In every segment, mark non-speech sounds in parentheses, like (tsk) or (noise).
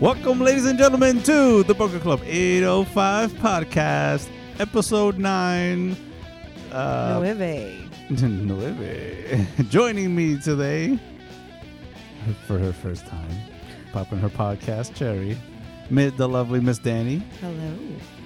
Welcome, ladies and gentlemen, to the Poker Club 805 podcast, episode 9. Uh, Nueve. (laughs) Nueve. Joining me today for her first time, popping her podcast, Cherry, Miss the lovely Miss Danny. Hello.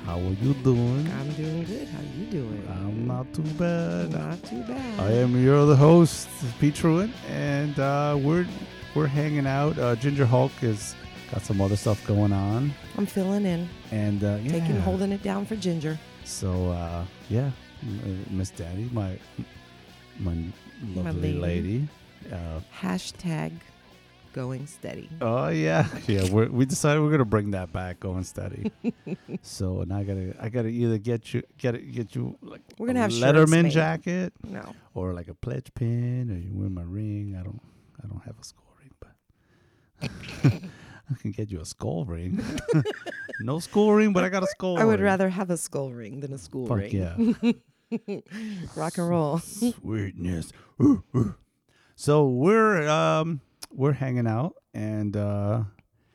How are you doing? I'm doing good. How are you doing? I'm not too bad. Not too bad. I am your other host, Pete Truitt, and uh, we're we're hanging out. Uh, Ginger Hulk has got some other stuff going on, I'm filling in, and uh, yeah. taking, holding it down for Ginger. So uh, yeah, uh, Miss Daddy, my my lovely lady. lady. Uh, Hashtag going steady. oh yeah, (laughs) yeah. We're, we decided we're gonna bring that back, going steady. (laughs) so and I gotta I gotta either get you get it get you like We're gonna a have Letterman jacket No. or like a pledge pin, or you wear my ring. I don't I don't have a skull ring, but. (laughs) I can get you a skull ring. (laughs) no skull ring, but I got a skull. I would ring. rather have a skull ring than a school Fuck ring. yeah. (laughs) Rock and roll. sweetness. Ooh, ooh. So we're um we're hanging out and uh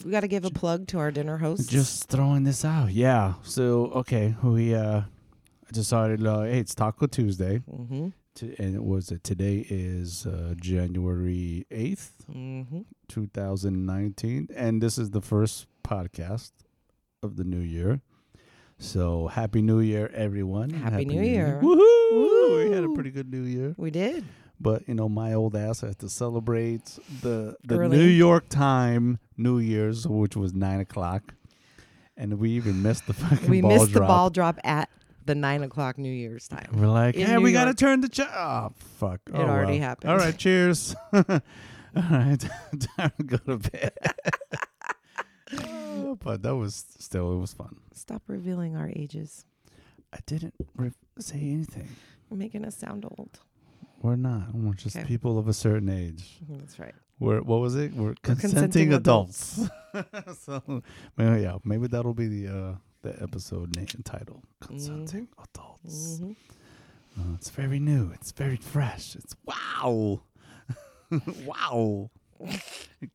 We got to give a plug to our dinner host. just throwing this out. Yeah. So okay, we uh decided uh, hey it's Taco Tuesday Mm-hmm. To, and it was uh, today is uh, January eighth, Mm-hmm. two thousand nineteen, and this is the first podcast of the new year. So happy New Year, everyone! Happy New Year. Woohoo! We had a pretty good New Year. We did. But you know, my old ass had to celebrate the the Early. New York time New Year's, which was nine o'clock, and we even missed the (laughs) fucking we missed drop. the ball drop at the nine o'clock New Year's time. We're like, in hey, New we gotta York. turn the ch- oh fuck, It Oh, already well. happened. All right, cheers. (laughs) All right, (laughs) time to go to bed. (laughs) Oh, but that was still it was fun. Stop revealing our ages. I didn't re- say anything. You're making us sound old. We're not. We're just Okay. people of a certain age. That's right. We're what was it? We're consenting, consenting adults. so maybe, yeah, maybe that'll be the uh the episode name title. Consenting adults. hmm Uh, it's very new. It's very fresh. It's wow, (laughs) wow. (laughs)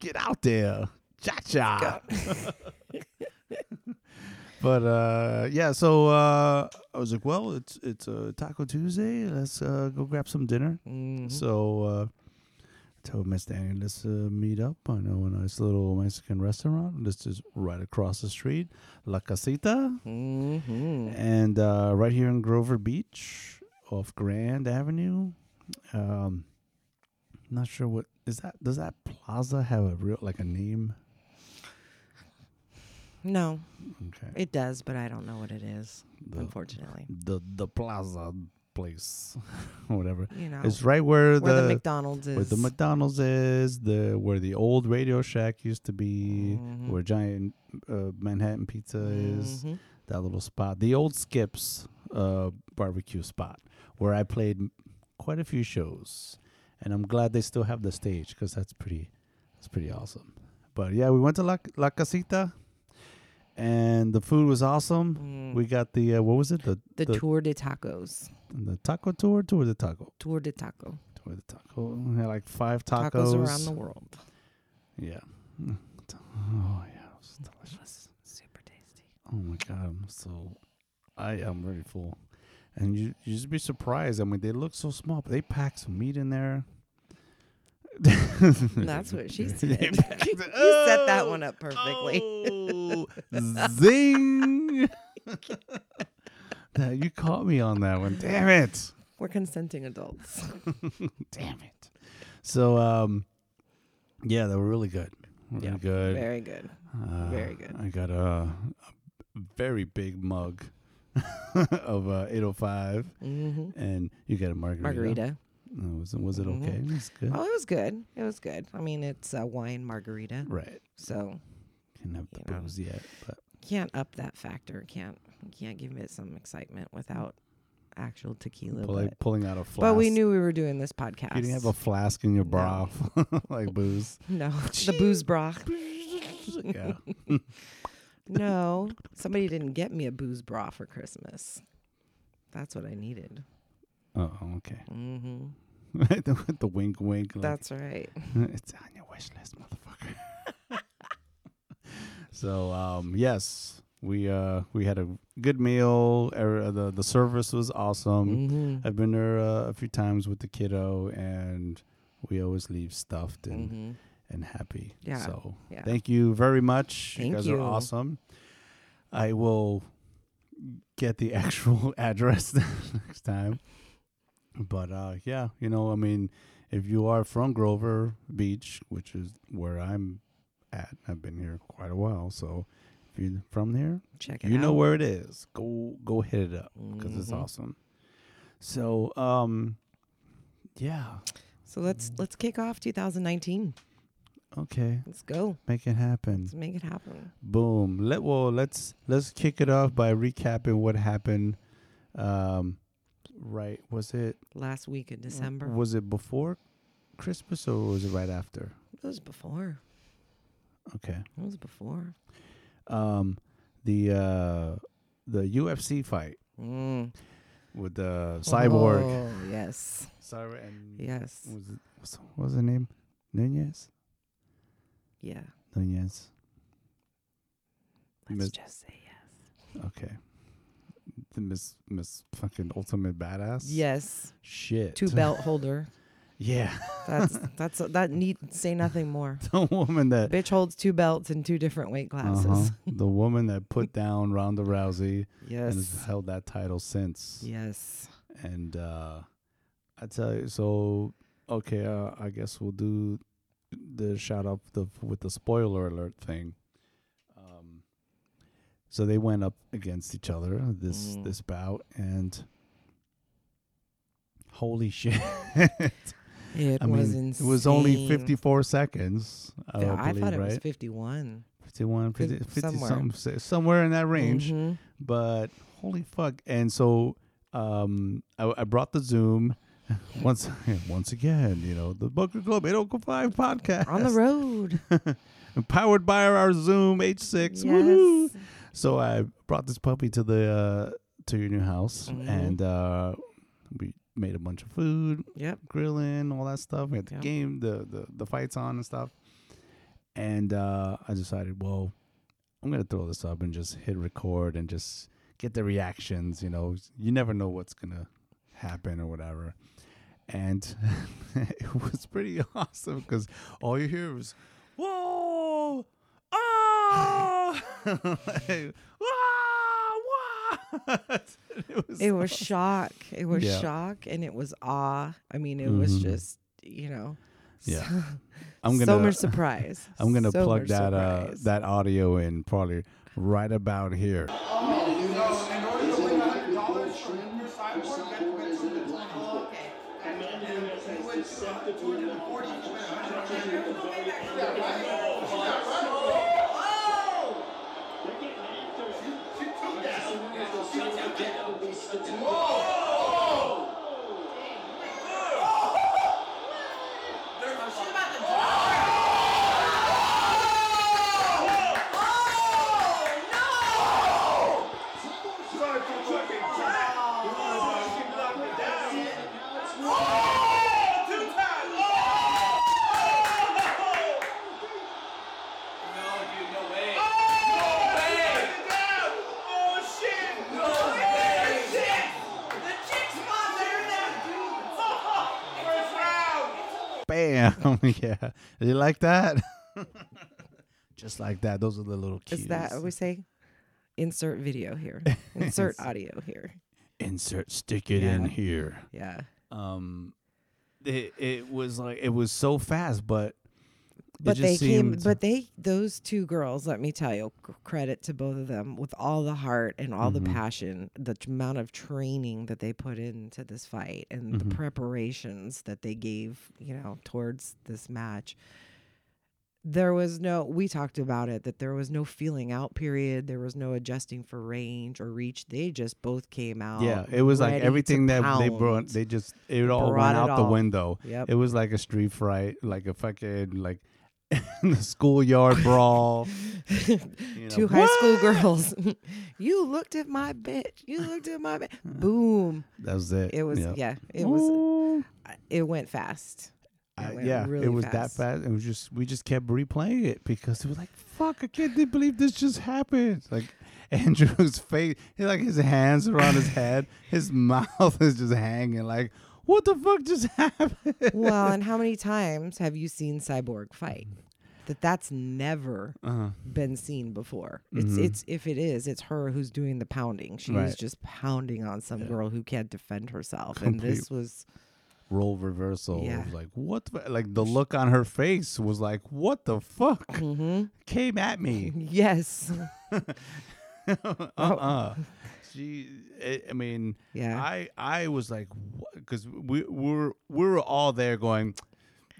Get out there, cha cha. (laughs) but uh, yeah, so uh, I was like, well, it's it's uh, Taco Tuesday. Let's uh, go grab some dinner. hmm So uh, told Miss Danny, let's uh, meet up. I know a nice little Mexican restaurant. This is right across the street, La Casita, hmm and uh, right here in Grover Beach, off Grand Avenue. Um, not sure what is that. Does that plaza have a real like a name? No, Okay, it does, but I don't know what it is. the unfortunately, the the plaza place, (laughs) whatever. you know, It's right where, where the, the McDonald's is. where the McDonald's is, the where the old Radio Shack used to be, Mhm. where Giant uh, Manhattan Pizza is, Mhm. that little spot, the old Skips uh, barbecue spot, where I played quite a few shows, and I'm glad they still have the stage because that's pretty, that's pretty awesome. But yeah, we went to La, La Casita, and the food was awesome. Mm. We got the uh, what was it the the, the, Tour de Tacos. The taco tour tour the taco Tour de Taco. tour the taco. We had like five tacos. Tacos around the world. Yeah. Mm. Oh yeah, it was delicious. Super tasty. Oh my god, I'm so I am really full. And you you just be surprised. I mean, they look so small, but they pack some meat in there. (laughs) That's what she (laughs) said. (laughs) you set that one up perfectly. Oh, zing! Now, you caught me on that one. Damn it! We're consenting adults. (laughs) Damn it! So um, yeah, they were really good. Really Yeah, good. Very good. Uh, Very good. I got a, a very big mug (laughs) of uh, 805, hmm and you got a margarita. Margarita. Uh, was it, was it Mhm. okay? It was good. Oh, it was good. It was good. I mean, it's a wine margarita, Right. so Can't have the booze yet, but can't up that factor. Can't can't give it some excitement without actual tequila. pull, like but, pulling out a flask. but we knew we were doing this podcast. you didn't have a flask in your No. bra (laughs) like booze. no (laughs) the booze bra. (laughs) yeah. No, somebody didn't get me a booze bra for Christmas. That's what I needed. Oh, okay. Mm-hmm. the, the wink, wink. Like, That's right. it's on your wish list. So um, yes, we uh we had a good meal. Er, the the service was awesome. Mm-hmm. I've been there uh, a few times with the kiddo, and we always leave stuffed and Mm-hmm. and happy. Yeah, So yeah. thank you very much. Thank you guys you. are awesome. I will get the (laughs) actual address (laughs) next time. But uh, yeah, you know, I mean, if you are from Grover Beach, which is where I'm at, I've been here quite a while. So if you're from there, Check it you out. know where it is. Go go hit it up because it's Mhm. awesome. So um, yeah, So let's let's kick off 2019. okay, Let's go. make it happen. Let's make it happen. Boom. Let well let's let's kick it off by recapping what happened. Um, right? Was it Last week in December. Was it before Christmas or was it right after? It was before. Okay. It was before. Um, the uh the UFC fight Mm. with the cyborg, Oh, yes. cyborg, and Yes. was it what's, what was the name? Nunes. Yeah. Nunes. Let's Miss- just say yes. Okay. The Miss Miss fucking ultimate badass. Yes. Shit. Two belt holder. Yeah. That's (laughs) that's that need say nothing more. (laughs) the woman that Bitch holds two belts in two different weight classes. uh-huh, (laughs) the woman that put down Ronda Rousey Yes. and has held that title since. Yes. And uh I tell you, so okay, uh, I guess we'll do the shout out the with the spoiler alert thing. Um, so they went up against each other this Mm. this bout, and holy shit! It I was mean, insane. it was only fifty four seconds. I, Yeah, I believe, thought it was 51. 51, 50, 50 somewhere. somewhere. somewhere in that range. Mhm. But holy fuck! And so um, I, I brought the Zoom (laughs) once (laughs) once again. You know the Booker Club 805 podcast On the road. (laughs) powered by our Zoom H6. yes. Woohoo! So I brought this puppy to the uh, to your new house, Mhm. and uh, we made a bunch of food, Yep. grilling, all that stuff. We had the Yep. game, the, the the fights on and stuff. And uh, I decided, well, I'm gonna throw this up and just hit record and just get the reactions. You know, you never know what's gonna happen or whatever. And (laughs) it was pretty (laughs) awesome because all you hear was, "Whoa, ah, (laughs) like, "Wah, what?" (laughs) it was, It was awesome. shock. It was Yeah. shock and it was awe. I mean, it was Mhm. just, you know, Yeah. so, I'm gonna much surprise. (laughs) I'm gonna So plug much that uh that audio in probably right about here. So in order to win a hundred dollars from your cyborg, you have to win two to twenty. Oh, okay. And if you win two to forty, you win a hundred. Sorry for fucking You wanna fucking knock me down? Oh! Two times! No, dude, no way. Oh! No way! Oh, shit! No way! Shit! The chick's mom there now, dude! First round! (laughs) Yeah, you like that? (laughs) Just like that. Those are the little cues. Is that what we say? Insert video here. (laughs) Insert audio here. Insert. Stick it in here. Yeah. Um, it it was like it was so fast, but But they came, but they, those two girls, let me tell you, credit to both of them with all the heart and all Mhm. the passion, the amount of training that they put into this fight and Mhm. the preparations that they gave, you know, towards this match. There was no, we talked about it, that there was no feeling out period. There was no adjusting for range or reach. They just both came out. yeah, it was like everything that they brought. They just it all went out the window. Yep. It was like a street fight, like a fucking like (laughs) the schoolyard brawl. (laughs) you know, Two high school girls. (laughs) you looked at my bitch. You looked at my bitch. Boom. That was it. It was yeah. yeah. It was Ooh. Uh, it went fast. I, went yeah, really it was fast. that fast, It was just we just kept replaying it because it was like, "Fuck! I can't believe this just happened." Like Andrew's face, he like his hands are on his head, his mouth is just hanging. Like, what the fuck just (laughs) happened? well, and how many times have you seen Cyborg fight? That that's never Uh-huh. been seen before. It's Mhm. it's if it is, it's her who's doing the pounding. She's Right. just pounding on some Yeah. girl who can't defend herself. And this was Role reversal. Yeah. Like what? The, like the look on her face was like, "What the fuck Mhm. came at me?" (laughs) yes. (laughs) uh-uh. She, I, I mean, Yeah. I, I was like, because we, we were, we were all there going,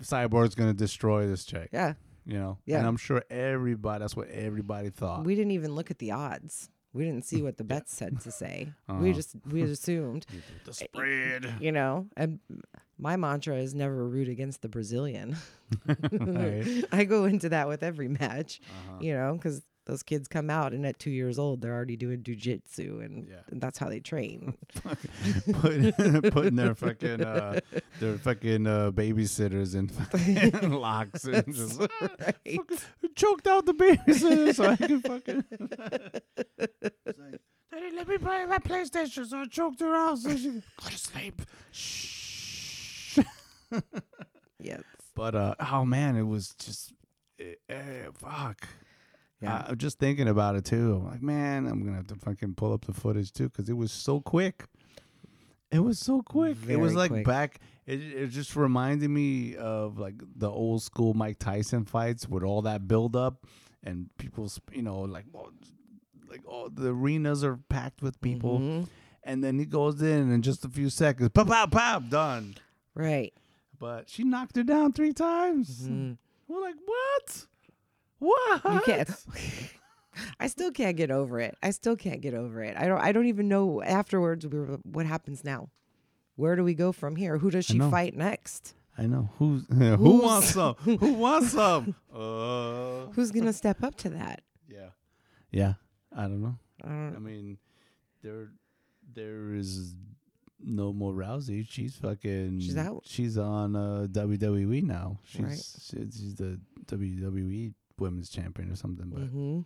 Cyborg's gonna destroy this chick, yeah. you know. Yeah. And I'm sure everybody, that's what everybody thought. We didn't even look at the odds. We didn't see what the (laughs) bets said to say. We Uh-huh. just we (laughs) assumed, the spread. you know. And my mantra is never root against the Brazilian. (laughs) Right. I go into that with every match, Uh-huh. you know, because those kids come out and at two years old they're already doing jujitsu and, Yeah. and that's how they train. (laughs) Put, (laughs) putting their fucking uh, their fucking uh, babysitters in fucking (laughs) locks and just right. choked out the babysitter so I can fucking. Like, Daddy, let me play my PlayStation. So I choked her out so she go to sleep. Shh. Yes. But uh, oh man, it was just eh, eh, fuck. Yeah. I, I'm just thinking about it too. I'm like, man, I'm gonna have to fucking pull up the footage too because it was so quick. It was so quick. it was like quick. back. It, it just reminded me of like the old school Mike Tyson fights with all that build up and people's, you know, like, oh, like all the arenas are packed with people, Mhm. and then he goes in in just a few seconds, pop, pop, pop, done. Right. But she knocked her down three times. Mhm. We're like, what? What? You can't. (laughs) I still can't get over it. I still can't get over it. I don't. I don't even know afterwards. We were, what happens now? Where do we go from here? Who does she fight next? I know who's (laughs) who wants some. (laughs) Who wants some? Uh, Who's gonna step up to that? yeah, yeah. I don't know. I don't. I mean, there, there is no more Rousey. She's fucking. She's out. She's on uh, WWE now. She's Right. she's, she's the WWE Women's Champion or something. But hmm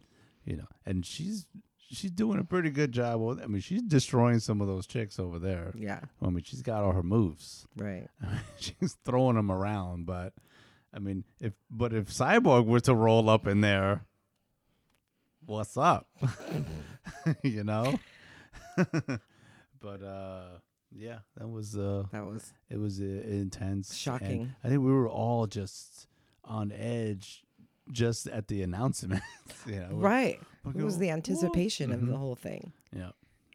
you know, and she's she's doing a pretty good job. With, I mean, she's destroying some of those chicks over there. Yeah. I mean, she's got all her moves. Right. (laughs) she's throwing them around, but I mean, if but if Cyborg were to roll up in there, what's up? (laughs) you know. (laughs) but uh, yeah, that was uh, That was it was uh, intense, Shocking. I think we were all just on edge, just at the announcement. (laughs) you know, right. fucking, It was the anticipation of the Mhm. whole thing. Yeah.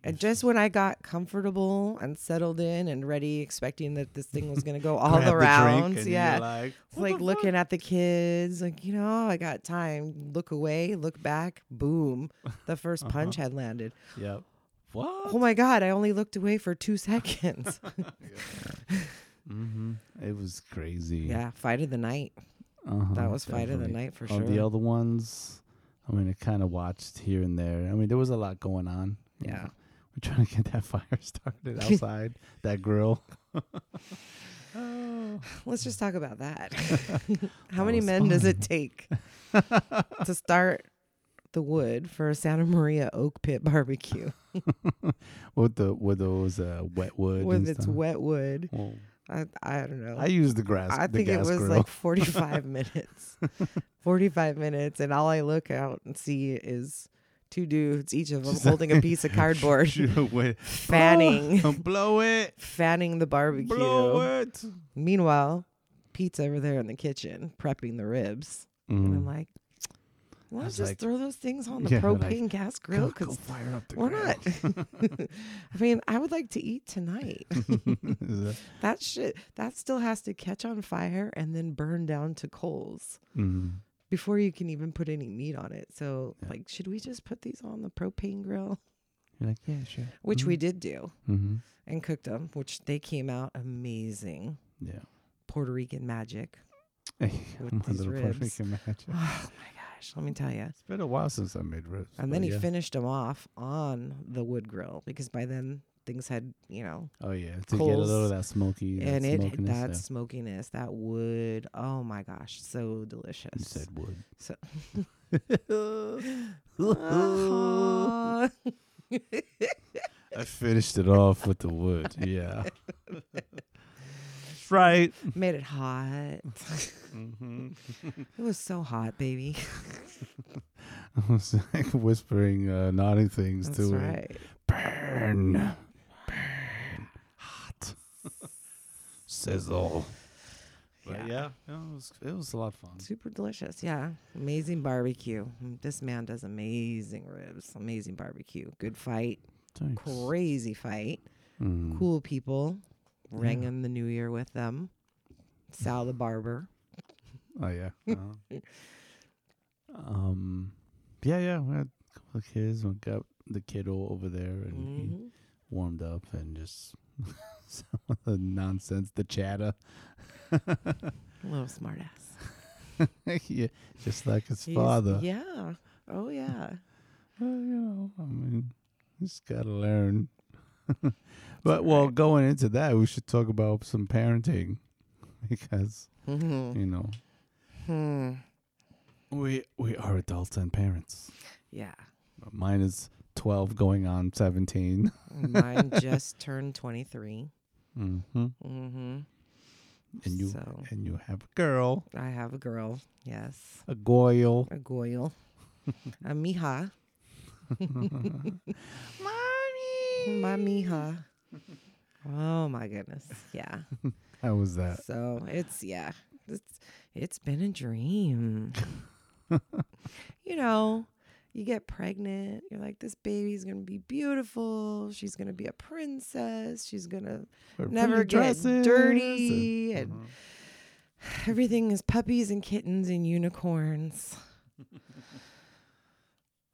And just when I got comfortable and settled in and ready, expecting that this thing was going to go (laughs) all the rounds, yeah, like, It's like looking at the kids, like, you know, I got time. Look away, look back, boom. (laughs) The 1st punch had landed. Yep. What? Oh my God, I only looked away for two seconds. mm-hmm. It was crazy. yeah, fight of the night. Uh-huh, That was fight of the night for Oh, sure. The other ones, I mean, I kind of watched here and there. I mean, there was a lot going on. Yeah. We're trying to get that (laughs) fire started outside, that grill. (laughs) oh. Let's just talk about that. (laughs) How That many men does it take to start the wood for a Santa Maria oak pit barbecue With the with those uh, wet wood with its stuff. wet wood? I, I don't know. I use the grass. I the think it was grill. like (laughs) 45 minutes. (laughs) 45 minutes. And all I look out and see is two dudes, each of them Just- holding a piece of (laughs) cardboard, fanning, blow it, fanning the barbecue. blow it. Meanwhile, Pete's over there in the kitchen prepping the ribs. And I'm Mm. like, let's was just like- throw those things on the Yeah, like, propane gas grill because fire up the why grill. not? (laughs) I mean, I would like to eat tonight. (laughs) That- (laughs) that shit, that still has to catch on fire and then burn down to coals. Mhm. before you can even put any meat on it. So, Yeah. like, should we just put these on the propane grill? You're like, yeah, sure. Which we did do Mm-hmm. and cooked them, which they came out amazing. Yeah. Puerto Rican magic. With With these ribs. (sighs) Oh my gosh, let me tell you. It's been a while since I made ribs. And then he yeah. finished them off on the wood grill because by then things had you know Oh yeah, to get a little Coals. of that smoky. that and it smokiness, that yeah. smokiness that wood oh my gosh so delicious You said wood. so (laughs) (laughs) I finished it off with the wood. Yeah. (laughs) That's right. made it hot. Hmm (laughs) it was so hot baby. (laughs) I was like whispering, uh, nodding things that's to it. Burn, burn, hot, sizzle. But Yeah. yeah, it was it was a lot of fun. super delicious. Yeah. Amazing barbecue. This man does amazing ribs. Amazing barbecue. Good fight. Thanks. crazy fight. Mm. cool people rang Yeah. in the new year with them sal the barber Oh yeah. (laughs) Uh, um. Yeah, yeah. We had a couple of kids. We got the kiddo over there, and he Mhm. warmed up and just (laughs) some of the nonsense, the chatter. little smartass (laughs) yeah, just like his He's- father. yeah oh yeah Well, you know, I mean, he's got to learn. But well, going into that, we should talk about some parenting (laughs) because Mhm. you know Hmm. we we are adults and parents. yeah Mine is twelve, going on seventeen. (laughs) Mine just turned 23. mm-hmm. Mm-hmm. And you So and you have a girl, I have a girl. Yes. a goyle. A goyle. (laughs) a mija. Mommy, My mija. Oh my goodness. Yeah. (laughs) How was that? So it's yeah. It's it's been a dream. (laughs) you know, you get pregnant, you're like, this baby's gonna be beautiful. She's gonna be a princess. She's gonna Wear never get dresses dirty and uh-huh. (sighs) Everything is puppies and kittens and unicorns. (laughs)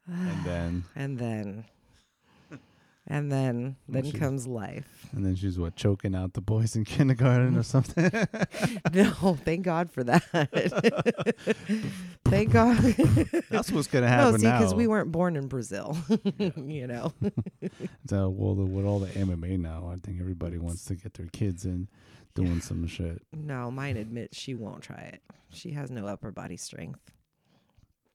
and then (sighs) and then and then then comes life. and then she's what choking out the boys in kindergarten or something. (laughs) no, thank God for that. (laughs) thank God. That's what's gonna no, happen see, because we weren't born in Brazil. (laughs) you know. So, well, the, with all the MMA now, I think everybody wants to get their kids in doing some shit. No, mine admits she won't try it. She has no upper body strength.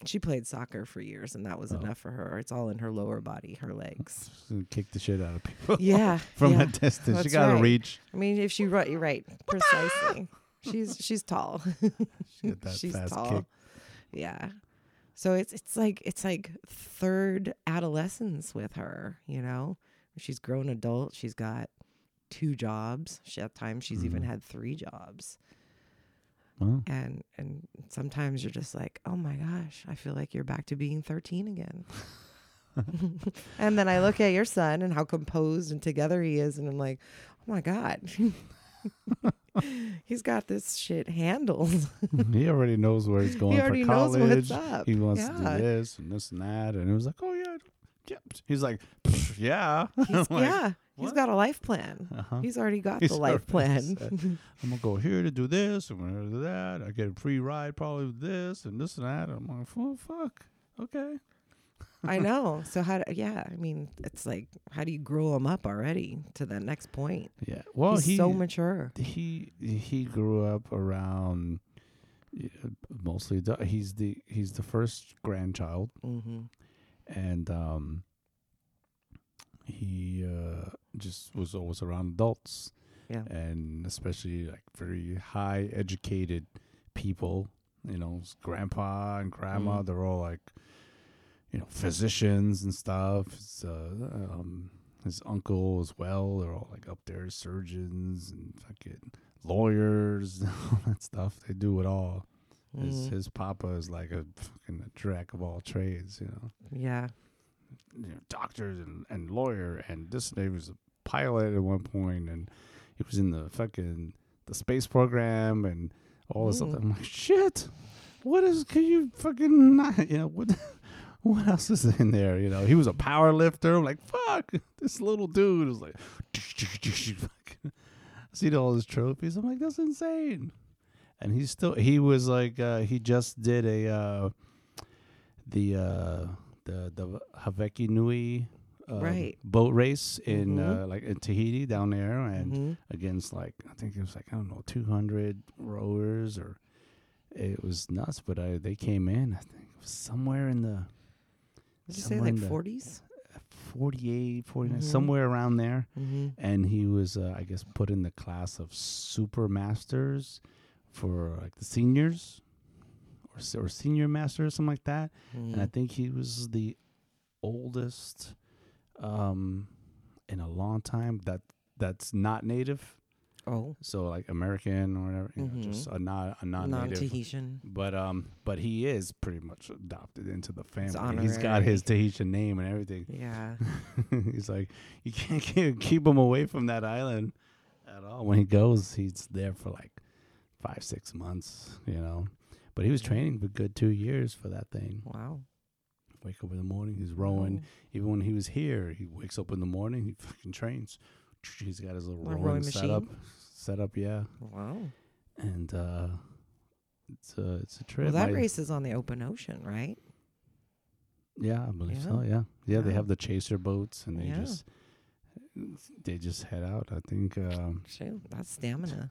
She played soccer for years, and that was Oh. enough for her. It's all in her lower body, her legs. (laughs) Kick the shit out of people Yeah, (laughs) from yeah. a distance. She That's gotta right. reach. I mean, if she right, you're right, precisely. she's she's tall. (laughs) She that she's fast tall. kick. Yeah. So it's it's like it's like third adolescence with her, you know. She's grown adult. She's got two jobs. She at times she's even Mhm. had three jobs. Well, And and sometimes you're just like, "Oh my gosh, I feel like you're back to being 13 again." (laughs) and then I look at your son and how composed and together he is and I'm like, "Oh my god." (laughs) He's got this shit handled. he already knows where he's going he for already college. knows what's up. He wants to do this and this and that, and it was like, oh yeah, yeah. He's like, yeah, (laughs) He's, like, yeah, he's "What?" got a life plan. Uh-huh. He's already got He's the life (laughs) plan. I'm gonna go here to do this, I'm gonna do that. I get a free ride probably with this and this and that. I'm like, oh fuck, okay. (laughs) I know. So how? Do, yeah, I mean, it's like, how do you grow him up already to the next point? Yeah. Well, he's he so mature. he he grew up around yeah, mostly. the- He's the he's the first grandchild, Mm-hmm. And um, he uh, just was always around adults. Yeah. and especially like very high educated people. You know, his grandpa and grandma. Mm. They're all like, you know, physicians and stuff. His, uh, um, his uncle as well. They're all like up there, surgeons and fucking lawyers and (laughs) all that stuff. They do it all. His Mhm. his papa is like a fucking jack of all trades. You know Yeah. you know, doctors and, and lawyer and this and he was a pilot at one point and he was in the fucking the space program and all this Mm. stuff. I'm like, shit. What is can you fucking not you know what (laughs) what else is in there? You know, he was a power lifter. I'm like, fuck, (laughs) this little dude was like (laughs) fucking see all his trophies. I'm like, that's insane. And he's still he was like uh he just did a uh the uh the the Hawaiki Nui uh, Right. boat race in Mhm. uh, like in Tahiti down there, and Mhm. against like I think it was like I don't know 200 rowers or it was nuts. But I, they came in. I think somewhere in the Did you say like 40s? 48, 49, Mhm. somewhere around there. Mm-hmm. And he was, uh, I guess, put in the class of super masters for like the seniors or or senior master or something like that. Mm-hmm. And I think he was the oldest um, in a long time that that's not native. oh, So like American or whatever, you know, just a non a non-native. non-Tahitian. But um, but he is pretty much adopted into the family. He's got his Tahitian name and everything. Yeah. (laughs) he's like, you can't (laughs) keep him away from that island at all. When he goes, he's there for like five, six months, you know. But he was training for good two years for that thing. Wow. Wake up in the morning, he's rowing. Wow. Even when he was here, he wakes up in the morning, he fucking trains. (tsk) He's got his little A rowing, rowing setup. Setup, yeah. Wow. And uh, it's a it's a trip. Well, that I- race is on the open ocean, right? Yeah, I believe Yeah. so. Yeah, yeah. They have the chaser boats, and they Yeah. just they just head out. I think. Um, Shoot, that's stamina.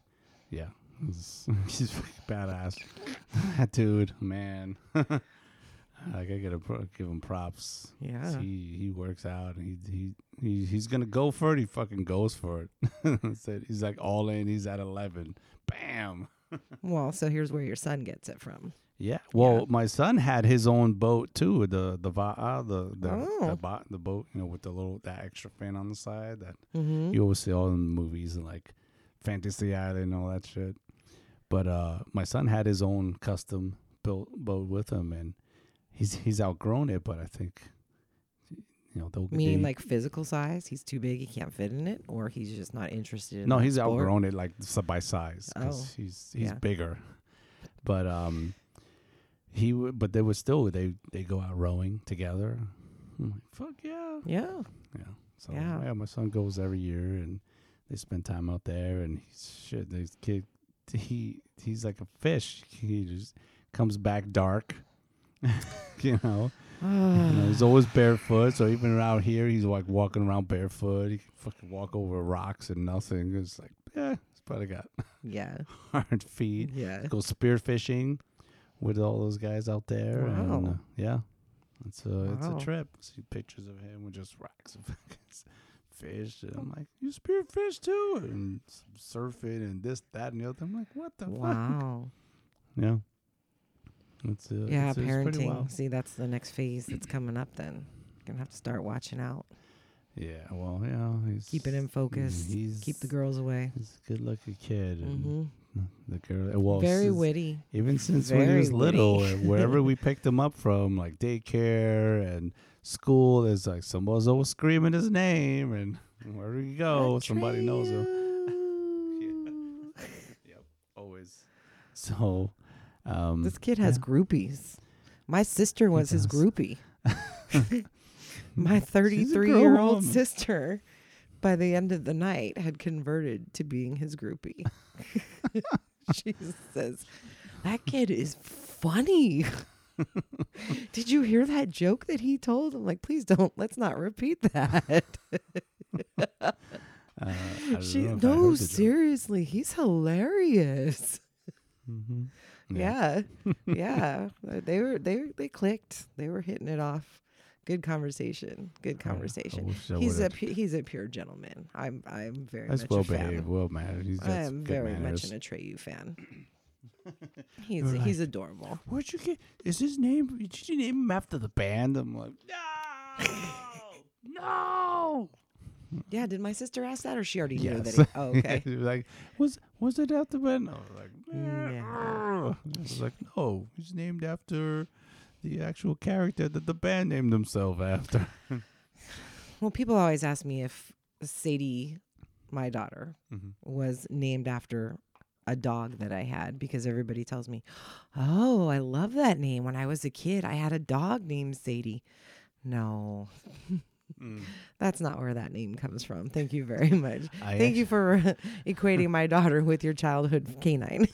yeah, he's, (laughs) he's fucking badass. (laughs) that dude, man. (laughs) like I gotta pro- give him props. Yeah. He he works out. And he he he he's gonna go for it. He fucking goes for it. He's like all in. He's at eleven. Bam. Well, so here's where your son gets it from. Yeah. Well, Yeah. my son had his own boat too. The the Va'a, the the Oh. the, bo- the boat, you know, with the little that extra fin on the side that Mm-hmm. you always see all in the movies and like Fantasy Island and all that shit. But uh, my son had his own custom built boat with him, and he's he's outgrown it. But I think you know they'll Meaning they- like physical size? He's too big, he can't fit in it, or he's just not interested in no, he's sport? outgrown it like by size because Oh, he's he's yeah. bigger. But um, he would, but they would still they they go out rowing together. I'm like, fuck yeah, Yeah. yeah. So Yeah. yeah. my son goes every year and they spend time out there and he's shit. This kid, he he's like a fish. He just comes back dark. (laughs) you know, you know, he's (sighs) always barefoot. So even out here, he's like walking around barefoot. He can fucking walk over rocks and nothing. It's like, yeah, he's probably got yeah. (laughs) hard feet. Yeah. Go spearfishing with all those guys out there. And, uh, yeah, it's a it's a trip. See pictures of him with just racks of (laughs) fish, and I'm like, you spearfish too, and surfing and this, that, and the other. I'm like, what the fuck? Wow. Yeah. It's uh, Yeah, it's, it's parenting. wild. See, that's the next phase that's coming up then. Gonna have to start watching out. Yeah, well, yeah, he's Keep it in focus. He's Keep the girls away. He's a good-looking kid, and Mm-hmm. the girl. Well, Very witty. Even since when he was little, uh, wherever we (laughs) picked him up from, like daycare and school, there's like someone's always screaming his name, and wherever you go, somebody knows him. him. (laughs) Yep, always. So, um, This kid has yeah. groupies. My sister was his groupie. (laughs) My 33 year old sister, by the end of the night, had converted to being his groupie. (laughs) she says, That kid is funny. Did you hear that joke that he told? I'm like, please don't. Let's not repeat that. (laughs) uh, she, know if I no, seriously, he's hilarious. Mhm. Yeah. (laughs) Yeah. Uh, They were they they clicked. They were hitting it off. Good conversation. Good conversation. I he's a pu- he's a pure gentleman. I'm I'm very That's much well behaved, well mannered. I am very manners. much an Atreyu fan. (laughs) He's he's like, adorable. Where'd you get? Is his name? Did you name him after the band? I'm like, no, (laughs) no. Yeah, did my sister ask that or she already knew Yes. that? He, oh, (laughs) okay. She was like, was was it after the band? I was like, Yeah. I was like, no, he's named after the actual character that the band named themselves after. Well, people always ask me if Sadie, my daughter, mm-hmm. was named after a dog that I had because everybody tells me, "Oh, I love that name. When I was a kid, I had a dog named Sadie." No, (laughs) Mm. that's not where that name comes from. Thank you very (laughs) much. I Thank you for (laughs) equating my daughter with your childhood canine.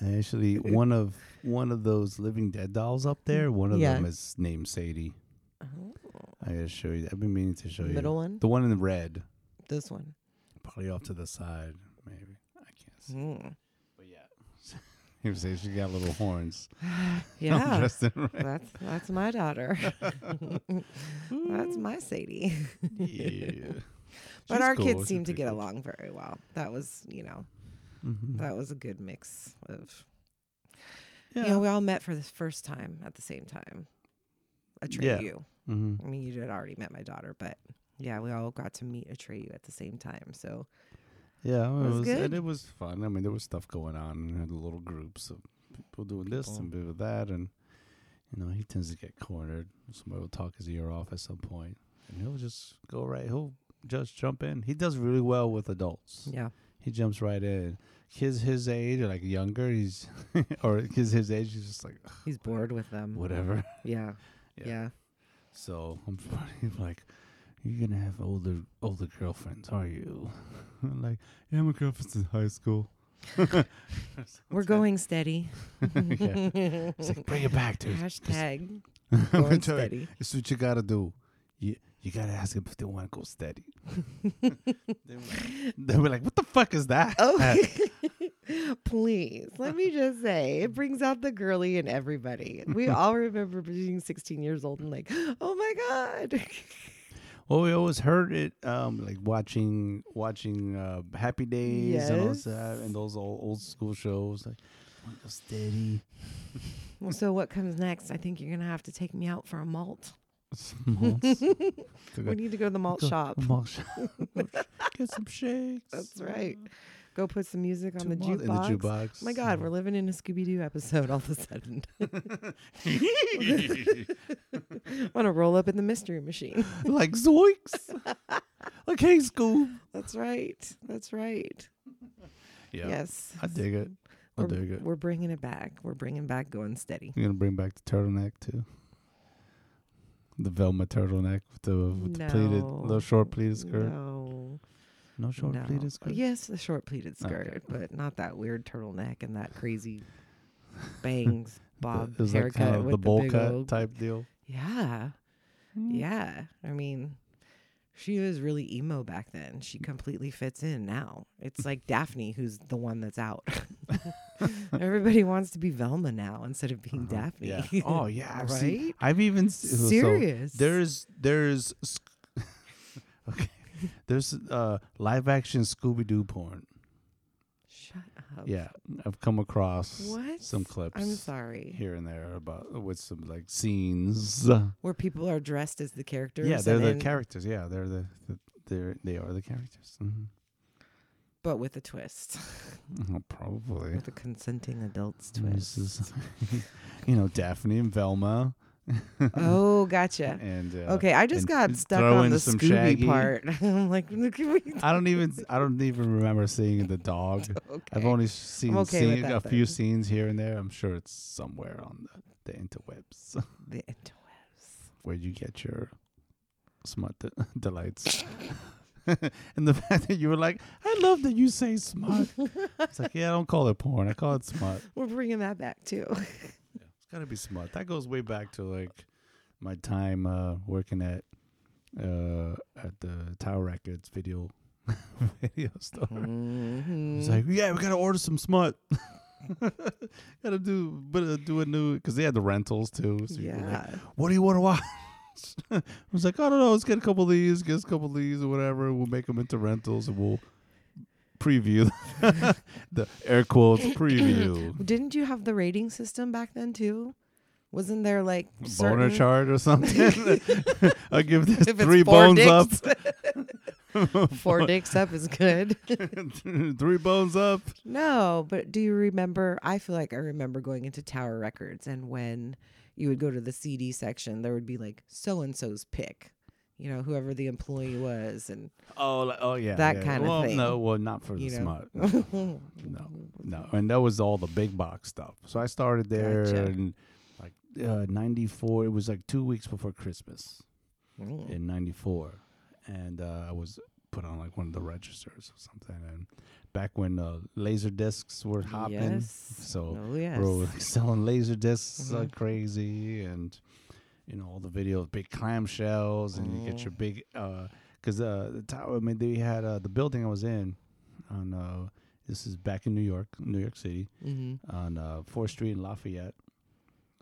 Actually, one of one of those Living Dead dolls up there, one of Yeah. them is named Sadie. Oh. I gotta show you. I've been meaning to show you. Middle one? The one in the red. This one. Probably off to the side, maybe. I can't see. Mm. But yeah. (laughs) he was saying she got little horns. (sighs) (laughs) Yeah. Dressed in red. That's that's my daughter. (laughs) that's my Sadie. yeah. but She's our cool. kids She's seem to get cool. along very well. That was, you know, Mhm. that was a good mix of Yeah. you know, we all met for the first time at the same time. Atreyu. hmm I mean, you had already met my daughter, but yeah, we all got to meet Atreyu at the same time. So Yeah, it was was, good. and it was fun. I mean, there was stuff going on, and had little groups of people doing this and bit of that, and you know, he tends to get cornered. Somebody will talk his ear off at some point, and he'll just go right. He'll just jump in. He does really well with adults. yeah, He jumps right in. Kids his age, or like younger, he's (laughs) or kids his age, he's just like he's bored with them. whatever. Yeah, (laughs) yeah. So I'm funny, (laughs) like, you're gonna have older older girlfriends, are you? I'm (laughs) like, yeah, my girlfriend's in high school. (laughs) We're going steady. (laughs) yeah. It's like, bring it back, dude. Hashtag going telling you, steady. It's what you gotta do. You you gotta ask them if they want to go steady. they, were like, they were like, "What the fuck is that?" Oh, please let me just say, it brings out the girly in everybody. We all remember being 16 years old and like, oh my god. Well, we always heard it, um, like watching watching uh, Happy Days and all Yes. that, and those old old school shows. Like, go steady. Well, so what comes next? I think you're gonna have to take me out for a malt. (laughs) We need to go to the malt Go- shop. malt shop. (laughs) Get some shakes. That's right. Go put some music on the jukebox. In the jukebox. Oh my God, mm. we're living in a Scooby Doo episode all of a sudden. (laughs) (laughs) Want to roll up in the mystery machine? (laughs) like zoinks. like hey, Scoob. That's right. That's right. Yeah. Yes. I dig it. I We're, dig it. we're bringing it back. We're bringing back going steady. You're gonna bring back the turtleneck too. The Velma turtleneck with the with the pleated, No. little short pleated skirt. No. No short no. pleated skirt. Yes, the short pleated Okay. skirt, (laughs) but not that weird turtleneck and that crazy bangs (laughs) bob like haircut kind of with the bowl big cut old- type deal. Yeah. Yeah. I mean, she was really emo back then. She completely fits in now. It's like Daphne who's the one that's out. (laughs) Everybody wants to be Velma now instead of being Uh-huh. Daphne. Yeah. Oh yeah. Right? I've even s- so Serious. there's there's okay. There's uh live action Scooby Doo porn. Shut up. Yeah, I've come across What? some clips. I'm sorry. here and there about with some like scenes. Where people are dressed as the characters. Yeah, they're the characters. Yeah, they're the, the they're they are the characters. hmm But with a twist. (laughs) Probably. with a consenting adult's twist. is, (laughs) you know, Daphne and Velma. Oh, gotcha. (laughs) And uh, Okay, I just got stuck on the Scooby Shaggy. part. (laughs) I'm like, at me. (laughs) I don't even I don't even remember seeing the dog. Okay. I've only seen, okay seen a few scenes here and there. I'm sure it's somewhere on the, the interwebs the interwebs. where you get your smut de- delights. and the fact that you were like, I love that you say smut. it's like, yeah, I don't call it porn. I call it smut. We're bringing that back too. Gotta be smart. That goes way back to like my time uh, working at uh, at the Tower Records video (laughs) video store. Mhm. It's like, yeah, we gotta order some smut. (laughs) gotta do, but uh, do a new because they had the rentals too. So could, like, yeah. what do you want to watch? (laughs) I was like, I don't know. Let's get a couple of these, get a couple of these, or whatever. We'll make them into rentals, and we'll preview (laughs) the air quotes (clears throat) preview Didn't you have the rating system back then too? Wasn't there like boner chart or something. (laughs) I give this (laughs) If three bones up, Four dicks up is good. three bones up. No, but do you remember? I feel like I remember going into Tower Records, and when you would go to the CD section, there would be like so and so's pick, you know, whoever the employee was, and Oh, like, oh yeah, That yeah. kinda well, thing. No, well, not for you the know. smut. (laughs) No, no, and that was all the big box stuff. So I started there Gotcha. in like uh, '94. It was like two weeks before Christmas Mm. in '94, and uh, I was put on like one of the registers or something. And back when uh, laser discs were hopping, Yes. so oh yes. we were like selling laser discs Mhm. like crazy, and you know, all the videos, big clamshells, and you get your big, because uh, the tower. I mean, they had uh, the building I was in on. Uh, this is back in New York, New York City, Mm-hmm. on uh, Fourth Street in Lafayette.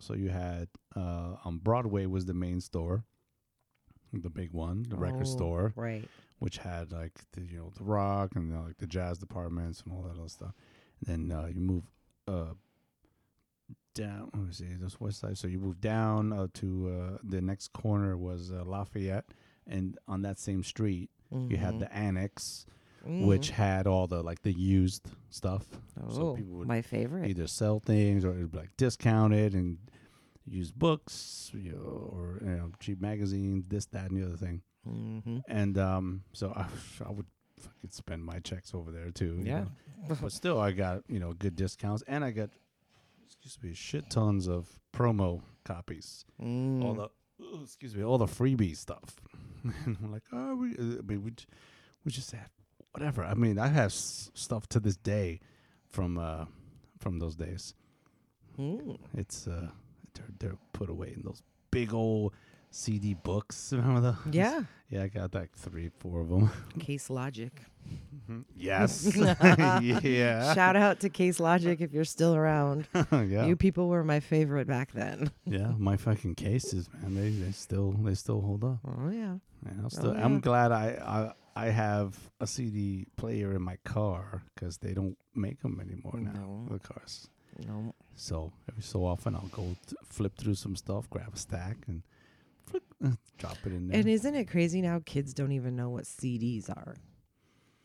So you had uh, on Broadway was the main store, the big one, the record Oh, store, Right. which had like the you know the rock and uh, like the jazz departments and all that other stuff. And then uh, you move uh, down. Let me see, this west side. So you move down uh, to uh, the next corner was uh, Lafayette, and on that same street you had the annex, which had all the like the used stuff. oh, so people would my favorite. either sell things or it'd be like discounted and use books, you know, or you know, cheap magazines, this, that, and the other thing. Mm-hmm. And um, so I, I would fucking spend my checks over there too. Yeah. know. but still, I got you know good discounts, and I got excuse me shit tons of promo copies. Mm. All the ooh, excuse me, all the freebie stuff. (laughs) and I'm like, oh, we, uh, I mean, we, we just have whatever. I mean, I have s- stuff to this day from uh from those days. Mm. It's uh they're they're put away in those big old CD books. Remember those? Yeah. Yeah, I got like three, four of them. (laughs) Case Logic. Mm-hmm. yes. (laughs) yeah. Shout out to Case Logic if you're still around. (laughs) yeah. You people were my favorite back then. yeah. My fucking cases, man. They they still they still hold up. Oh yeah. And I'm still yeah. I'm oh, glad I, I I have a CD player in my car because they don't make them anymore now. No. The cars. No. So every so often I'll go th- flip through some stuff, grab a stack, and (laughs) drop it in there. And isn't it crazy now? Kids don't even know what CDs are.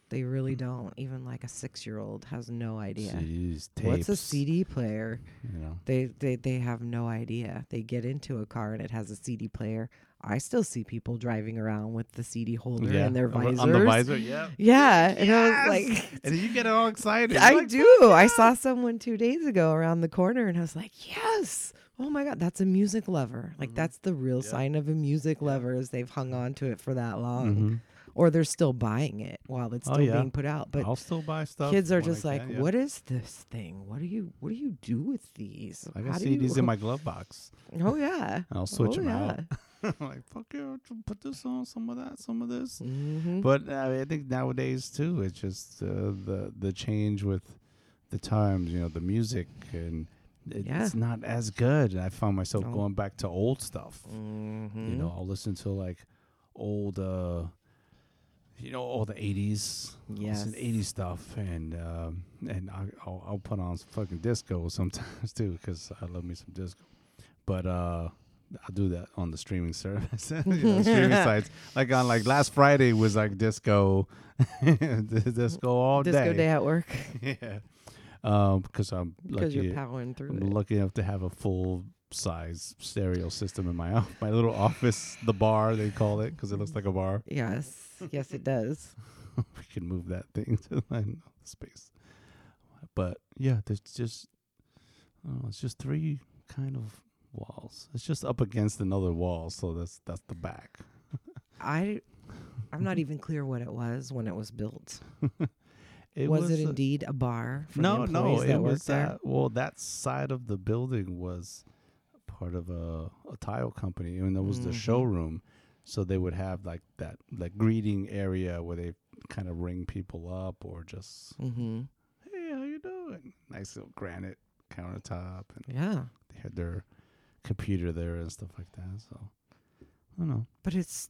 They really hmm. don't. Even like a six year old has no idea. CDs, What's a CD player? You know. They, they they have no idea. They get into a car and it has a CD player. I still see people driving around with the CD holder in their on visors. On the visor, yeah. Yeah, and I was Yes! like, And you get all excited. I You're like, do. I saw someone two days ago around the corner, and I was like, yes. Oh my god, that's a music lover. Like Mhm. that's the real Yeah. sign of a music lover is they've hung on to it for that long, Mhm. or they're still buying it while it's Oh, still yeah. being put out. But I'll still buy stuff. kids are I just like, can, yeah. what is this thing? What do you what do you do with these? I got CDs you- in (laughs) my glove box. Oh yeah. (laughs) I'll switch oh, them out. (laughs) I'm like, fuck yeah, put this on, some of that, some of this. hmm But uh, I think nowadays too, it's just uh, the the change with the times. You know, the music and it, Yeah. it's not as good. And I found myself No. going back to old stuff. hmm You know, I'll listen to like old, uh, you know, all the '80s, Yes. listen '80s stuff, and um, and I, I'll, I'll put on some fucking disco (laughs) sometimes too, because I love me some disco. But uh, I'll do that on the streaming (laughs) service, you know, streaming (laughs) sites. Like on like last Friday was like disco, disco all Disco day. Disco day at work yeah, um, because I'm because lucky. you're powering through I'm it. lucky enough to have a full size stereo system in my (laughs) my little office, the bar they call it, because it looks like a bar. Yes, yes, it does. (laughs) we can move that thing (laughs) to like space. But yeah, there's just I it's just three kind of walls. It's just up against another wall, so that's that's the back. I, I'm not even clear what it was when it was built. It was, it a- indeed a bar? For no, the no, it was there? that. Well, that side of the building was part of a, a tile company, and there was the Mhm. showroom. So they would have like that like greeting area where they kind of ring people up, or just Mm-hmm. hey, how you doing? Nice little granite countertop, and Yeah, they had their computer there and stuff like that. So I don't know. but it's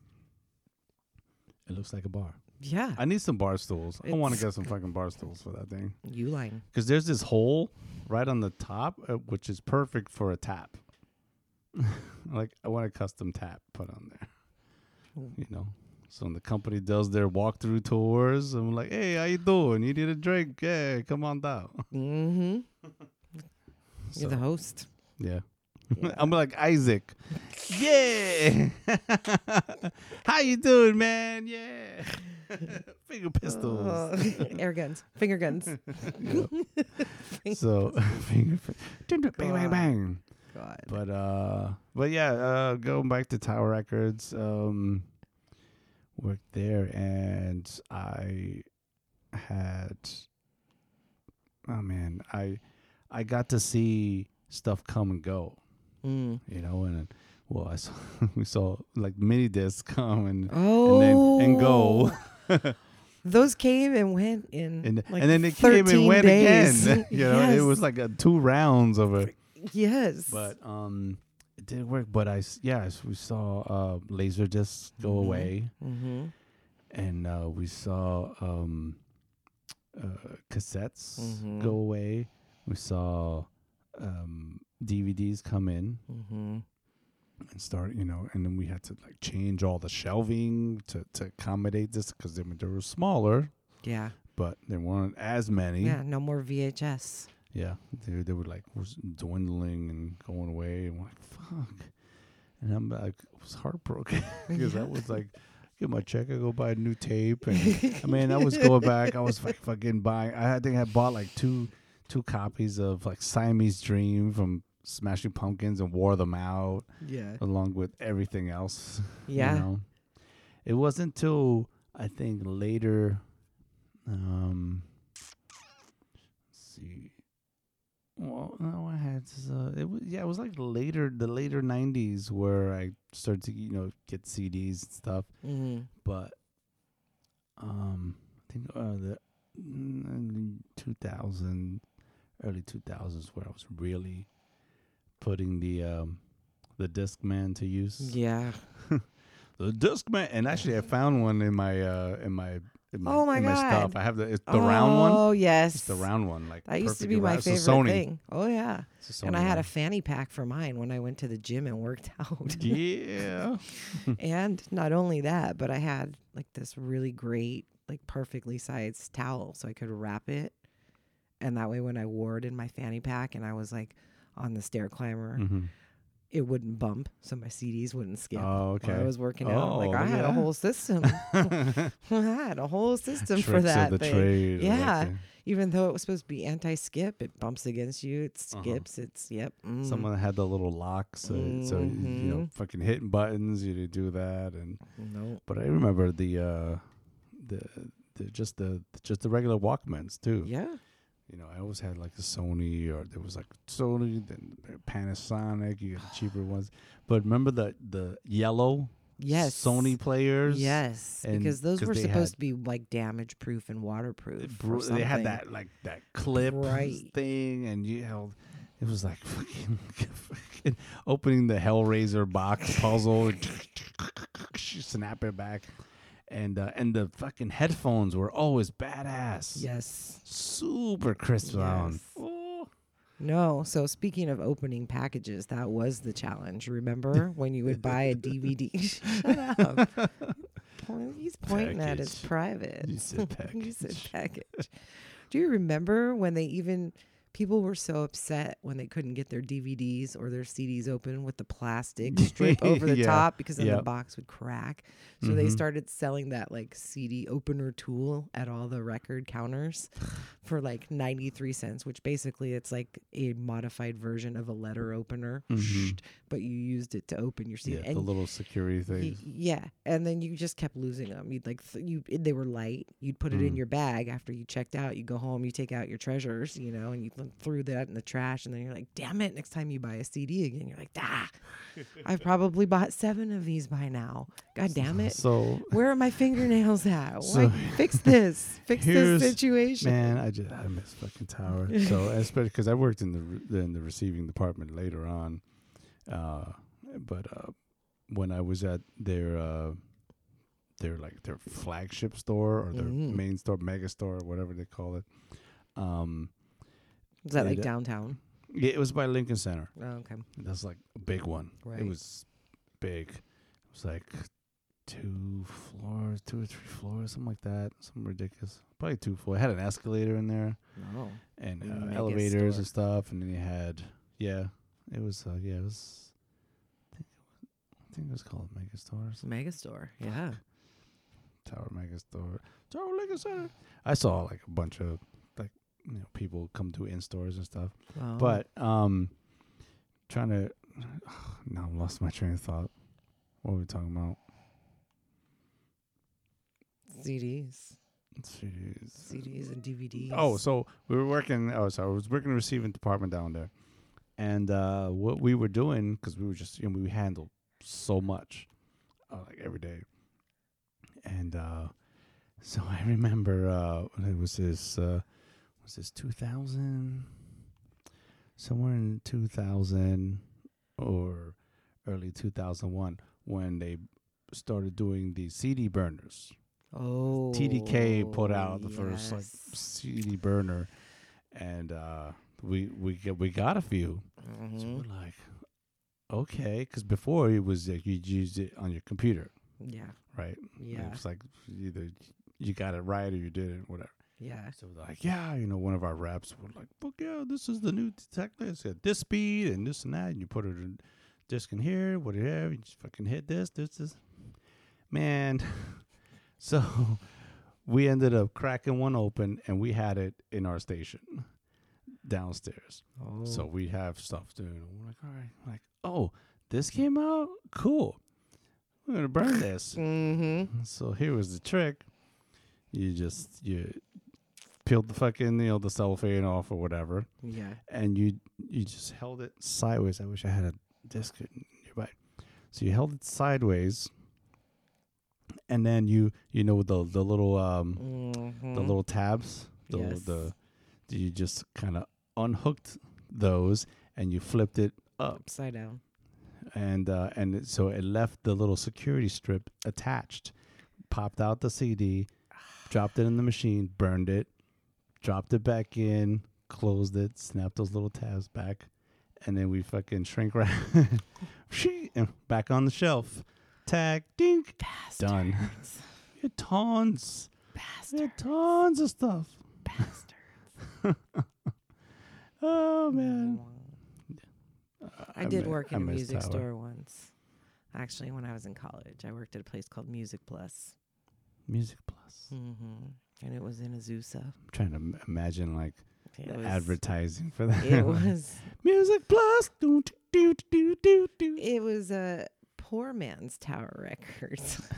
It looks like a bar. Yeah. I need some bar stools. I want to get some fucking bar stools for that thing. Uline. Because there's this hole right on the top, uh, which is perfect for a tap. (laughs) like I want a custom tap put on there. You know. So when the company does their walkthrough tours, I'm like, "Hey, how you doing? You need a drink? Yeah, come on down." Mm-hmm. So, (laughs) You're the host. yeah. I'm like Isaac. yeah. (laughs) how you doing, man? Yeah. (laughs) Finger pistols. Uh, air guns, finger guns. Yep. so (laughs) finger, bang, bang, bang, bang. God. But uh, but yeah, uh, going back to Tower Records, um, worked there, and I had, oh man, I I got to see stuff come and go, Mm. you know, and well, I saw (laughs) we saw like mini discs come and Oh, and then and go. (laughs) Those came and went in, and, like and then it came and went days. again. (laughs) you know, it was like a two rounds of it. yes, But um, it didn't work. But I yeah, we saw uh laser discs go Mhm. away, mm-hmm. and uh, we saw um, uh, cassettes Mhm. go away. We saw um DVDs come in Mm-hmm. and start, you know, and then we had to like change all the shelving to to accommodate this because they, they were smaller, yeah, but there weren't as many. yeah. No more VHS. Yeah, they they were like was dwindling and going away, and we're like, fuck. And I'm like, I was heartbroken (laughs) because I was like, get my check, I go buy a new tape, and I mean, I was going back, I was like fucking buying. I think I bought like two two copies of like Siamese Dream from Smashing Pumpkins and wore them out Yeah, along with everything else. you yeah. know? It wasn't until I think later. Um, let's see. Well, no, I had uh, it was yeah, it was like later the later '90s where I started to you know get CDs and stuff. Mm-hmm. But um, I think uh, the mm, 2000 early 2000s where I was really putting the um the Discman to use Yeah. (laughs) the Discman, and actually I found one in my uh in my in my, Oh my in my stuff. God. I have the it's the round one. Oh yes, It's the round one, like That used to be my round. Favorite Sony. thing. Oh yeah, and I had a fanny pack for mine when I went to the gym and worked (laughs) out. yeah. (laughs) and not only that, but I had like this really great, like perfectly sized towel, so I could wrap it, and that way when I wore it in my fanny pack and I was like on the stair climber, Mhm. it wouldn't bump, so my CDs wouldn't skip. Oh, While I was working out. Like Oh, I had a whole system. (laughs) (laughs) I had a whole system for that thing. trade. Like Yeah. Even though it was supposed to be anti-skip, it bumps against you. It Uh-huh. skips. It's yep. mm. Someone had the little locks, so, so you know, Mhm. fucking hitting buttons, you do that, and no. but I remember the uh, the the just the just the regular Walkmans too. Yeah. You know, I always had like a Sony or there was like Sony, then Panasonic. You got the cheaper (sighs) ones, but remember the the yellow Yes. Sony players. Yes, and- because those were supposed to be like damage proof and waterproof. Bro- they had that like that clip Right. thing, and you held. It was like (laughs) fucking, fucking opening the Hellraiser box puzzle, (laughs) snap it back, and uh, and the fucking headphones were always badass. Yes. super crisp sound. Yes. No. So speaking of opening packages, that was the challenge. Remember (laughs) when you would buy a DVD? (laughs) (laughs) Shut up. He's pointing at his private. You said package. you said package. package. Do you remember when they even people were so upset when they couldn't get their DVDs or their CDs open with the plastic (laughs) strip over the Yeah. top because then the box would crack. So they Mhm. started selling that like CD opener tool at all the record counters (sighs) for like 93 cents, which basically it's like a modified version of a letter opener, Mhm. but you used it to open your CD. Yeah, and the little security Y- yeah, and then you just kept losing them. You'd like th- you they were light. You'd put it in Mm. your bag after you checked out. You go home, you take out your treasures, you know, and you threw that in the trash. And then you're like, damn it! Next time you buy a CD again, you're like, ah, I've (laughs) probably bought seven of these by now. God damn it! So Where are my fingernails at? (laughs) So- Why fix this? Fix this situation. Man, I just I miss fucking Tower. So (laughs) especially because I worked in the re- in the receiving department later on, uh, but uh, when I was at their uh, their like their flagship store or their Mhm. main store, mega store, whatever they call it, um, Is that like it- downtown? yeah, it was by Lincoln Center. Oh, okay. That's like a big one. Right. It was big. It was like two floors, two or three floors, something like that. Something ridiculous. Probably two floors. It had an escalator in there Oh, and uh, elevators store. and stuff. And then you had, yeah, it was, uh, yeah, it was. I think it was, I think it was called Mega Stores, Megastore. Yeah. Tower Mega Store, Tower Lincoln Center. I saw like a bunch of you know people come to in stores and stuff. Oh. But um, trying to (sighs) now I've lost my train of thought. What were we talking about? CDs, CDs. CDs and DVDs. Oh, so we were working. Oh, sorry, I was working in the receiving department down there, and uh, what we were doing because we were just you know we handled so much, uh, like every day. And uh, so (laughs) I remember uh, it was this uh, was this two thousand somewhere in two thousand or early two thousand one when they started doing the CD burners. Oh, TDK put out the first like. CD burner, and uh, we we get we got a few. So Mhm. we're like, okay, because before it was like you used it on your computer, Yeah, right? yeah, It's like either you got it right or you didn't, whatever. Yeah. So like, yeah, you know, one of our reps were like, fuck yeah, this is the new detector. It's at this speed and this and that, and you put it in disc in here, whatever. You just fucking hit this, this, this. Man, (laughs) so we ended up cracking one open, and we had it in our station downstairs. Oh, So we have stuff doing. We're like, all right, like, oh, this came out, cool. We're gonna burn this. (laughs) mm-hmm. So here was the trick. You just you peeled the fucking you know the cellophane off or whatever, Yeah. and you you just held it sideways. I wish I had a disc nearby. So you held it sideways, and then you you know the the little um Mm-hmm. the little tabs the Yes. the you just kind of unhooked those and you flipped it up upside down. and uh, and it, so it left the little security strip attached. Popped out the CD, (sighs) dropped it in the machine, burned it, dropped it back in, closed it, snapped those little tabs back, and then we fucking shrink wrap, (laughs) and back on the shelf. Tag, dink, done. Bastards. (laughs) We had tons, we Bastards. had tons of stuff. Bastards. (laughs) Oh man, I did mi- work in a music Tower. store once. Actually, when I was in college, I worked at a place called Music Plus. Music Plus. Mm-hmm. And it was in Azusa. I'm trying to m- imagine like was, advertising for that. It was. (laughs) Music Plus. Do, do, do, do, do. It was a poor man's Tower Records. (laughs)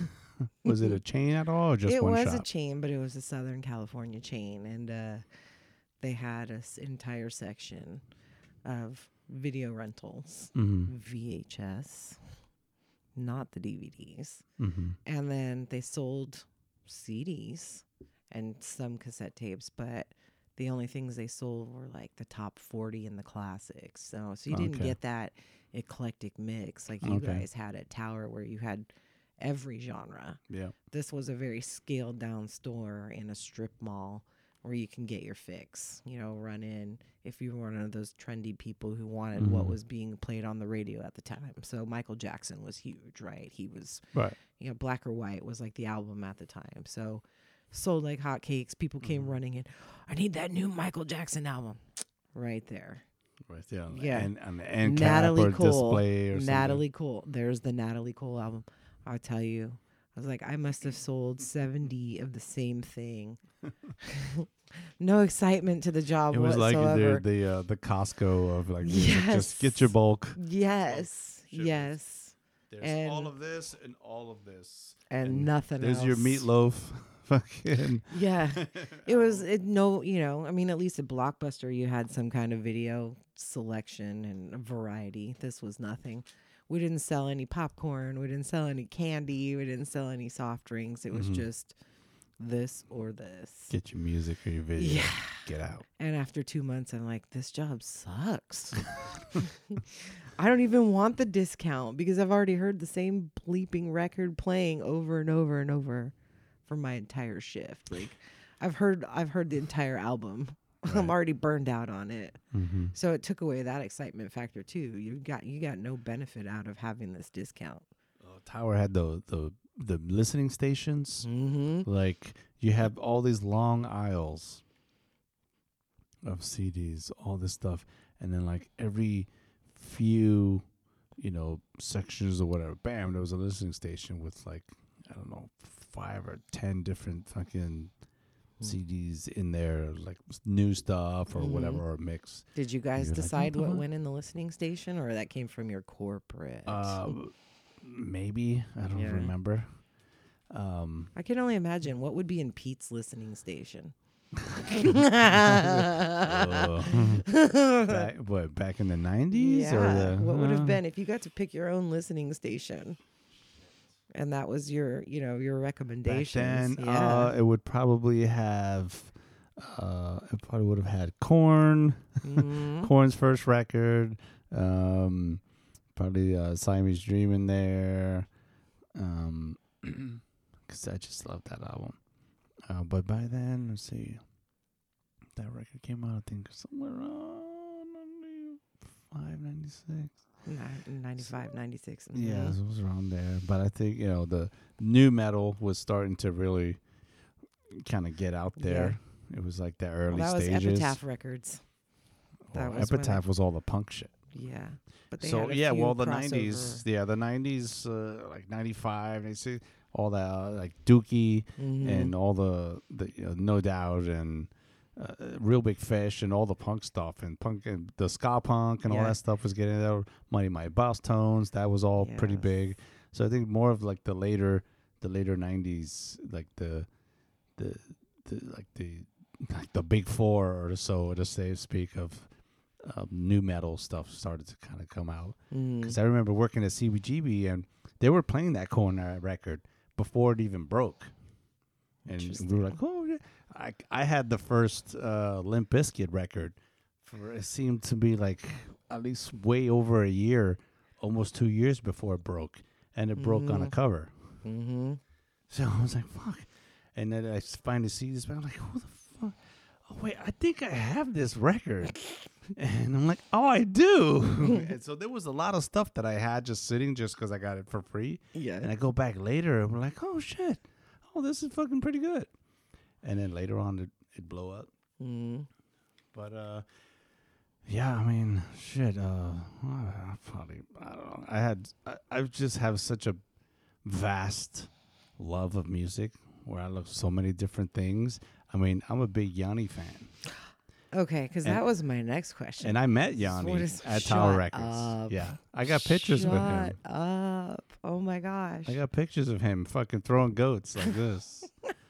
Was it a chain at all, or just it one was shop? a chain, but it was a Southern California chain, and uh, they had an entire section of video rentals, mm-hmm. VHS, not the DVDs, Mm-hmm. and then they sold CDs and some cassette tapes, but the only things they sold were like the top 40 and the classics. So, so you didn't Okay. get that eclectic mix like you Okay. guys had at Tower where you had every genre. Yeah. This was a very scaled down store in a strip mall where you can get your fix, you know, run in if you were one of those trendy people who wanted what Mhm. was being played on the radio at the time. So Michael Jackson was huge, right? He was Right. you know, Black or White was like the album at the time. So sold like hotcakes. People came Mhm. running in. I need that new Michael Jackson album. (tsk) Right there. Right there. On Yeah. The end, on the end Natalie Cole. display or Natalie Cole. There's the Natalie Cole album. I'll tell you. I was like, I must have sold 70 of the same thing. (laughs) (laughs) no excitement to the job. It was like the the uh, the Costco of like music. just get your bulk. yes. Shipments. Yes. There's all of this and all of this. And, And nothing There's else. your meatloaf. (laughs) Fucking. Yeah. (laughs) It was it no, you know, I mean at least at Blockbuster you had some kind of video selection and variety. This was nothing. We didn't sell any popcorn, we didn't sell any candy, we didn't sell any soft drinks. It was Mhm. just this or this. Get your music or your video. Yeah. Get out. And after 2 months I'm like this job sucks. (laughs) I don't even want the discount because I've already heard the same bleeping record playing over and over and over for my entire shift. Like I've heard I've heard the entire album. (laughs) I'm already burned out on it. Mm-hmm. So it took away that excitement factor too. You got you got no benefit out of having this discount. Uh, Tower had the the the listening stations. Mm-hmm. Like you have all these long aisles of CDs, all this stuff, and then like every few, you know, sections or whatever, bam, there was a listening station with like I don't know five or ten different fucking Hmm. CDs in there, like new stuff or Mhm. whatever, or mix. Did you guys You're like, decide "What went in the listening station or that came from your corporate? Uh, (laughs) maybe I don't Yeah. remember. Um, I can only imagine what would be in Pete's listening station. Uh, (laughs) (laughs) back, what back in the nineties or yeah. the what would uh, have been if you got to pick your own listening station? And that was your, you know, your back then? yeah. Uh, it would probably have. Uh, it probably would have had Korn. (laughs) Mhm. Korn's first record. Um, probably uh, Siamese Dream in there. Um, (clears throat) because I just love that album. Uh, but by then, let's see, that record came out. I think somewhere around 95, 96. Ni- 95, 96. Yeah, mhm. it was around there. But I think you know the nu metal was starting to really kind of get out Yeah. there. It was like the early Well, that was. Epitaph Records. that Well, was Epitaph was all the punk shit. Yeah. But they so had a yeah, well the crossover- '90s, yeah, the '90s, uh, like '95, they see all that uh, like Dookie Mhm. and all the the you know, No Doubt and uh, Real Big Fish and all the punk stuff and punk and the ska punk and all that stuff was getting there. Mighty Mighty Bosstones, that was all pretty big. So I think more of like the later the later '90s, like the the the like the like the big four or so to say speak of um, nu metal stuff started to kind of come out Mm. because I remember working at CBGB and they were playing that corner record before it even broke, and we were like, "Oh, yeah." I I had the first uh, Limp Bizkit record for it seemed to be like at least way over a year, almost two years before it broke, and it broke on a Mhm. cover. Mm-hmm. So I was like, "Fuck!" And then I finally see this, but I'm like, "Who the fuck?" Oh wait, I think I have this record, and I'm like, "Oh, I do." (laughs) and so there was a lot of stuff that I had just sitting just because I got it for free, Yeah. and I go back later and we're like, "Oh shit! Oh, this is fucking pretty good." And then later on, it it blow up. mm. But uh, yeah, I mean, shit. Uh, I probably I don't know. I had I, I just have such a vast love of music where I love so many different things. I mean, I'm a big Yanni fan, Okay, because that was my next question. and I met Yanni is- at Tower Records. up. Yeah, I got pictures with him. Shut up. Oh my gosh. I got pictures of him fucking throwing goats like this. (laughs)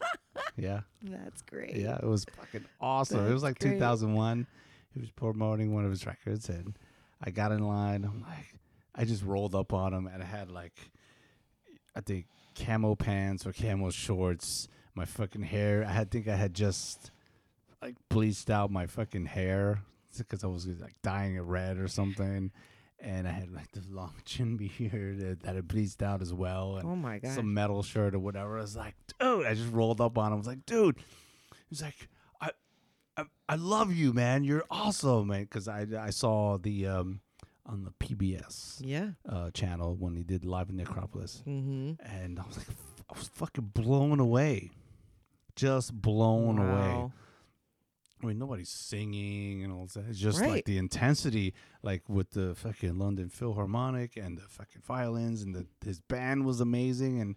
yeah, That's great. yeah, it was fucking awesome. it was like great. 2001. He was promoting one of his records, and I got in line. I'm like, I just rolled up on him, and I had like, I think camo pants or camo shorts. My fucking hair. I had think I had just like bleached out my fucking hair because I was like dyeing it red or something. And I had like this long (laughs) chin beard that, that had bleached out as well. And Oh my gosh. some metal shirt or whatever. I was like, dude, I just rolled up on him. I was like, dude, he's like, I, I, I love you, man. You're awesome, man. Because I, I saw the um on the PBS yeah. uh, channel when he did live in the Acropolis, Mm-hmm. and I was like, f- I was fucking blown away, just blown away. I mean, nobody's singing and all that. It's just Right. like the intensity, like with the fucking London Philharmonic and the fucking violins, and the his band was amazing, and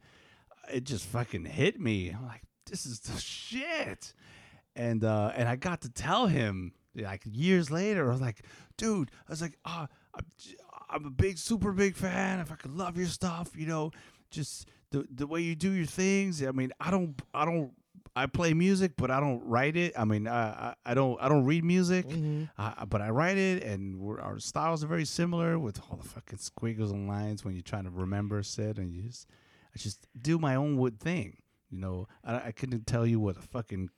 it just fucking hit me. I'm like, this is the shit, and uh, and I got to tell him like years later. I was like, dude, I was like, ah, I'm, j- I'm a big, super big fan. I could love your stuff, you know, just the the way you do your things. I mean, I don't, I don't. I play music, but I don't write it. I mean, I I, I don't I don't read music, Mm-hmm. I, but I write it, and we're, our styles are very similar with all the fucking squiggles and lines when you're trying to remember shit, and you just I just do my own wood thing. You know, I, I couldn't tell you what a fucking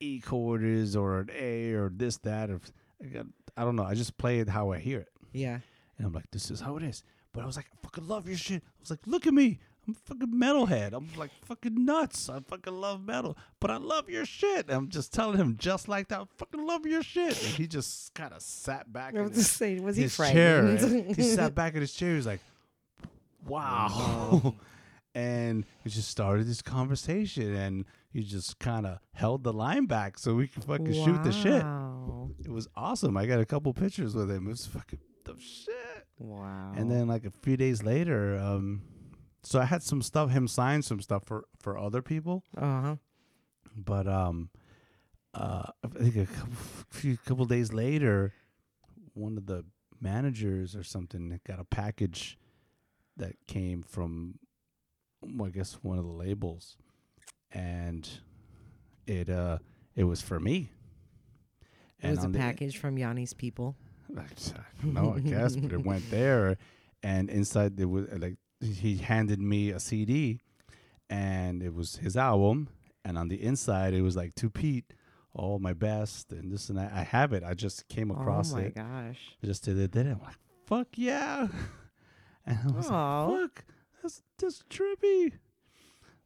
E chord is or an A or this that or I, got, I don't know. I just play it how I hear it, Yeah. and I'm like, this is how it is. But I was like, I fucking love your shit. I was like, look at me. I'm a fucking metalhead. I'm like fucking nuts. I fucking love metal, but I love your shit. I'm just telling him just like that. I fucking love your shit. And he just kind of sat back I in was his, just saying, was he his chair. frightened? (laughs) and he sat back in his chair. He was like, wow. (laughs) and he just started this conversation and he just kind of held the line back so we could fucking shoot the shit. It was awesome. I got a couple pictures with him. It was fucking the shit. Wow. And then like a few days later, um, so I had some stuff, him sign some stuff for for other people, Uh huh. but um, uh, I think a couple, few couple days later, one of the managers or something got a package that came from, well, I guess one of the labels, and it uh it was for me. It was a the- package from Yanni's people. (laughs) no, I guess, but it went there, and inside there was like he handed me a CD, and it was his album, and on the inside it was like to Pete, all my best, and this and that. I have it. I just came across it. oh my it gosh. just the other day. I'm like, fuck yeah, (laughs) and I was Aw. like, fuck, that's that's trippy.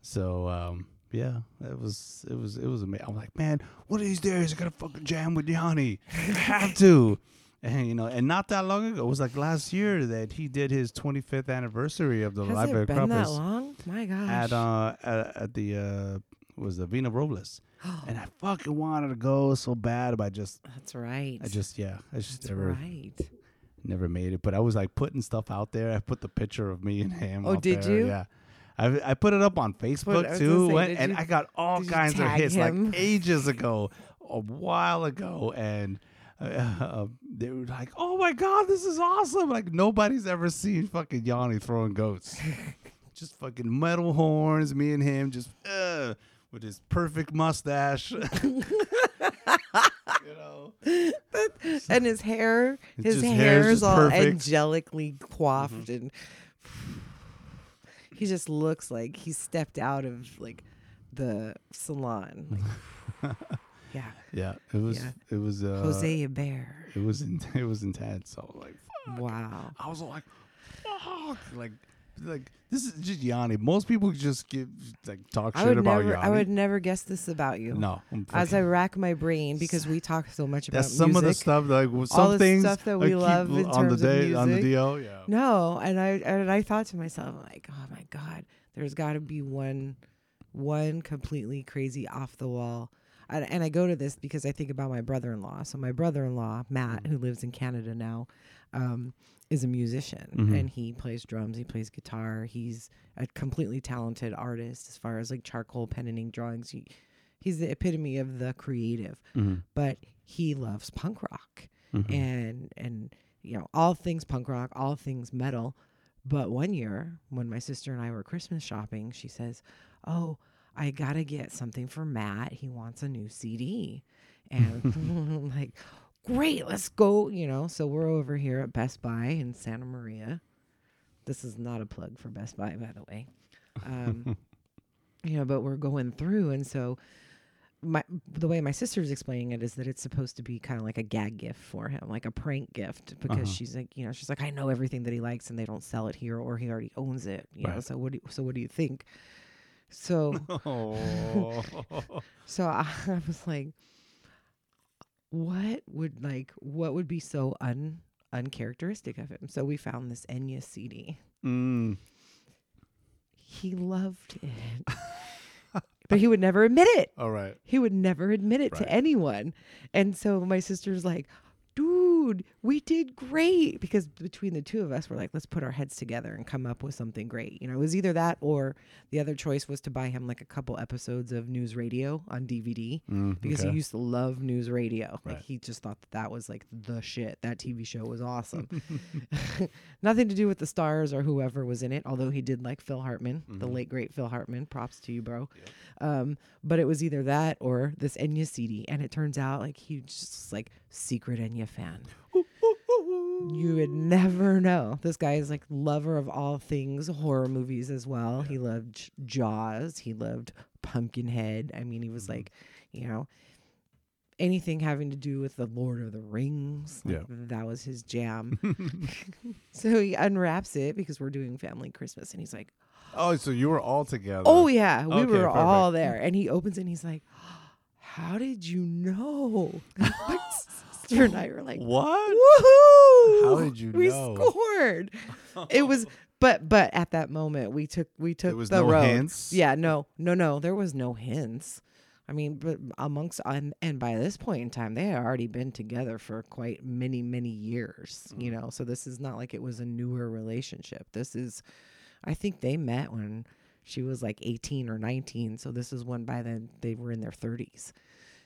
So um, yeah, it was it was it was amazing. I'm like, man, one of these days I gotta fucking jam with Yanni. I have to. (laughs) And (laughs) you know, and not that long ago, it was like last year that he did his 25th anniversary of the Has Library it been that long? My gosh. at uh at, at the uh was the Vina Robles, (gasps) and I fucking wanted to go so bad, but I just That's right. I just yeah, I just That's never right. never made it. But I was like putting stuff out there. I put the picture of me and him. Oh, did there, you? Yeah. I, I put it up on Facebook too, say, and you- I got all kinds of hits him? like (laughs) ages ago, a while ago, and uh, (laughs) they were like, "Oh my god, this is awesome!" Like nobody's ever seen fucking Yanni throwing goats, (laughs) just fucking metal horns. Me and him just uh, with his perfect mustache. (laughs) you know, and his hair, his hair is all perfect. Mm-hmm. angelically coiffed, and he just looks like he stepped out of like the salon. Like, yeah, yeah, it was Yeah. it was uh, Jose Bear. It was in, (laughs) it was intense. So like, fuck. Wow. I was like, fuck, like, like this is just Yanni. Most people just give like talk I shit about never, Yanni. I would never guess this about you. no, As I rack my brain because we talk so much about that's some of the stuff like well, some all the things stuff that we love in on the terms of day on the. DL. Yeah, No, and I and I thought to myself like, oh my god, there's got to be one, one completely crazy off the wall. And, I go to this because I think about my brother-in-law. So my brother-in-law Matt, who lives in Canada now, um, is a musician Mhm. and he plays drums, he plays guitar. He's a completely talented artist as far as like charcoal pen and ink drawings. He, he's the epitome of the creative, Mhm. but he loves punk rock Mhm. and and you know all things punk rock, all things metal. But one year when my sister and I were Christmas shopping, she says, "Oh, I gotta get something for Matt. He wants a new CD," and (laughs) (laughs) like, "Great, let's go!" You know, so we're over here at Best Buy in Santa Maria. This is not a plug for Best Buy, by the way. Um, (laughs) you know, but we're going through, and so my the way my sister's explaining it is that it's supposed to be kind of like a gag gift for him, like a prank gift, because Uh-huh. she's like, you know, she's like, I know everything that he likes, and they don't sell it here, or he already owns it, you know. So what? Do, you, so what do you think? So (laughs) oh, (laughs) so I, (laughs) I was like, what would like what would be so un uncharacteristic of him? So we found this Enya CD. mm. He loved it. but he would never admit it. all right. He would never admit it Right. to anyone. And so my sister's like, dude, we did great. Because between the two of us, we're like, let's put our heads together and come up with something great. You know, it was either that or the other choice was to buy him like a couple episodes of NewsRadio on DVD Mm, because okay. he used to love NewsRadio. Like he just thought that that was like the shit. That TV show was awesome. (laughs) (laughs) Nothing to do with the stars or whoever was in it, although he did like Phil Hartman, the Mhm. late great Phil Hartman. Props to you, bro. Um, but it was either that or this Enya CD, and it turns out like he just like secret Enya fan. You would never know. This guy is like lover of all things horror movies as well. He loved J- Jaws. He loved Pumpkinhead. I mean, he was mm-hmm. like, you know, anything having to do with the Lord of the Rings. like, Yeah. that was his jam. (laughs) (laughs) so he unwraps it because we're doing family Christmas, and he's like, Oh, so you were all together. "Oh yeah, we Okay, were all there." And he opens it, and he's like, "How did you know?" (laughs) My sister and I were like, what? Woohoo! How did you (laughs) we know? scored. (laughs) It was, but but at that moment we took we took There was the no road. hints? Yeah, no, no, no. There was no hints. I mean, but amongst and, and by this point in time, they had already been together for quite many many years. You Mm. know, so this is not like it was a newer relationship. This is, I think they met when she was like eighteen or nineteen. So this is when by then they were in their thirties.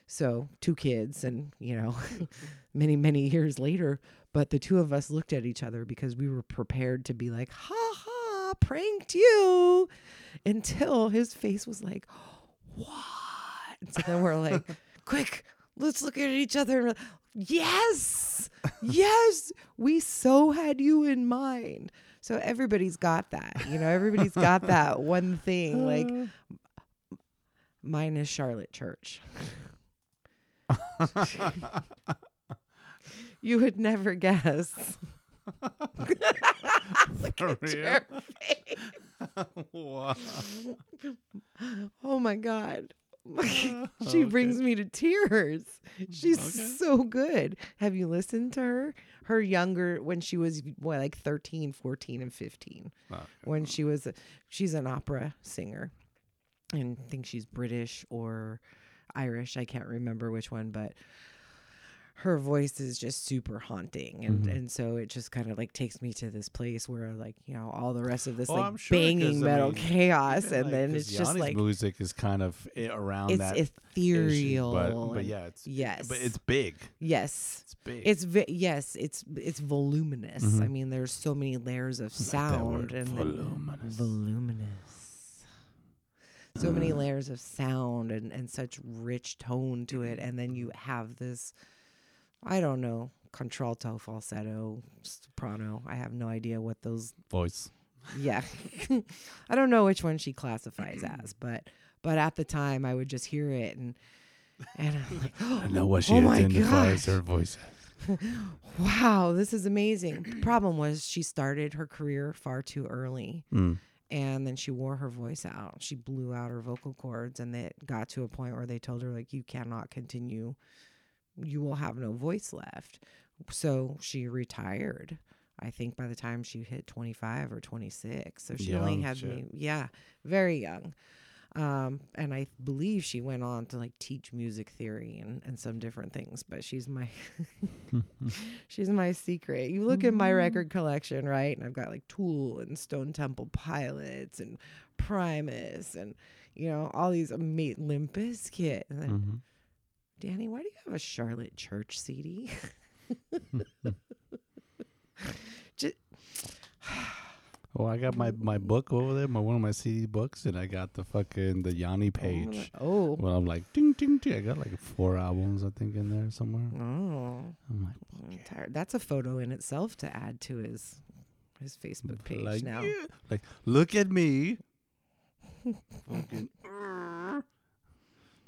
So two kids, and you know, (laughs) (laughs) many many years later. But the two of us looked at each other because we were prepared to be like, "Ha ha, pranked you," until his face was like, "What?" And so then we're like, (laughs) quick, let's look at each other. and Yes, yes, we so had you in mind. So everybody's got that, you know. Everybody's got that one thing. Like uh. mine is Charlotte Church. (laughs) you would never guess. (laughs) Look For at real? your face. (laughs) wow. Oh my god. she Okay. brings me to tears. She's Okay. so good. Have you listened to her? Her younger when she was what like 13, 14 and 15. When she was she's an opera singer. And I think she's British or Irish. I can't remember which one, but her voice is just super haunting and Mhm. and so it just kind of like takes me to this place where like you know all the rest of this Oh, like sure, banging I metal mean, chaos and like, then it's just like music is kind of around it's that. issue, ethereal but, but yeah, it's yes but it's big. yes It's big. it's vi- yes it's it's voluminous i Mhm. mean there's so many layers of I like sound and voluminous. voluminous so many Uh. layers of sound and and such rich tone to it and then you have this i don't know contralto falsetto soprano i have no idea what those voice. yeah (laughs) i don't know which one she classifies as (clears throat) but but at the time i would just hear it and and I'm like, oh, I (gasps) know what she oh identifies her voice. (laughs) wow this is amazing the problem was she started her career far too early Mm. And then she wore her voice out. She blew out her vocal cords and it got to a point where they told her like you cannot continue. You will have no voice left. So she retired i think by the time she hit 25 or 26 so she only had shit. me yeah very young um, and I believe she went on to like teach music theory and, and some different things, but she's my (laughs) she's my secret. You look at my record collection, right? And I've got like Tool and Stone Temple Pilots and Primus and you know all these amazing Limp Bizkit. And then, Mhm. Danny, why do you have a Charlotte Church CD? (laughs) (laughs) Just, Oh, I got my, my book over there, my one of my CD books, and I got the fucking the Yanni oh, page. Oh. Well, I'm like ding ding ding. I got like four albums, I think, in there somewhere. Oh. I'm like, I'm tired. That's a photo in itself to add to his his Facebook page like, now. yeah. like look at me. (laughs)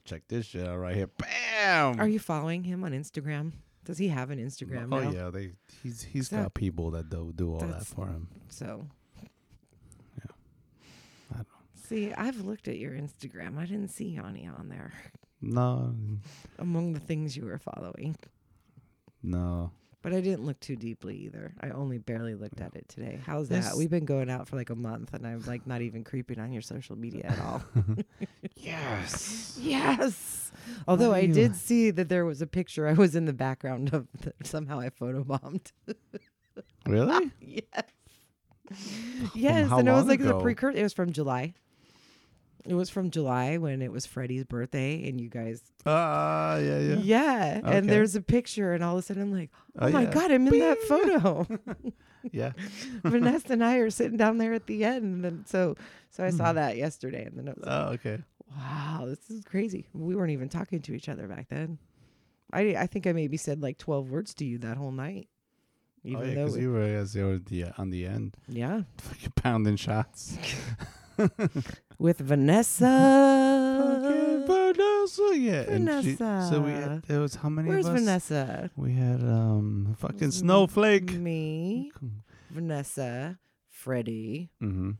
Check this shit out right here. Bam. Are you following him on Instagram? Does he have an Instagram Oh now? yeah, they he's he's That- got people that do do all that for him. So. Yeah. I don't- See, I've looked at your Instagram. I didn't see Yanni on there No, among the things you were following. no. But I didn't look too deeply either. I only barely looked at it today. How's that? We've been going out for like a month and I'm like not even creeping on your social media at all. (laughs) (laughs) Yes. yes. Although I did see that there was a picture I was in the background of that somehow I photobombed. Really? (laughs) yes. Yes, and it was like the ago? precursor. It was from July. It was from July when it was Freddie's birthday, and you guys, Ah, yeah, yeah. yeah. Okay. And there's a picture, and all of a sudden I'm like, oh, Oh, my yeah. god, I'm in that photo. (laughs) (laughs) Yeah. Vanessa and I are sitting down there at the end, and then so so I saw Mhm. that yesterday, and then it was like, Oh, okay. wow, this is crazy. We weren't even talking to each other back then. I I think I maybe said like 12 words to you that whole night. Even oh, yeah, because you were as you were the on the end, yeah, (laughs) fucking pounding shots. With Vanessa. Vanessa, yeah. And she, so we had, there was how many Where's of us? Vanessa? We had um fucking snowflake. Me, Vanessa, Freddie, Mm-hmm.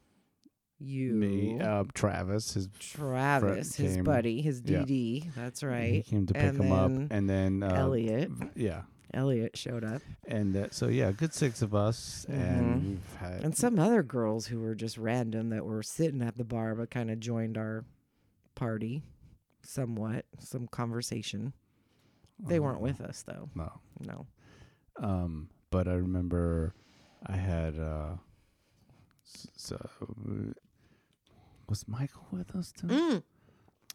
you, Me, uh, Travis, his Travis, his came. buddy, his Yeah. DD. That's He right. came to pick And him up, and then uh, Elliot. Yeah, Elliot showed up, and uh, so yeah, good six of us, and Mhm. we've had and some other girls who were just random that were sitting at the bar but kind of joined our party, somewhat, some conversation. They weren't with us though. No, No. um, but I remember I had uh, so uh, was Michael with us too? Mm.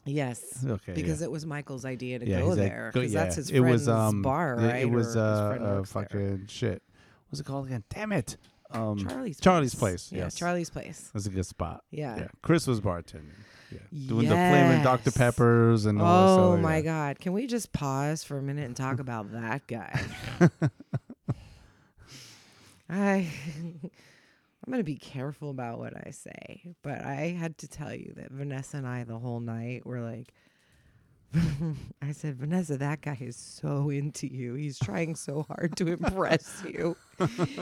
Yes. Okay, Because yeah. it was Michael's idea to yeah, go there because yeah, that's his it friend's was um bar, it- right? It was uh, uh works there. fucking shit. What's it called again? Damn it! Um, Charlie's Charlie's place. Place, Yeah, yes. Charlie's place. That's a good spot. Yeah. Yeah. Chris was bartending. Yeah. Doing the flaming Dr. Peppers and all Oh my yeah. God! Can we just pause for a minute and talk about that guy? (laughs) I (laughs) I'm gonna be careful about what I say, but I had to tell you that Vanessa and I the whole night were like. (laughs) I said, Vanessa, that guy is so into you. He's trying so hard to impress (laughs) you.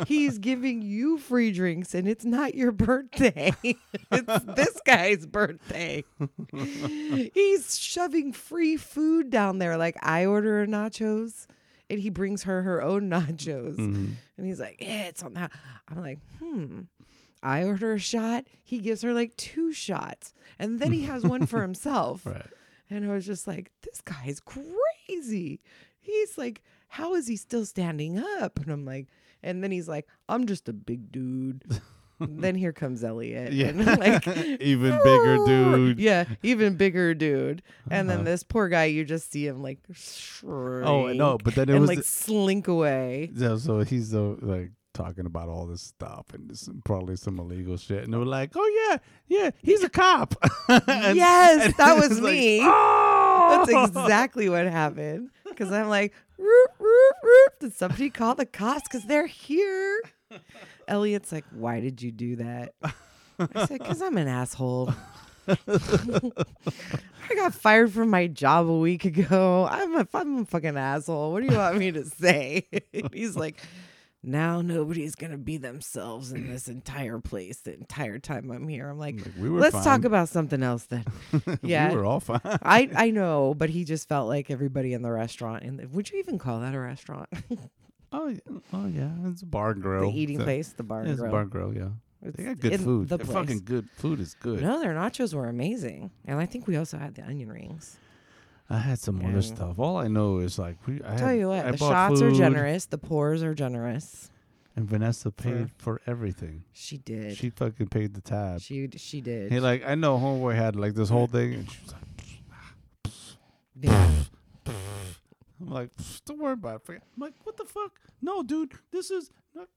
He's giving you free drinks, and it's not your birthday. (laughs) it's this guy's birthday. He's shoving free food down there. Like I order nachos, and he brings her her own (laughs) nachos, Mhm. and he's like, "Yeah, it's on that." I'm like, "Hmm." I order a shot. He gives her like two shots, and then he has one for (laughs) himself. Right. And I was just like, this guy's crazy. He's like, how is he still standing up? And I'm like, and then he's like, I'm just a big dude. (laughs) (laughs) then here comes Elliot. Yeah. And like, (laughs) Even bigger dude. Yeah, even bigger dude. And then Uh-huh. this poor guy, you just see him like shrink Oh no, but then it and was like slink away. Yeah, so he's like talking about all this stuff and this, probably some illegal shit, and they were like, "Oh yeah, yeah, he's a cop." (laughs) And- Yes, and that was like, me. "Oh!" That's exactly what happened. Because I'm like, roop, roop, roop. Did somebody call the cops? Because they're here. Elliot's like, why did you do that? I said, because I'm an asshole. (laughs) I got fired from my job a week ago. I'm a, I'm a fucking asshole. What do you want me to say? (laughs) He's like, now nobody's going to be themselves in this entire place the entire time I'm here. I'm like, Like, we were let's fine. talk about something else then. (laughs) Yeah. we were all fine. I I know, but he just felt like everybody in the restaurant. And would you even call that a restaurant? Oh, yeah. oh yeah, it's a bar and grill. the eating So- place, the bar Yeah, it's a grill. bar and grill. Yeah, It's they got good food. The fucking good food is good. No, their nachos were amazing, and I think we also had the onion rings. I had some other stuff. All I know is like we. I Tell had- you what, I the shots are generous, the pours are generous. and Vanessa paid for everything. She did. She fucking paid the tab. she she did. He like I know homeboy had like this whole thing, and she was like, Yeah. I'm like, don't worry about it. I'm like, what the fuck? No, dude, this is. Not...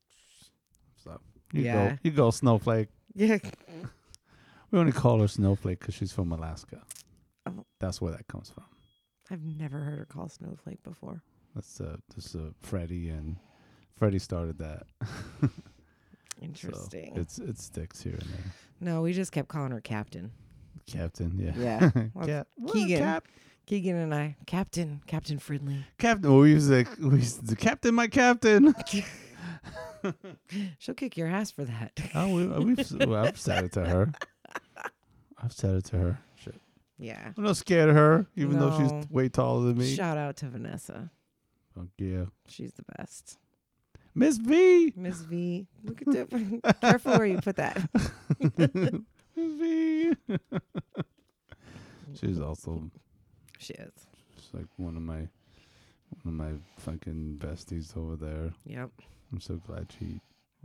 So you Yeah. go, you go, Snowflake. yeah. (laughs) We only call her Snowflake because she's from Alaska. Oh. That's where that comes from. I've never heard her call snowflake before. That's uh, this uh, Freddie and Freddie started that. (laughs) So Interesting. it's it sticks here and there. no, we just kept calling her Captain. Captain, yeah. Yeah. (laughs) Cap, Keegan. Cap, Keegan and I, Captain, Captain Fridley. Captain. Oh, we used to, we used to, Captain, my Captain. (laughs) She'll kick your ass for that. (laughs) Oh, we, we've, well, I've said it to her. I've said it to her. Shit. yeah. I'm not scared of her, even though No. she's way taller than me. Shout out to Vanessa. Fuck yeah. She's the best. Miss V. Miss V. Look at that. (laughs) Careful where you put that. Miss V. she's also She is. she's like one of my one of my fucking besties over there. Yep. I'm so glad she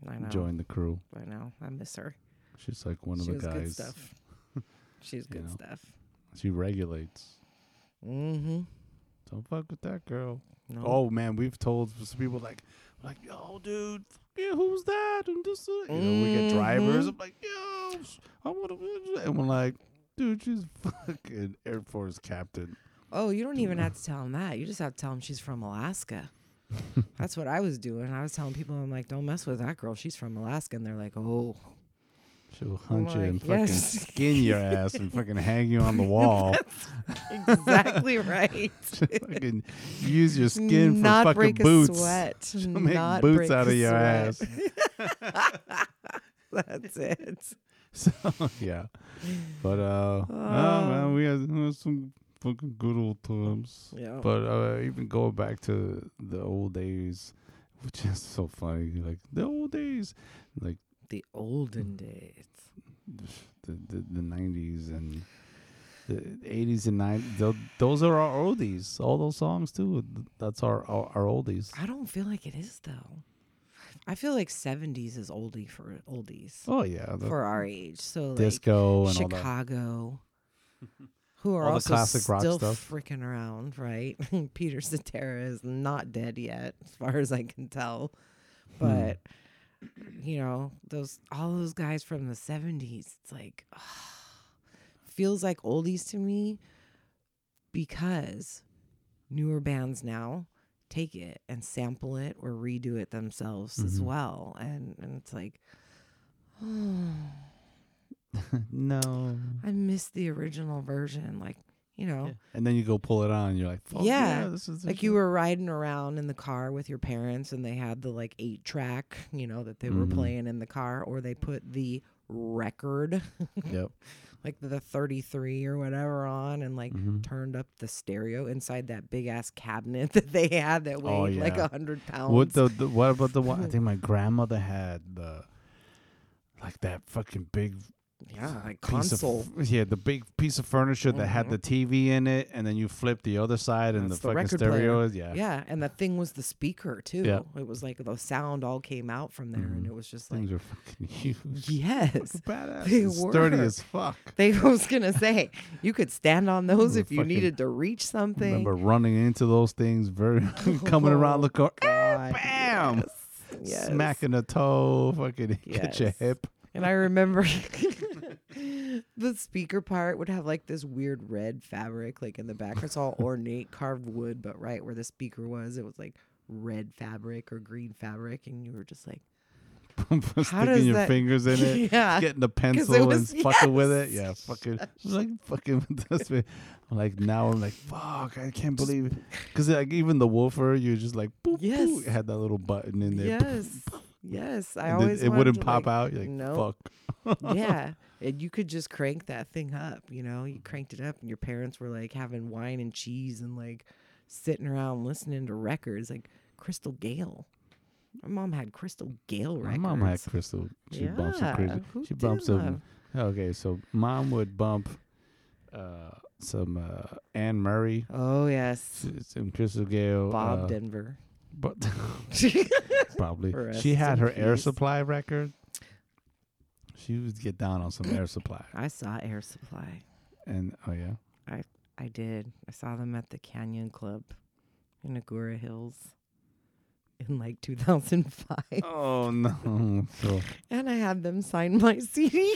I know. joined the crew. I know. I miss her. She's like one of she the was good guys. stuff. (laughs) She's good know. stuff. She regulates. Mm-hmm. Don't fuck with that girl. No. Oh man, we've told some people like, like, yo, dude, yeah, who's that? And this, uh, you know, we get drivers. Mhm. I'm like, yo, I want to, and we're like, dude, she's (laughs) fucking Air Force captain. Oh, you don't even have to tell them that. You just have to tell them she's from Alaska. (laughs) That's what I was doing. I was telling people, I'm like, don't mess with that girl. She's from Alaska. And they're like, oh. She'll hunt you like, and fucking yes. skin your ass and fucking hang you on the (laughs) wall. (laughs) exactly right. fucking use your skin for Not fucking break boots. a sweat. She'll make Not boots break out of your sweat. ass. That's it. So yeah, but uh, oh, man, we had, we had some fucking good old times. Yeah. But uh, even going back to the old days, which is so funny, like the old days, like the olden days. the the, the 90s and the 80s and 90s. Those are our oldies. All those songs too. That's our our, our oldies. I don't feel like it is though. I feel like 70s is oldie for oldies Oh yeah, the for our age. So like disco and all that. Chicago, (laughs) who are All the also classic rock still stuff. freaking around, right? (laughs) Peter Cetera is not dead yet, as far as I can tell. Hmm. But you know, those all those guys from the 70s. It's like feels like oldies to me because newer bands now take it and sample it or redo it themselves as Mhm. well. And and it's like (sighs) (laughs) no. I miss the original version. Like, you know, And then you go pull it on, and you're like, Fuck yeah, Yeah, this is the like you were riding around in the car with your parents and they had the like eight track, you know, that they were Mhm. playing in the car, or they put the record, (laughs) Yep. like the 33 or whatever on and like Mhm. turned up the stereo inside that big ass cabinet (laughs) that they had that weighed Oh, like a hundred pounds. What the, the what about the one? I think my grandmother had the like that fucking big yeah, like console. of yeah, the big piece of furniture that had Mhm. the TV in it, and then you flip the other side, and That's the the fucking stereo is yeah. yeah, and the thing was the speaker too. Yeah. It was like the sound all came out from there, and Mhm. it was just like, Things are fucking (laughs) huge, yes, (laughs) badass, They and sturdy as fuck. (laughs) They I was gonna say you could stand on those if you needed to reach something. Remember running into those things, very coming around the corner, God, bam, Yes. yes. smacking a toe, fucking hit your hip. And I remember (laughs) the speaker part would have like this weird red fabric, like in the back. It's all (laughs) ornate carved wood, but right where the speaker was, it was like red fabric or green fabric, and you were just like, (laughs) Sticking your that- fingers in it, Yeah. getting the pencil it and was- fucking with it. Yeah, fucking like fucking with this. I'm like now I'm like fuck, I can't believe it. Because like even the woofer, you're just like boop, Yes. boop, it had that little button in there. yes, yes. I always it wouldn't pop like, out. Like no. fuck. (laughs) yeah. And you could just crank that thing up, you know, you cranked it up and your parents were like having wine and cheese and like sitting around listening to records like Crystal Gayle. My mom had Crystal Gayle right now. My mom had crystal. She bumps some crazy. Who She bumps some. Okay, so mom would bump uh, some uh, Anne Murray, Oh yes. some Crystal Gayle, Bob uh, Denver. But (laughs) probably Rest she had in her Air peace. Supply record. She would get down on some Air Supply, I saw Air Supply. and oh yeah, I I did. I saw them at the Canyon Club in Agoura Hills in like 2005. oh no, (laughs) so And I had them sign my (laughs) CD.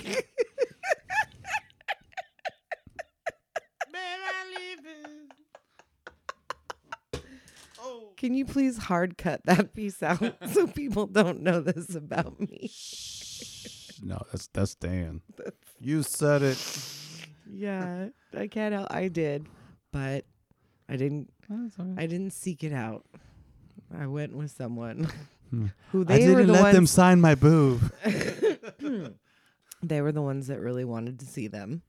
Can you please hard cut that (laughs) piece out (laughs) so people don't know this about me? no, that's that's Dan. (laughs) You said it. Yeah, I can't help. I did, but I didn't. That's. I didn't seek it out. I went with someone Hmm. who I they didn't were the let ones. them sign my boob. they were the ones that really wanted to see them.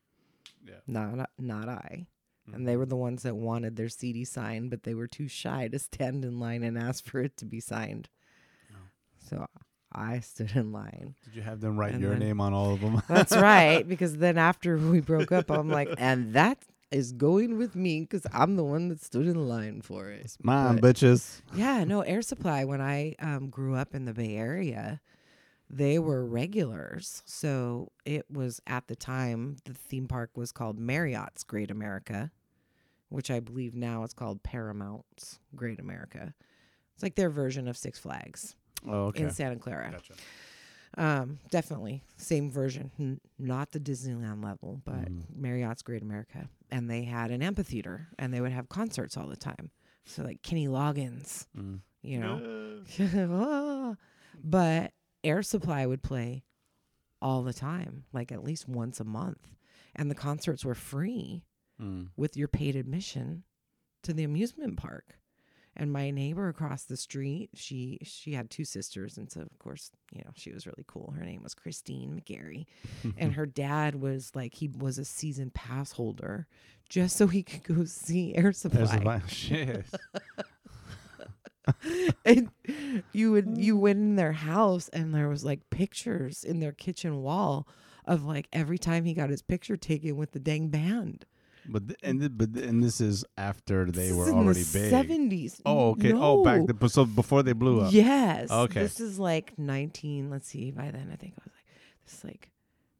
Yeah. Not not I. And they were the ones that wanted their CD signed, but they were too shy to stand in line and ask for it to be signed. Oh. So I stood in line. Did you have them write And your then- name on all of them? (laughs) That's (laughs) right, because then after we broke up, I'm like, and that is going with me because I'm the one that stood in line for it. Mine, But- bitches. Yeah, no, Air Supply, when I um, grew up in the Bay Area, they were regulars. So it was at the time, the theme park was called Marriott's Great America, which I believe now it's called Paramount's Great America. It's like their version of Six Flags Oh, okay. in Santa Clara. Gotcha. Um, definitely same version, N- not the Disneyland level, but Mhm. Marriott's Great America. And they had an amphitheater and they would have concerts all the time. So like Kenny Loggins, Mm. you know. (laughs) but Air Supply would play all the time, like at least once a month. And the concerts were free Mm. with your paid admission to the amusement park. And my neighbor across the street, she she had two sisters, and so of course, you know, she was really cool. Her name was Christine McGarry, (laughs) and her dad was like he was a season pass holder, just so he could go see Air Supply. (laughs) Shit. (laughs) and you would you went in their house and there was like pictures in their kitchen wall of like every time he got his picture taken with the dang band. But th- and th- but th- and this is after they This were already big. Seventies. Oh, okay. Oh, back the, so before they blew up. Yes. Okay. This is like nineteen. Let's see. By then, I think I was like this is like.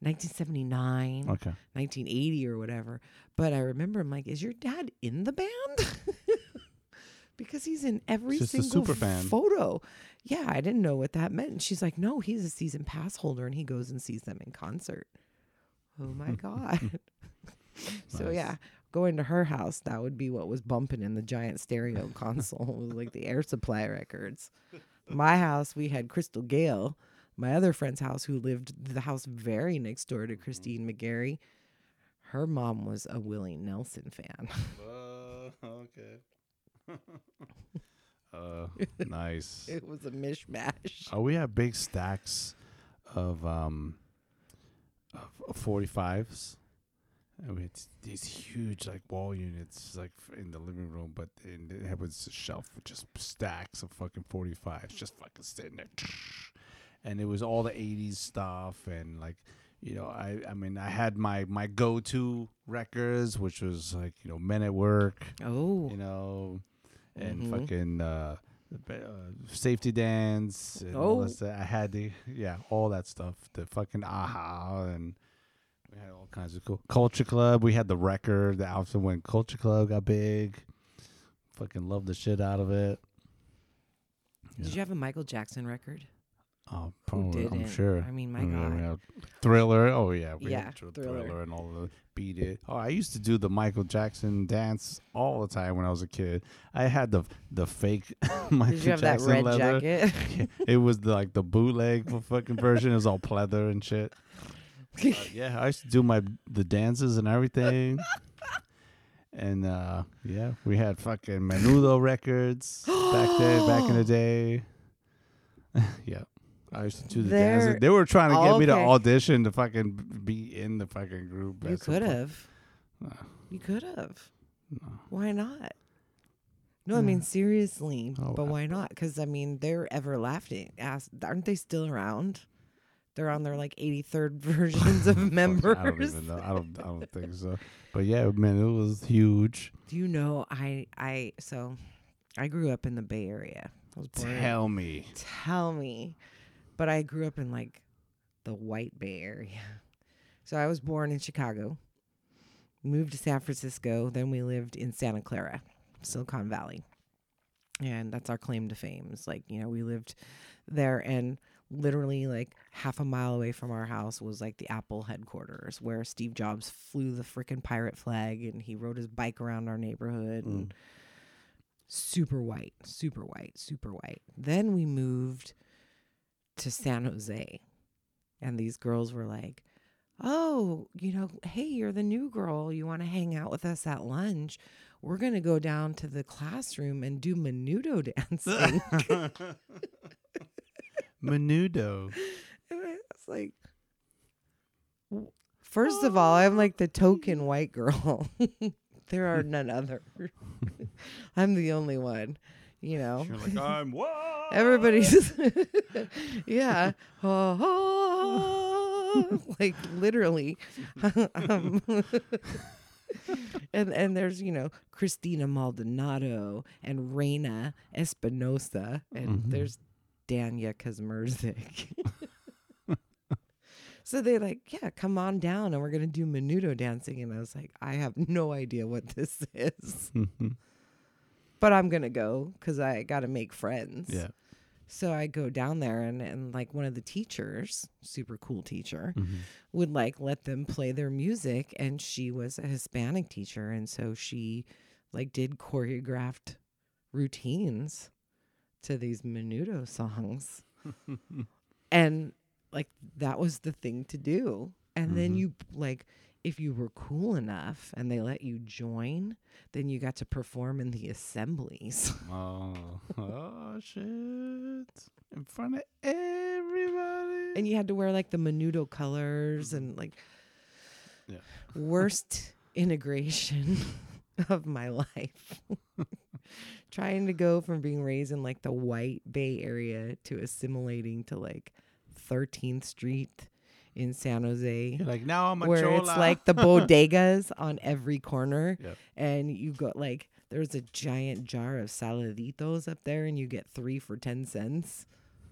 1979, Okay. 1980 or whatever. But I remember I'm like, is your dad in the band? (laughs) because he's in every Just single super fan. photo. yeah, I didn't know what that meant. And she's like, no, he's a season pass holder and he goes and sees them in concert. Oh my (laughs) God. (laughs) So nice. yeah, going to her house, that would be what was bumping in the giant stereo (laughs) console. Was like the air supply records. (laughs) My house, we had Crystal Gayle, my other friend's house who lived the house very next door to mm-hmm. Christine McGarry. Her mom was a Willie Nelson fan. uh, okay. uh, nice. it was a mishmash. Oh, we have big stacks of um of 45s I mean, it's these huge like wall units like in the living room, but in, it was a shelf with just stacks of fucking forty fives, just fucking sitting there, (sniffs) and it was all the '80s stuff and like. You know, I, I mean, I had my, my go to records, which was like, you know, Men at Work. Oh. You know, and mm-hmm. fucking uh, uh, safety dance. oh, I had the yeah, all that stuff. The fucking a-ha and we had all kinds of cool culture club. We had the record, the outfit when culture club got big. Fucking loved the shit out of it. did you have a Michael Jackson record? Oh, probably, I'm sure. I mean, my mm, Yeah, we God. Thriller. Oh yeah, we Yeah, had Thr- Thriller. and all the Beat It. Oh, I used to do the Michael Jackson dance all the time when I was a kid. I had the the fake (laughs) Michael Did you have Jackson that red leather. jacket? Yeah, (laughs) it was the, like the bootleg (laughs) fucking version. It was all pleather and shit. Uh, yeah, I used to do my the dances and everything. And uh yeah, we had fucking Menudo records back then, back in the (gasps) day. (laughs) yeah. I used to do the They're- dances. They were trying to get me to okay. audition to fucking be in the fucking group. you at some could point. have. You could have. No. Why not? No, I mean seriously, Oh, but I- why not? Because I mean they're everlasting. Ask, aren't they still around? They're on their like 83rd (laughs) (laughs) versions of members. I don't even know. I don't. I don't think so. But yeah, man, it was huge. Do you know I I so I grew up in the Bay Area. I was born in- Tell me. tell me. But I grew up in like the white Bay Area. So I was born in Chicago, moved to San Francisco, then we lived in Santa Clara, Silicon Valley. And that's our claim to fame. It's like, you know, we lived there and literally like half a mile away from our house was like the Apple headquarters where Steve Jobs flew the freaking pirate flag and he rode his bike around our neighborhood and mm. super white, super white, super white. Then we moved to San Jose. And these girls were like, "Oh, you know, hey, you're the new girl. You want to hang out with us at lunch? We're going to go down to the classroom and do menudo (laughs) dancing." (laughs) Menudo. And I was like, w- first of all, I'm like the token white girl. (laughs) there are none other. (laughs) I'm the only one, you know. You're like, I'm (laughs) what? Everybody's, yeah, Ah, ah, like literally. um, and and there's you know Christina Maldonado and Reina Espinosa, and Mhm. there's Danya Kazmerzik. So they like, yeah, come on down, and we're gonna do menudo dancing. And I was like, I have (laughs) no idea what this is, but I'm gonna go because I got to make friends. yeah. So I go down there, and and like one of the teachers, super cool teacher, Mhm. would like let them play their music and she was a hispanic teacher and so she like did choreographed routines to these menudo songs (laughs) and like that was the thing to do and then Mhm. you like if you were cool enough and they let you join then you got to perform in the assemblies (laughs) Oh, oh shit! In front of everybody. and you had to wear like the menudo colors and like Yeah. worst (laughs) integration (laughs) of my life trying to go from being raised in like the white bay area to assimilating to like 13th street in san jose You're like now I'm a where it's like the (laughs) bodegas on every corner Yep. and you got like there's a giant jar of saladitos up there and you get three for 10 cents.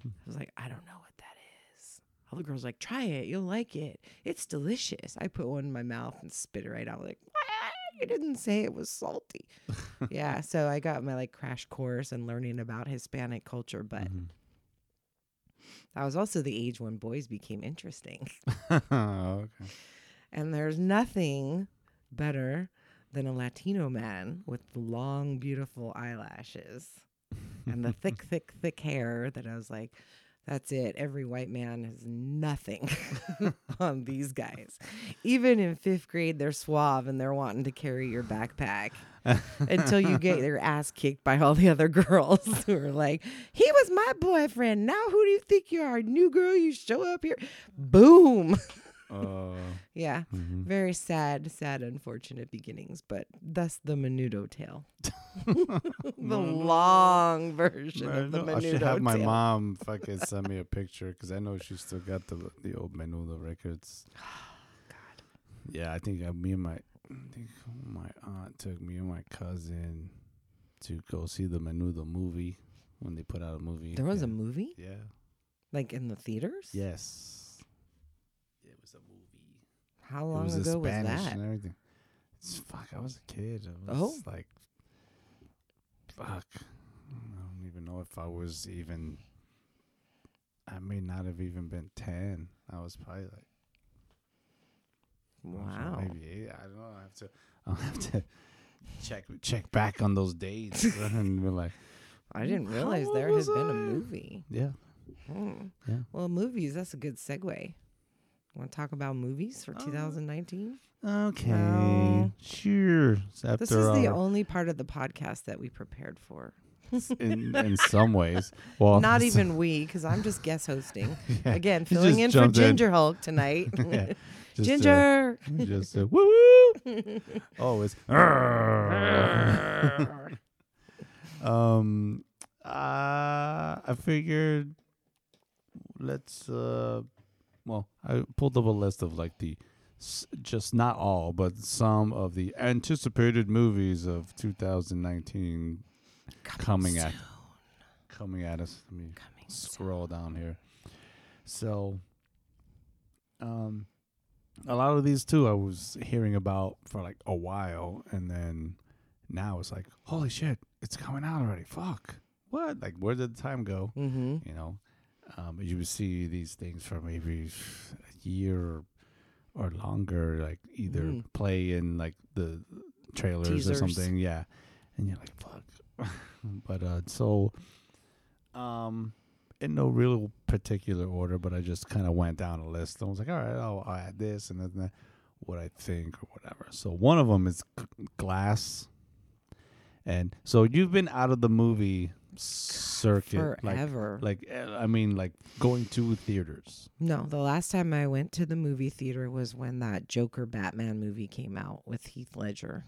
I was like i don't know what that is. All the girls like try it you'll like it. It's delicious. I put one in my mouth and spit it right out I'm like what you didn't say it was salty. (laughs) Yeah so i got my like crash course and learning about hispanic culture but Mhm. That was also the age when boys became interesting. (laughs) Oh, okay. And there's nothing better than a Latino man with long, beautiful eyelashes and the thick, thick, thick hair that I was like, that's it. Every white man has nothing (laughs) (laughs) on these guys. Even in fifth grade, they're suave and they're wanting to carry your backpack until you get (laughs) your ass kicked by all the other girls who are like, he was my boyfriend. Now who do you think you are? New girl, you show up here. Boom. Uh, (laughs) Yeah. mhm. Very sad, sad, unfortunate beginnings, but thus the Menudo tale. (laughs) the long version I, of the know- I should Menudo have my mom fucking (laughs) send me a picture because I know she still got the the old Menudo records. God. Yeah, I think uh, me and my I think my aunt took me and my cousin to go see the Menudo movie when they put out a movie. There was yeah. a movie yeah. like in the theaters. Yes. It was a movie. How it long was in ago was Spanish that? and everything. It's, fuck, I was a kid. I Oh. was like, fuck. I don't even know if I was even. I may not have even been ten. I was probably like Wow. maybe eight. I don't know. I have to. (laughs) I'll have to check check back on those dates (laughs) (laughs) and be like, I didn't realize there had was been a movie. yeah, Hmm. yeah. Well, movies, that's a good segue. Want to talk about movies for Uh, 2019? Okay, Well, sure. After This is the only part of the podcast that we prepared for. in in some ways. (laughs) Well, Not (laughs) even we, because I'm just guest hosting. (laughs) yeah, Again, filling in for jumped in. Ginger Hulk tonight. Yeah, just, uh, Ginger! just uh, woo woo. it's um. Uh, I figured let's uh, well, I pulled up a list of like the s- just not all, but some of the anticipated movies of 2019 coming at coming at us. Let me Coming scroll down here. So, um, a lot of these too, I was hearing about for like a while, and then now it's like, holy shit, it's coming out already. Fuck, what? Like, where did the time go? Mm-hmm. You know, um, you would see these things for maybe a year or, longer, like either Mhm. play in like the trailers Teasers. or something. Yeah, and you're like, fuck. (laughs) but uh, so, um, in no real particular order, but I just kind of went down a list. I was like, all right, I'll, I'll add this and then that, what I think or whatever. So one of them is Glass, and so you've been out of the movie circuit, like Forever. like eh, I mean, like going to theaters. no, the last time I went to the movie theater was when that Joker Batman movie came out with Heath Ledger.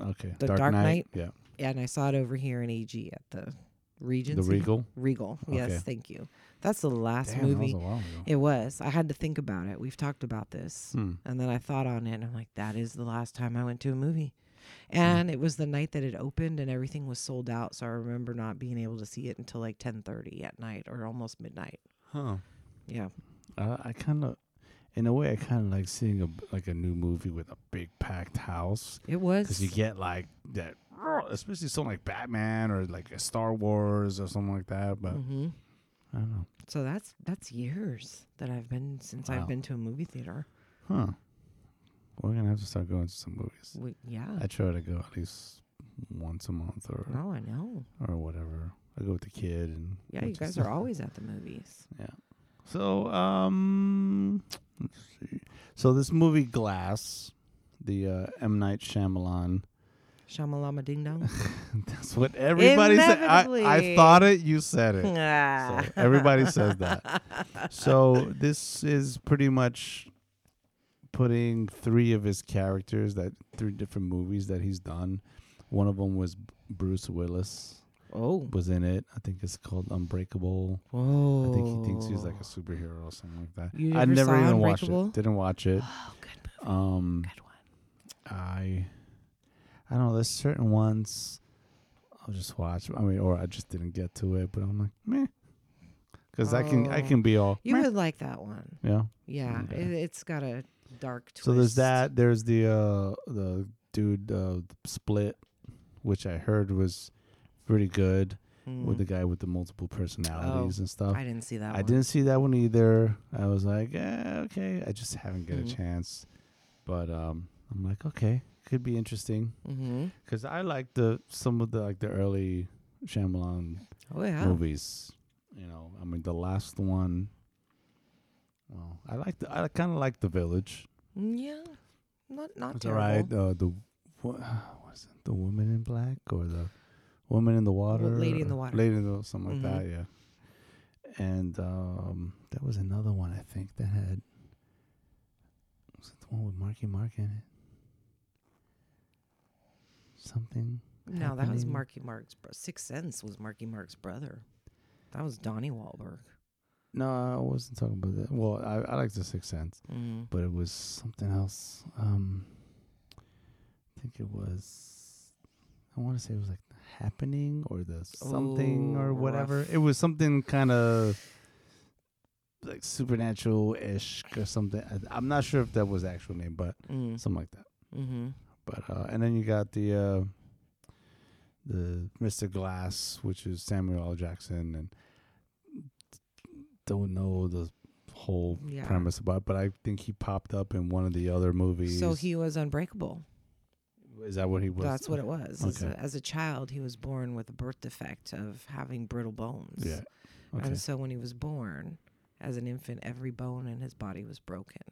Okay, The Dark Knight? Yeah, Yeah, And I saw it over here in AG at the Regency. the Regal. Regal. Yes, Okay. thank you. That's the last Damn, was movie. ago. It was. I had to think about it. We've talked about this. Hmm. And then I thought on it and I'm like, that is the last time I went to a movie. Hmm. And it was the night that it opened and everything was sold out. So I remember not being able to see it until like ten thirty at night or almost midnight. Huh. Yeah. Uh, I kind of, in a way, I kind of like seeing a like a new movie with a big packed house It was because you get like that, especially something like Batman or like a Star Wars or something like that. But hmm I don't know. So that's that's years that I've been since Wow. I've been to a movie theater. Huh. We're gonna have to start going to some movies. We, yeah. I try to go at least once a month or oh, I know. or whatever. I go with the kid and Yeah, you guys are always at the movies. (laughs) Yeah. So um, let's see. So this movie Glass, the uh, M Night Shyamalan. Shamalama ding dong. (laughs) That's what everybody said. I, I thought it. You said it. (laughs) So everybody says that. So this is pretty much putting three of his characters that three different movies that he's done. One of them was Bruce Willis Oh. was in it. I think it's called Unbreakable. Whoa. I think he thinks he's like a superhero or something like that. You I never even watched it. Didn't watch it. Oh, good movie. Um, Good one. I, I don't know. There's certain ones I'll just watch. I mean, or I just didn't get to it, but I'm like, meh, because I can I Oh. can be all You meh. would like that one. yeah. Yeah, Yeah. It, it's got a dark twist. So there's that. There's the uh the dude uh Split, which I heard was pretty good. with the guy with the multiple personalities and stuff. Mm. I didn't see that. I one. didn't see that one either. I was like, eh, okay. I just haven't get Mhm. a chance. But um, I'm like, okay, could be interesting Mm-hmm. because I like the some of the like the early Shyamalan Oh yeah. movies. You know, I mean the last one. Well, I like the I kind of like the Village. Mm, Yeah. Not not It's terrible. alright. Uh, the (sighs) what was it? The Woman in Black or the Woman in the Water? Lady in the Water. Lady in the something Mhm. like that. Yeah. And um, there was another one I think that had. Was it the one with Marky Mark in it? Something. No, that was. Marky Mark's bro- Sixth Sense was Marky Mark's brother. That was Donnie Wahlberg. No, I wasn't talking about that. Well, I I like the Sixth Sense, Mm. but it was something else. Um, I think it was. I want to say it was like happening or the something Oh, or whatever. rough. It was something kind of like supernatural ish or something. I, I'm not sure if that was the actual name, but Mm. something like that. Mm-hmm. But uh, and then you got the uh, the Mr. Glass, which is Samuel L. Jackson, and don't know the whole Yeah. premise about, but I think he popped up in one of the other movies. So he was unbreakable. is that what he was? That's what it was. As, a, as a child, he was born with a birth defect of having brittle bones. Yeah. Okay. And so when he was born, as an infant, every bone in his body was broken.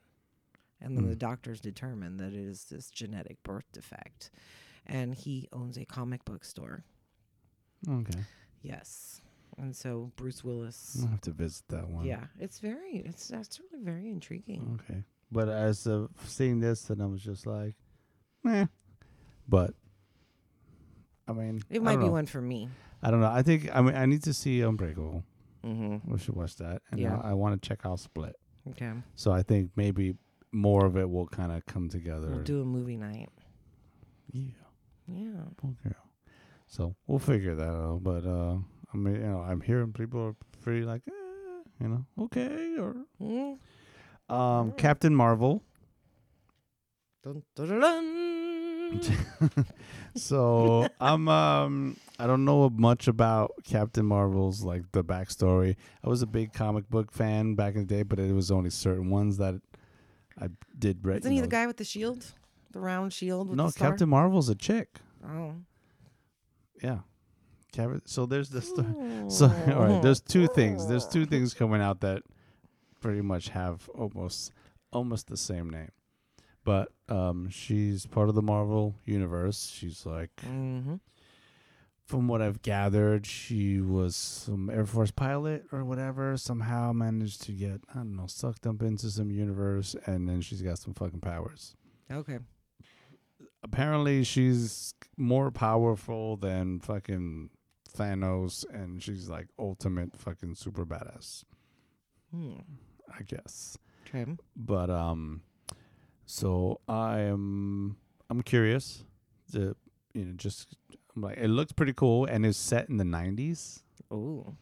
And then Mm. the doctors determined that it is this genetic birth defect. And he owns a comic book store. Okay. Yes. And so Bruce Willis. I'll have to visit that one. Yeah, it's very, it's that's really very intriguing. Okay. But as of seeing this, and I was just like, eh. But I mean, It I might be know. one for me. I don't know. I think I mean I need to see Unbreakable. Mm-hmm. We should watch that, and Yeah. I, I want to check out Split. Okay. So I think maybe more of it will kind of come together. We'll do a movie night. yeah, Yeah. poor girl. So we'll figure that out. But uh, I mean, you know, I'm hearing people are pretty like, eh, you know, okay, or Mm. um, Captain Marvel. Dun, dun, dun, (laughs) so I'm um I don't know much about Captain Marvel's like the backstory. I was a big comic book fan back in the day, but it was only certain ones that I did read. Isn't he know. the guy with the shield? The round shield with No, the star? Captain Marvel's a chick. Oh. Yeah. Cap- So there's the sto- so (laughs) all right. There's two things. There's two (laughs) things coming out that pretty much have almost almost the same name, but um, she's part of the Marvel universe. She's like Mm-hmm. from what I've gathered, she was some Air Force pilot or whatever. Somehow managed to get I don't know sucked up into some universe, and then she's got some fucking powers. Okay. Apparently, she's more powerful than fucking Thanos, and she's like ultimate fucking super badass. Hmm. I guess. Okay. But um, so I am I'm curious to you know just I'm like it looks pretty cool and it's set in the 90s. Oh.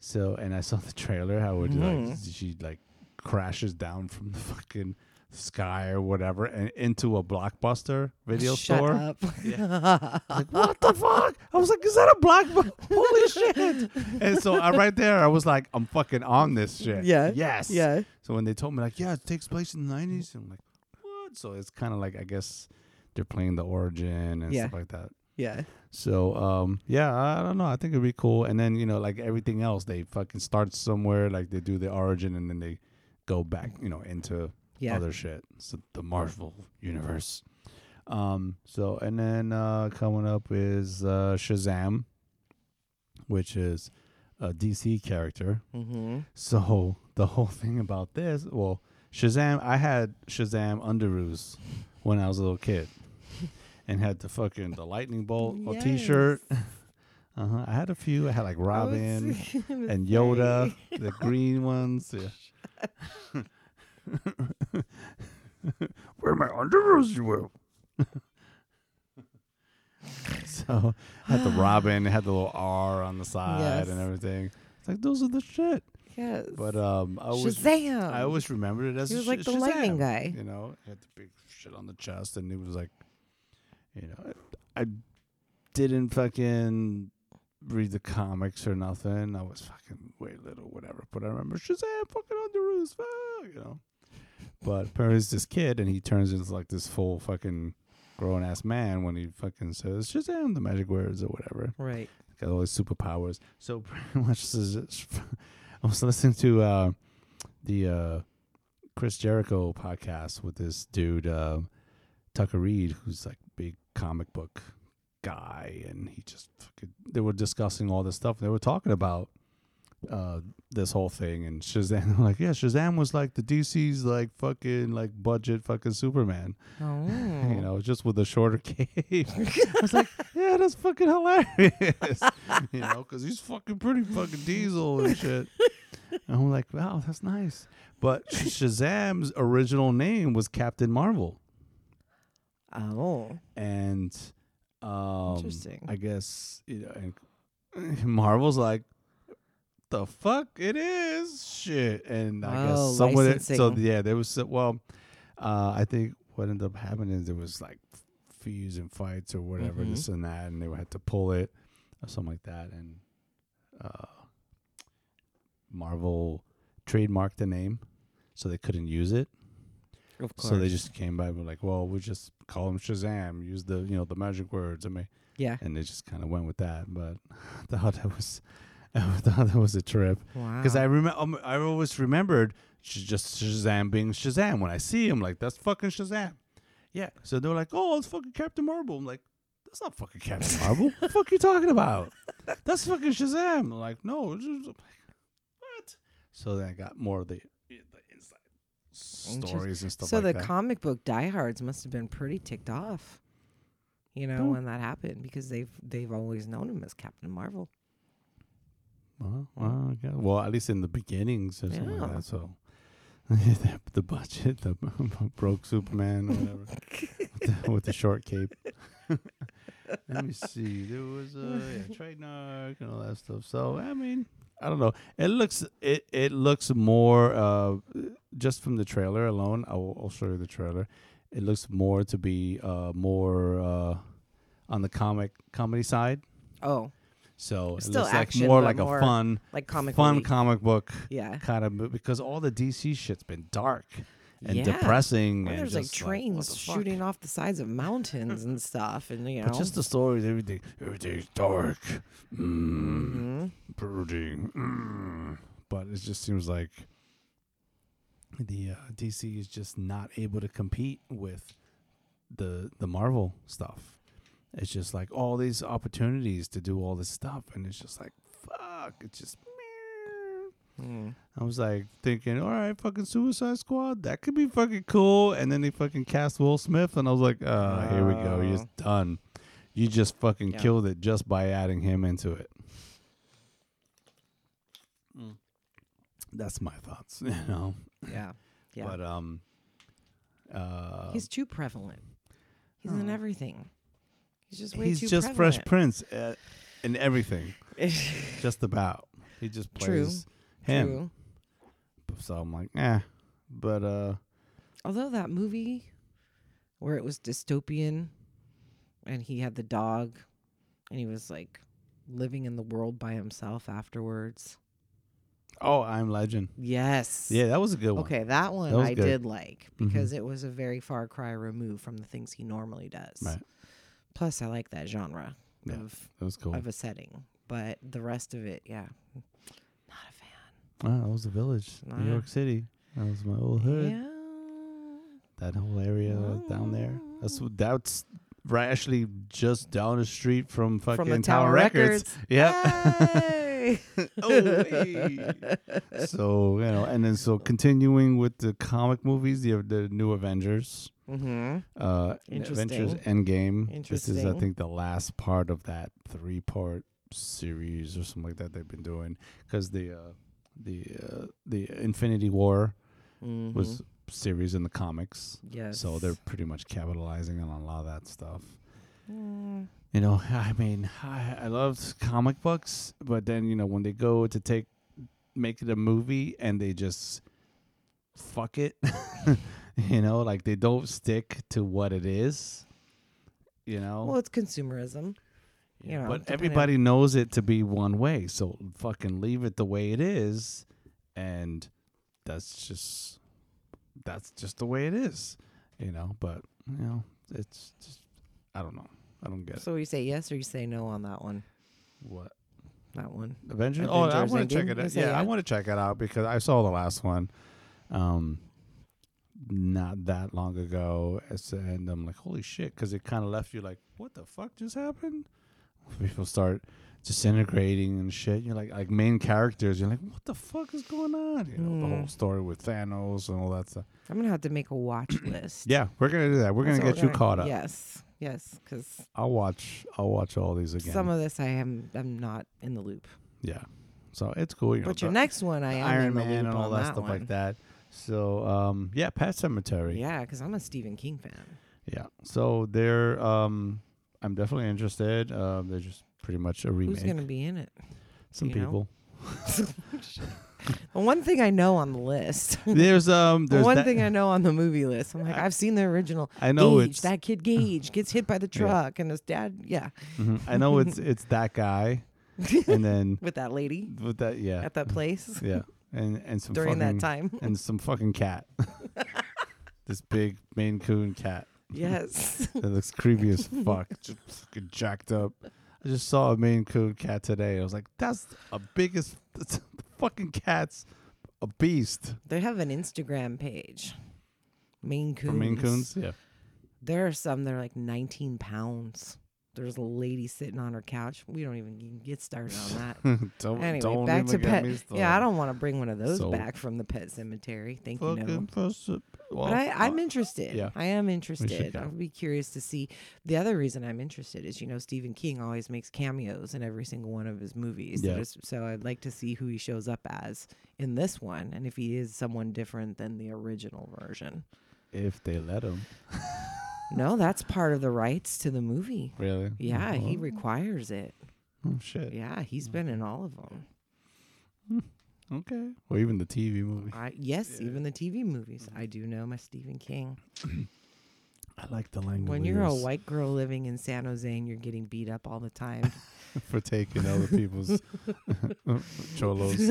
So and I saw the trailer how it like Mhm. she like crashes down from the fucking sky or whatever and into a blockbuster video Shut store. up. (laughs) Like what the fuck? I was like, is that a blockbuster? (laughs) Holy shit! And so I right there, I was like, I'm fucking on this shit. Yeah. Yes. yeah. So when they told me like, yeah, it takes place in the '90s, I'm like, what? So it's kind of like I guess they're playing the origin and Yeah. stuff like that. Yeah. So um, yeah, I don't know. I think it'd be cool. And then you know, like everything else, they fucking start somewhere. Like they do the origin and then they go back, you know, into Yeah. other shit. So the Marvel universe. Um. So and then uh, coming up is uh, Shazam, which is a DC character. Mm-hmm. So (laughs) the whole thing about this, well, Shazam, I had Shazam underoos when I was a little kid, (laughs) and had the fucking the lightning bolt or T-shirt. (laughs) Uh huh. I had a few. I had like Robin and Yoda, the green ones. Yeah. (laughs) Where are my underoos, you will? so I had the Robin, had the little R on the side Yes. and everything. It's like those are the shit. Yes. But um, I always Shazam. I always remembered it as He was Sh- like the lightning guy. You know, he had the big shit on the chest, and it was like, you know, I, I didn't fucking read the comics or nothing. I was fucking way little, whatever. But I remember Shazam fucking on the roof, ah, you know. But apparently it's this kid, and he turns into like this full fucking grown ass man when he fucking says Shazam, the magic words or whatever. Right. Got all his superpowers. So (laughs) pretty much, (laughs) I was listening to uh, the uh, Chris Jericho podcast with this dude uh, Tucker Reed, who's like big comic book guy, and he just fucking, they were discussing all this stuff. They were talking about uh, this whole thing and Shazam. (laughs) like, yeah, Shazam was like the DC's like fucking like budget fucking Superman (laughs) Oh. you know, just with a shorter (laughs) cape. I was like, yeah, that's fucking hilarious. you know, because he's fucking pretty fucking diesel and shit. And I'm like, wow, that's nice. But Shazam's original name was Captain Marvel. Oh. And um, Interesting. I guess, you know, and Marvel's like, the fuck it is shit and i Oh, guess someone so licensing. yeah there was well uh i think what ended up happening is there was like feuds and fights or whatever Mhm. this and that and they had to pull it or something like that and uh marvel trademarked the name so they couldn't use it Of course. so they just came by and were like well we just call him shazam use the you know the magic words i mean Yeah. and they just kind of went with that but (laughs) i thought that was (laughs) that was a trip Wow. because I remember, um, I always remembered sh- just Shazam being Shazam. When I see him, like that's fucking Shazam. Yeah. So they're like, "Oh, it's fucking Captain Marvel." I'm like, "That's not fucking Captain Marvel. what the fuck are you talking about? That's fucking Shazam." I'm like, "No, (laughs) what?" So then I got more of the the inside stories and stuff so like the that. comic book diehards must have been pretty ticked off. You know, Oh. when that happened because they've they've always known him as Captain Marvel. Well, well, well, at least in the beginnings or something like Yeah. that. So. the, (laughs) the budget, the (laughs) broke Superman, or whatever. with, the, with the short cape. (laughs) Let me see. There was a yeah, trademark and all that stuff. So I mean, I don't know. It looks it it looks more uh just from the trailer alone. I'll, I'll show you the trailer. It looks more to be uh more uh on the comic comedy side. Oh, So it Still looks action, like more like more a fun like comic fun relief. comic book Yeah. kind of mo- because all the DC shit's been dark and Yeah. depressing Well, and there's like trains the shooting off the sides of mountains and stuff, and you know. But just the stories, everything, everything's dark, mm, Mhm. brooding. Mm. But it just seems like the uh, DC is just not able to compete with the the Marvel stuff. It's just like all these opportunities to do all this stuff, and it's just like fuck. It's just. Mm. I was like thinking, all right, fucking Suicide Squad, that could be fucking cool. And then they fucking cast Will Smith, and I was like, uh, here we go, you're Oh. done. You just fucking Yeah. killed it just by adding him into it. That's my thoughts, (laughs) you know. Yeah. Yeah. But um, uh, He's too prevalent. He's in Oh. everything. He's just way he's too just Fresh prevalent. Prince uh, in everything, (laughs) just about. He just True. plays him. True. So I'm like, eh. But uh, Although that movie where it was dystopian and he had the dog and he was like living in the world by himself afterwards. oh, I'm Legend. Yes. Yeah, that was a good one. Okay, that one That I good. did like because it was a very far cry removed from the things he normally does. Right. Plus, I like that genre Yeah. of That was cool. of a setting, but the rest of it, yeah, not a fan. Ah, that was the village, Ah. New York City. That was my old hood. Yeah. That whole area down there. That's that's right. Actually, just down the street from fucking From Tower, Tower Records. Records. Yeah. (laughs) Oh, so you know, and then so continuing with the comic movies, the the new Avengers. mm-hmm. Uh, Avengers Interesting. Endgame. This is, I think, the last part of that three part series or something like that they've been doing because the uh, the uh, the Infinity War was series in the comics. Mm-hmm. yes. So they're pretty much capitalizing on a lot of that stuff. Mm, You know, (laughs) I mean, I, I loved comic books, but then you know when they go to take make it a movie and they just fuck it, (laughs) you know, like they don't stick to what it is. You know, well, it's consumerism. You know, but everybody knows it to be one way, so fucking leave it the way it is, and that's just that's just the way it is, you know. But you know, it's just I don't know. I don't get it. So you say yes or you say no on that one? What That one. Avengers? Oh, I Avengers want to check Endgame? it You out. say Yeah, yeah? I want to check it out because I saw the last one, um, not that long ago, It's- and I'm like, holy shit, because it kind of left you like, what the fuck just happened? People start disintegrating and shit. You're like, like main characters. You're like, what the fuck is going on? You know, the whole Mm. story with Thanos and all that stuff. I'm gonna have to make a watch (clears throat) list. Yeah, we're gonna do that. We're That's gonna get you gonna- caught up. Yes, yes, because I'll watch. I'll watch all these again. some of this I am I'm not in the loop. yeah, so it's cool. You know, But your next one, I am Iron in the Man loop and all that, stuff one. like that. So um, yeah, Pet Sematary. Yeah, because I'm a Stephen King fan. Yeah. So they're um, I'm definitely interested. Um, they're just pretty much a remake. Who's gonna be in it? Some you people. (laughs) Well, one thing I know on the list. There's um, The one thing I know on the movie list. I'm like, I've seen the original. I know Gage, it's that kid Gage gets hit by the (laughs) Yeah. truck, and his dad, yeah, mhm, I know it's it's that guy, (laughs) and then with that lady with that yeah at that place yeah and and some during fucking, that time. and some fucking cat. this big Maine Coon cat yes. that looks creepy as fuck, just fucking jacked up. I just saw a Maine Coon cat today. I was like, that's a biggest the (laughs) fucking cat's a beast. They have an Instagram page. Maine Coons. For Maine Coons, yeah. There are some that are like 19 pounds. There's a lady sitting on her couch. We don't even get started on that. (laughs) don't anyway, don't back even to get pet. Yeah, I don't want to bring one of those So- back from the pet cemetery. Thank you, no. Well, But I, uh, I'm uh, interested. yeah. I am interested. I'll be curious to see. The other reason I'm interested is, you know, Stephen King always makes cameos in every single one of his movies. Yeah. There's- So I'd like to see who he shows up as in this one, and if he is someone different than the original version. if they let him. (laughs) No, that's part of the rights to the movie. Really? Yeah, he Oh, requires it. oh shit. Yeah, he's hmm. been in all of them. Hmm. Okay. Or even the TV movie. I, yes, even the TV movies. I do know my Stephen King. (clears throat) I like the language. When you're a (laughs) white girl living in San Jose and you're getting beat up all the time, (laughs) for taking other people's (laughs) cholos,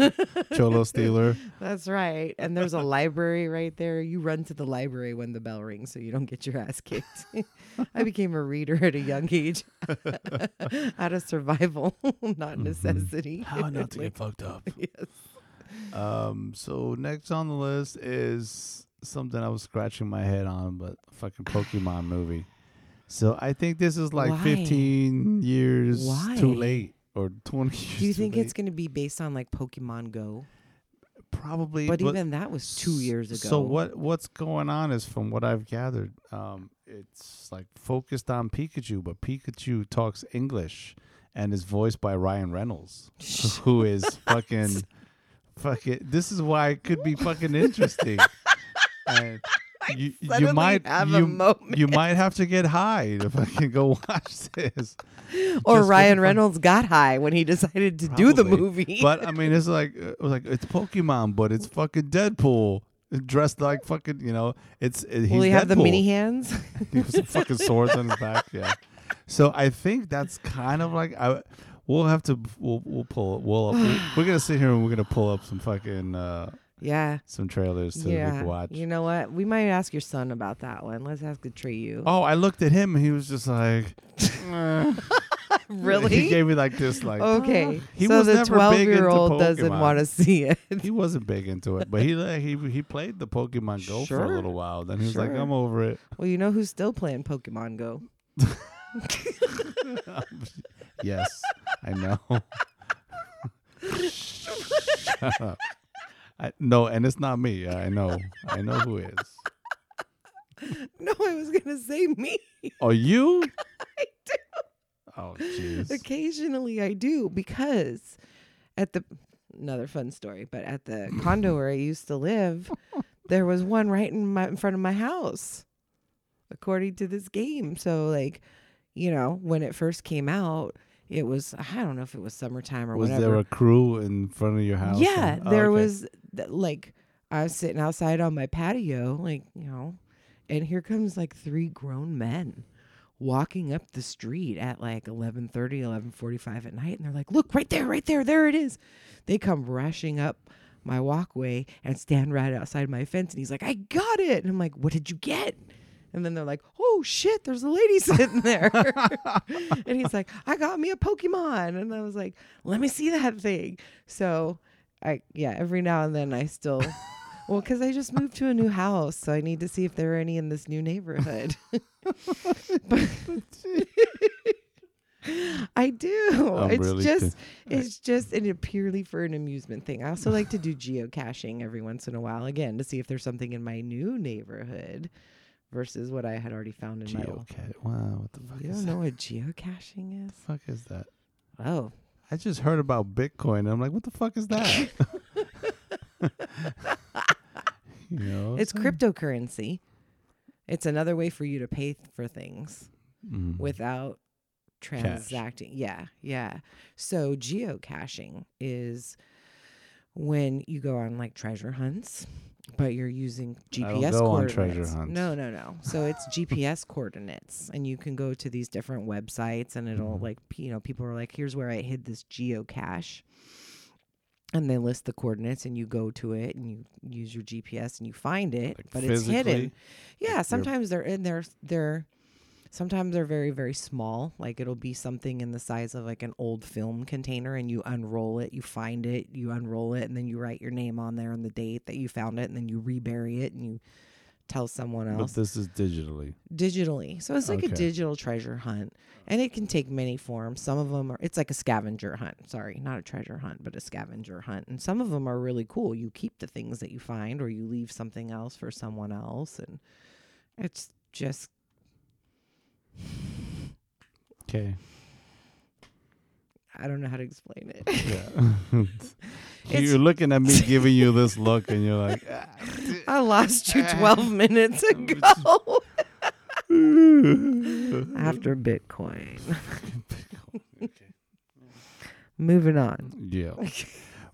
cholo stealer. That's right. And there's a library right there. You run to the library when the bell rings so you don't get your ass kicked. I became a reader at a young age out of survival, not necessity. Mm-hmm. How not to Like, get fucked up. yes. Um. So next on the list is something I was scratching my head on, but fucking Pokemon movie. So I think this is like Why? 15 years too late or 20 years. Do you think late. it's going to be based on like Pokemon Go? probably? But, even that was two years ago. So what what's going on is from what I've gathered, um, it's like focused on Pikachu, but Pikachu talks English and is voiced by Ryan Reynolds, (laughs) who is fucking fucking. This is why it could be fucking interesting. (laughs) and you you might have a you, moment. you might have to get high to fucking go (laughs) watch this. Or just Ryan. Reynolds got high when he decided to do the movie. But I mean, it's (laughs) like it was like it's Pokemon, but it's fucking Deadpool dressed like fucking. You know, it's uh, he's Will he have the mini hands? He has some fucking swords on his back. Yeah. So I think that's kind of like I. We'll have to. We'll we'll pull. We'll, (sighs) we're gonna sit here and we're gonna pull up some fucking uh yeah. some trailers to Yeah. watch. You know what? We might ask your son about that one. Let's ask the tree. You. Oh, I looked at him and he was just like, (laughs) eh. really? He gave me like this, like Okay. (gasps) He so was the 12 year old doesn't want to see it. he wasn't big into it, but he like, he he played the Pokemon Go for a little while. Then he was like, I'm over it. well, you know who's still playing Pokemon Go? (laughs) (laughs) yes, I know. Shut up. I, no, and it's not me. I know. I know who is. No, I was going to say me. Oh, you? (laughs) I do. Oh, jeez. Occasionally I do because at the another fun story, but at the condo where I used to live, there was one right in my in front of my house. According to this game. So like, you know, when it first came out, it was I don't know if it was summertime or Was whatever. Was there a crew in front of your house? Yeah, and- oh, there okay. was th- like I was sitting outside on my patio, like you know, and here comes like three grown men walking up the street at like 11:30, 11:45 at night and they're like, "Look, right there, right there, there it is." They come rushing up my walkway and stand right outside my fence and he's like, "I got it." And I'm like, "What did you get?" And then they're like, "Oh shit, there's a lady (laughs) sitting there." (laughs) and he's like, "I got me a Pokemon." And I was like, "Let me see that thing." So, I yeah, every now and then I still well, cuz I just moved to a new house, so I need to see if there are any in this new neighborhood. (laughs) but I do. I'm it's really just it's just an, purely for an amusement thing. I also like to do geocaching every once in a while again to see if there's something in my new neighborhood versus what I had already found in my old. Geocache. Wow, what the fuck You is don't that? know what geocaching is? fuck is that? Oh, I just heard about Bitcoin. I'm like, what the fuck is that? (laughs) (laughs) you know, it's so- cryptocurrency. It's another way for you to pay th- for things Mhm. without transacting. Yeah, yeah. So geocaching is when you go on like treasure hunts, but you're using GPS coordinates. No, no, no. So it's GPS coordinates, and you can go to these different websites, and it'll Mhm. like you know people are like, here's where I hid this geocache. And they list the coordinates, and you go to it, and you use your GPS, and you find it, Like but it's hidden. Yeah, sometimes they're in there. They're sometimes they're very very small. Like it'll be something in the size of like an old film container, and you unroll it, you find it, you unroll it, and then you write your name on there and the date that you found it, and then you rebury it, and you tell someone else But this is digitally. digitally. So it's like a digital treasure hunt, and it can take many forms. Some of them are it's like a scavenger hunt. Sorry, not a treasure hunt, but a scavenger hunt. And some of them are really cool. You keep the things that you find, or you leave something else for someone else, and it's just Okay. I don't know how to explain it. Yeah. (laughs) You're looking at me (laughs) giving you this look, and you're like, "Ah." (laughs) I lost you 12 minutes ago after Bitcoin. Moving on. yeah.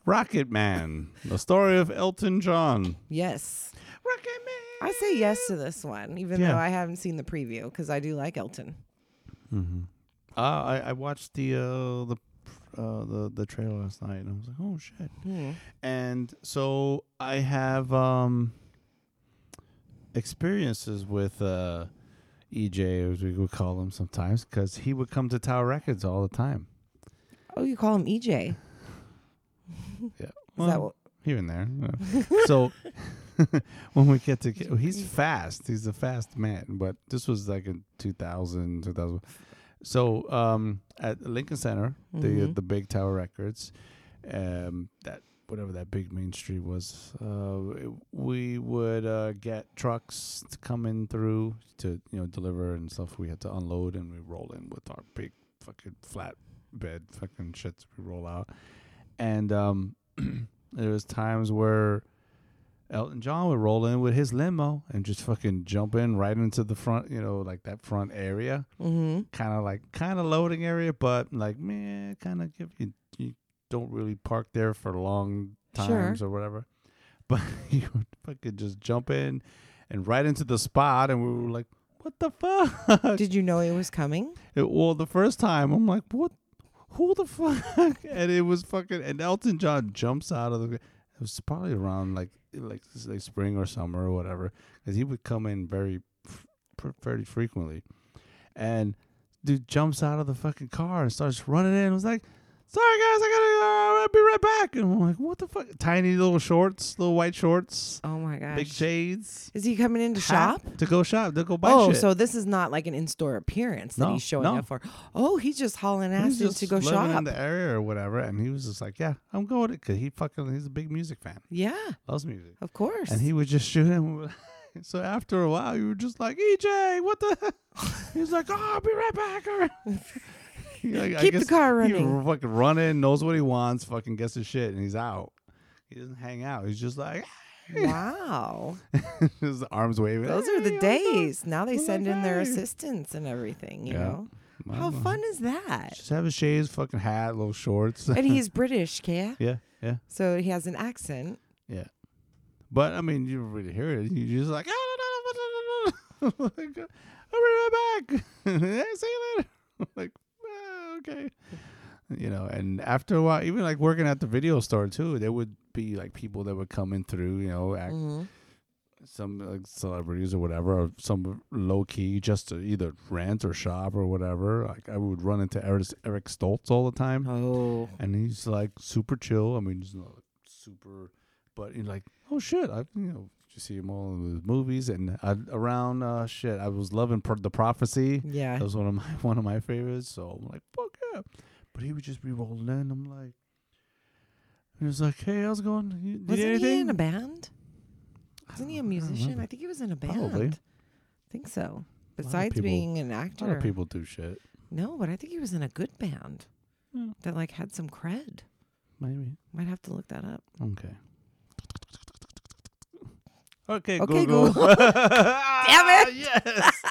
Rocket Man, the story of Elton John. Yes. Rocket Man. I say yes to this one, even Yeah. though I haven't seen the preview because I do like Elton. Mm-hmm. Uh, I I watched the uh the uh the the trailer last night, and I was like, oh shit. Hmm. And so I have um experiences with uh EJ, as we would call him sometimes, because he would come to Tower Records all the time. Oh, you call him EJ? (laughs) Yeah, Is well, that what? here and there. yeah. so (laughs) when we get to, he's fast. He's a fast man. But this was like in 2000, 2000. So um, at Lincoln Center, the Mhm. the big Tower Records, um, that whatever that big main street was, uh, it- we would uh, get trucks to come in through to you know deliver and stuff. We had to unload and we roll in with our big fucking flat bed fucking shits we roll out. And um, (clears throat) there was times where Elton John would roll in with his limo and just fucking jump in right into the front, you know, like that front area, Mm-hmm. kind of like kind of loading area, but like man, kind of give you you don't really park there for long Sure. times or whatever. (laughs) But you would fucking just jump in and right into the spot, and we were like, "What the fuck?" Did you know it was coming? It, well, the first time I'm like, what? Who the (laughs) fuck? And it was fucking. And Elton John jumps out of the. It was probably around like like like spring or summer or whatever, because he would come in very fairly frequently, and dude jumps out of the fucking car and starts running in. was like, "Sorry guys, I gotta uh, I'll be right back." And I'm like, "What the fuck?" Tiny little shorts, little white shorts, Oh my gosh. big shades. Is he coming in to shop? to go shop to go buy Oh, shit. so this is not like an in-store appearance that No, he's showing no. up for. Oh, he's just hauling ass He's in just to go living shop. in the area or whatever, and he was just like, "Yeah, I'm going to, because he fucking he's a big music fan, yeah, loves music, of course. and he would just shoot him." (laughs) so after a while, you were just like, "EJ, what the?" he was (laughs) like, "Oh, I'll be right back." all right." (laughs) He, (laughs) like, Keep the car He running. fucking run in, knows what he wants, fucking gets his shit, and he's out. He doesn't hang out. He's just like, (laughs) wow. (laughs) his arms waving. Those are the "Hey, days. Now they send in their assistants and everything, you Yeah. know? How fun is that? Just have a shades, fucking hat, little shorts. and he's British, yeah? yeah, yeah. So he has an accent. Yeah. But I mean, you really hear it. You're just like, "Ah, I'll be right back. hey, see you later. Like, "Ah, okay. You know, and after a while, even like working at the video store too, there would be like people that would come in through, you know, act, Mhm. some like celebrities or whatever, or some low key just to either rent or shop or whatever. Like I would run into Eric, Eric Stoltz all the time, Oh. and he's like super chill. I mean, he's not like, super, but you're like, oh shit, I you know. You see him all in the movies and I, around uh shit. I was loving Pro- the prophecy. Yeah. That was one of my (laughs) one of my favorites. So I'm like, fuck yeah. But he would just be rolling in. I'm like, he was like, hey, how's it going? You, Wasn't anything? he in a band? Wasn't he a don't- I musician? I think he was in a band. Probably. I think so. Besides people- being an actor, A lot of people do shit. No, but I think he was in a good band Hmm. that like had some cred. Maybe. Might have to look that up. Okay. (laughs) Okay, Okay, Google. Google. (laughs) Damn it! Yes.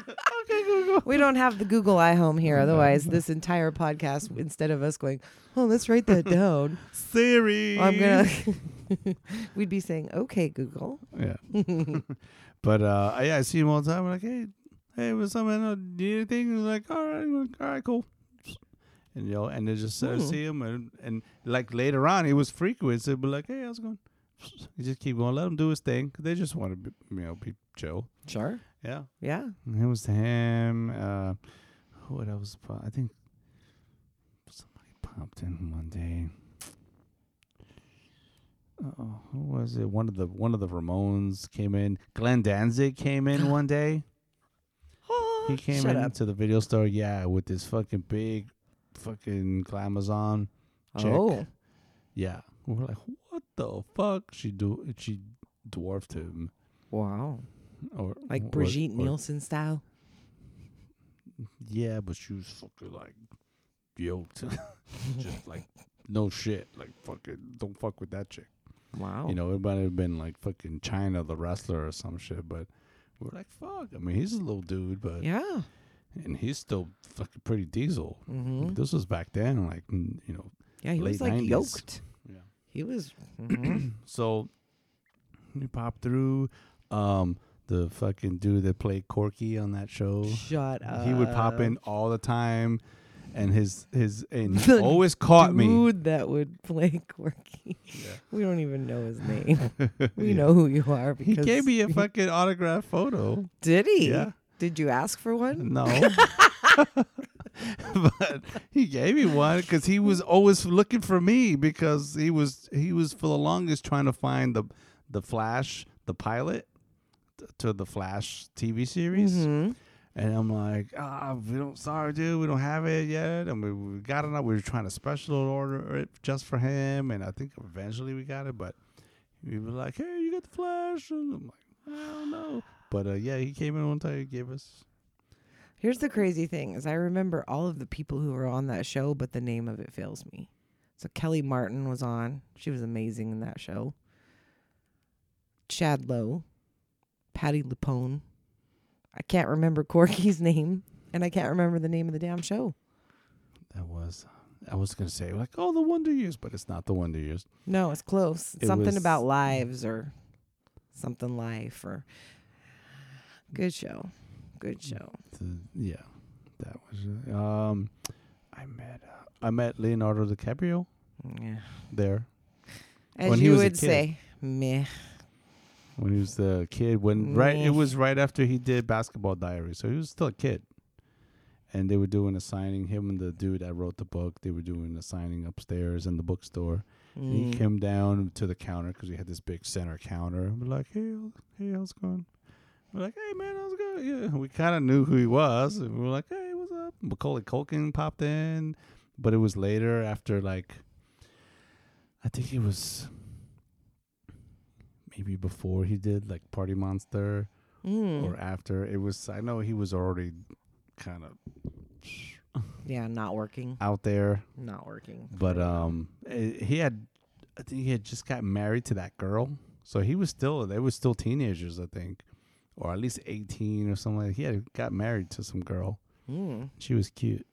Okay, Google. We don't have the Google iHome here. Otherwise, this entire podcast, instead of us going, "Oh, let's write that (laughs) down," Siri. I'm gonna. (laughs) we'd be saying, "Okay, Google." Yeah. (laughs) but uh, yeah, I see him all the time. I'm like, hey, hey, what's up, man? Uh, Need anything? He's like, all right, all right, cool. And you know, and they just uh, see him, and, and like later on, he was frequent. So be like, hey, how's it going? You just keep going, let him do his thing. 'cause they just want to, be, you know, be chill. Sure. Yeah. Yeah. It was him. Uh, who else? I think somebody popped in one day. Oh, who was it? One of the one of the Ramones came in. Glenn Danzig came in one day. (gasps) He came Shut in up. to the video store, yeah, with this fucking big, fucking glamazon. chick. Oh. Yeah, we're like, what the fuck? She do she dwarfed him, Wow. Or Like or- Brigitte or- Nielsen style. Yeah, but she was fucking like yoked. (laughs) Just like no shit. Like fucking don't fuck with that chick. Wow. You know, it might have been like fucking Chyna the wrestler or some shit, but we're like, fuck. I mean, he's a little dude, but Yeah. and he's still fucking pretty diesel. Mm-hmm. This was back then, like you know. Yeah, he was like 90s. yoked. Yeah. He was. (clears throat) mhm. So he popped through. Um, the fucking dude that played Corky on that show. Shut up. he would pop in all the time, and his his and (laughs) he always caught me. Dude that would play Corky. Yeah. (laughs) We don't even know his name. (laughs) We Yeah. know who you are because He gave me a fucking autograph photo. Did he? Yeah. Did you ask for one? No. but he gave me one because he was always looking for me because he was he was for the longest trying to find the the Flash the pilot to the Flash TV series. Mhm. And I'm like, ah, we don't, sorry, dude, we don't have it yet. And we, we got it. Up. We were trying to special order it just for him. And I think eventually we got it. But we were like, hey, you got the Flash? And I'm like, I don't know. But uh, yeah, he came in one time. He gave us. Here's the crazy thing: is I remember all of the people who were on that show, but the name of it fails me. So Kellie Martin was on; she was amazing in that show. Chad Lowe, Patti LuPone. I can't remember (laughs) Corky's name, and I can't remember the name of the damn show. That was. I was gonna say like, oh, the Wonder Years, but it's not the Wonder Years. No, it's close. It something about lives or something life or good show. Good show. The, yeah, that was. Um, I met. Uh, I met Leonardo DiCaprio Yeah. there As When he you would kid. say, meh. When he was the kid. When right, it was right after he did Basketball Diaries, so he was still a kid. And they were doing a signing. Him and the dude that wrote the book, they were doing a signing upstairs in the bookstore. And he Mm. came down to the counter because we had this big center counter. And we're like, "Hey, hey, how's it going?" We're like, "Hey, man, how's it going?" Yeah, we kind of knew who he was, and we were like, "Hey, what's up?" Macaulay Culkin popped in, but it was later after like, I think it was maybe before he did like Party Monster Mm. or after. It was I know he was already kind of (laughs) yeah, not working. out there. Not working. But um, eh, he had, I think he had just got married to that girl, so he was still they were still teenagers, I think, or at least eighteen or something. Like He had got married to some girl. Mm. She was cute.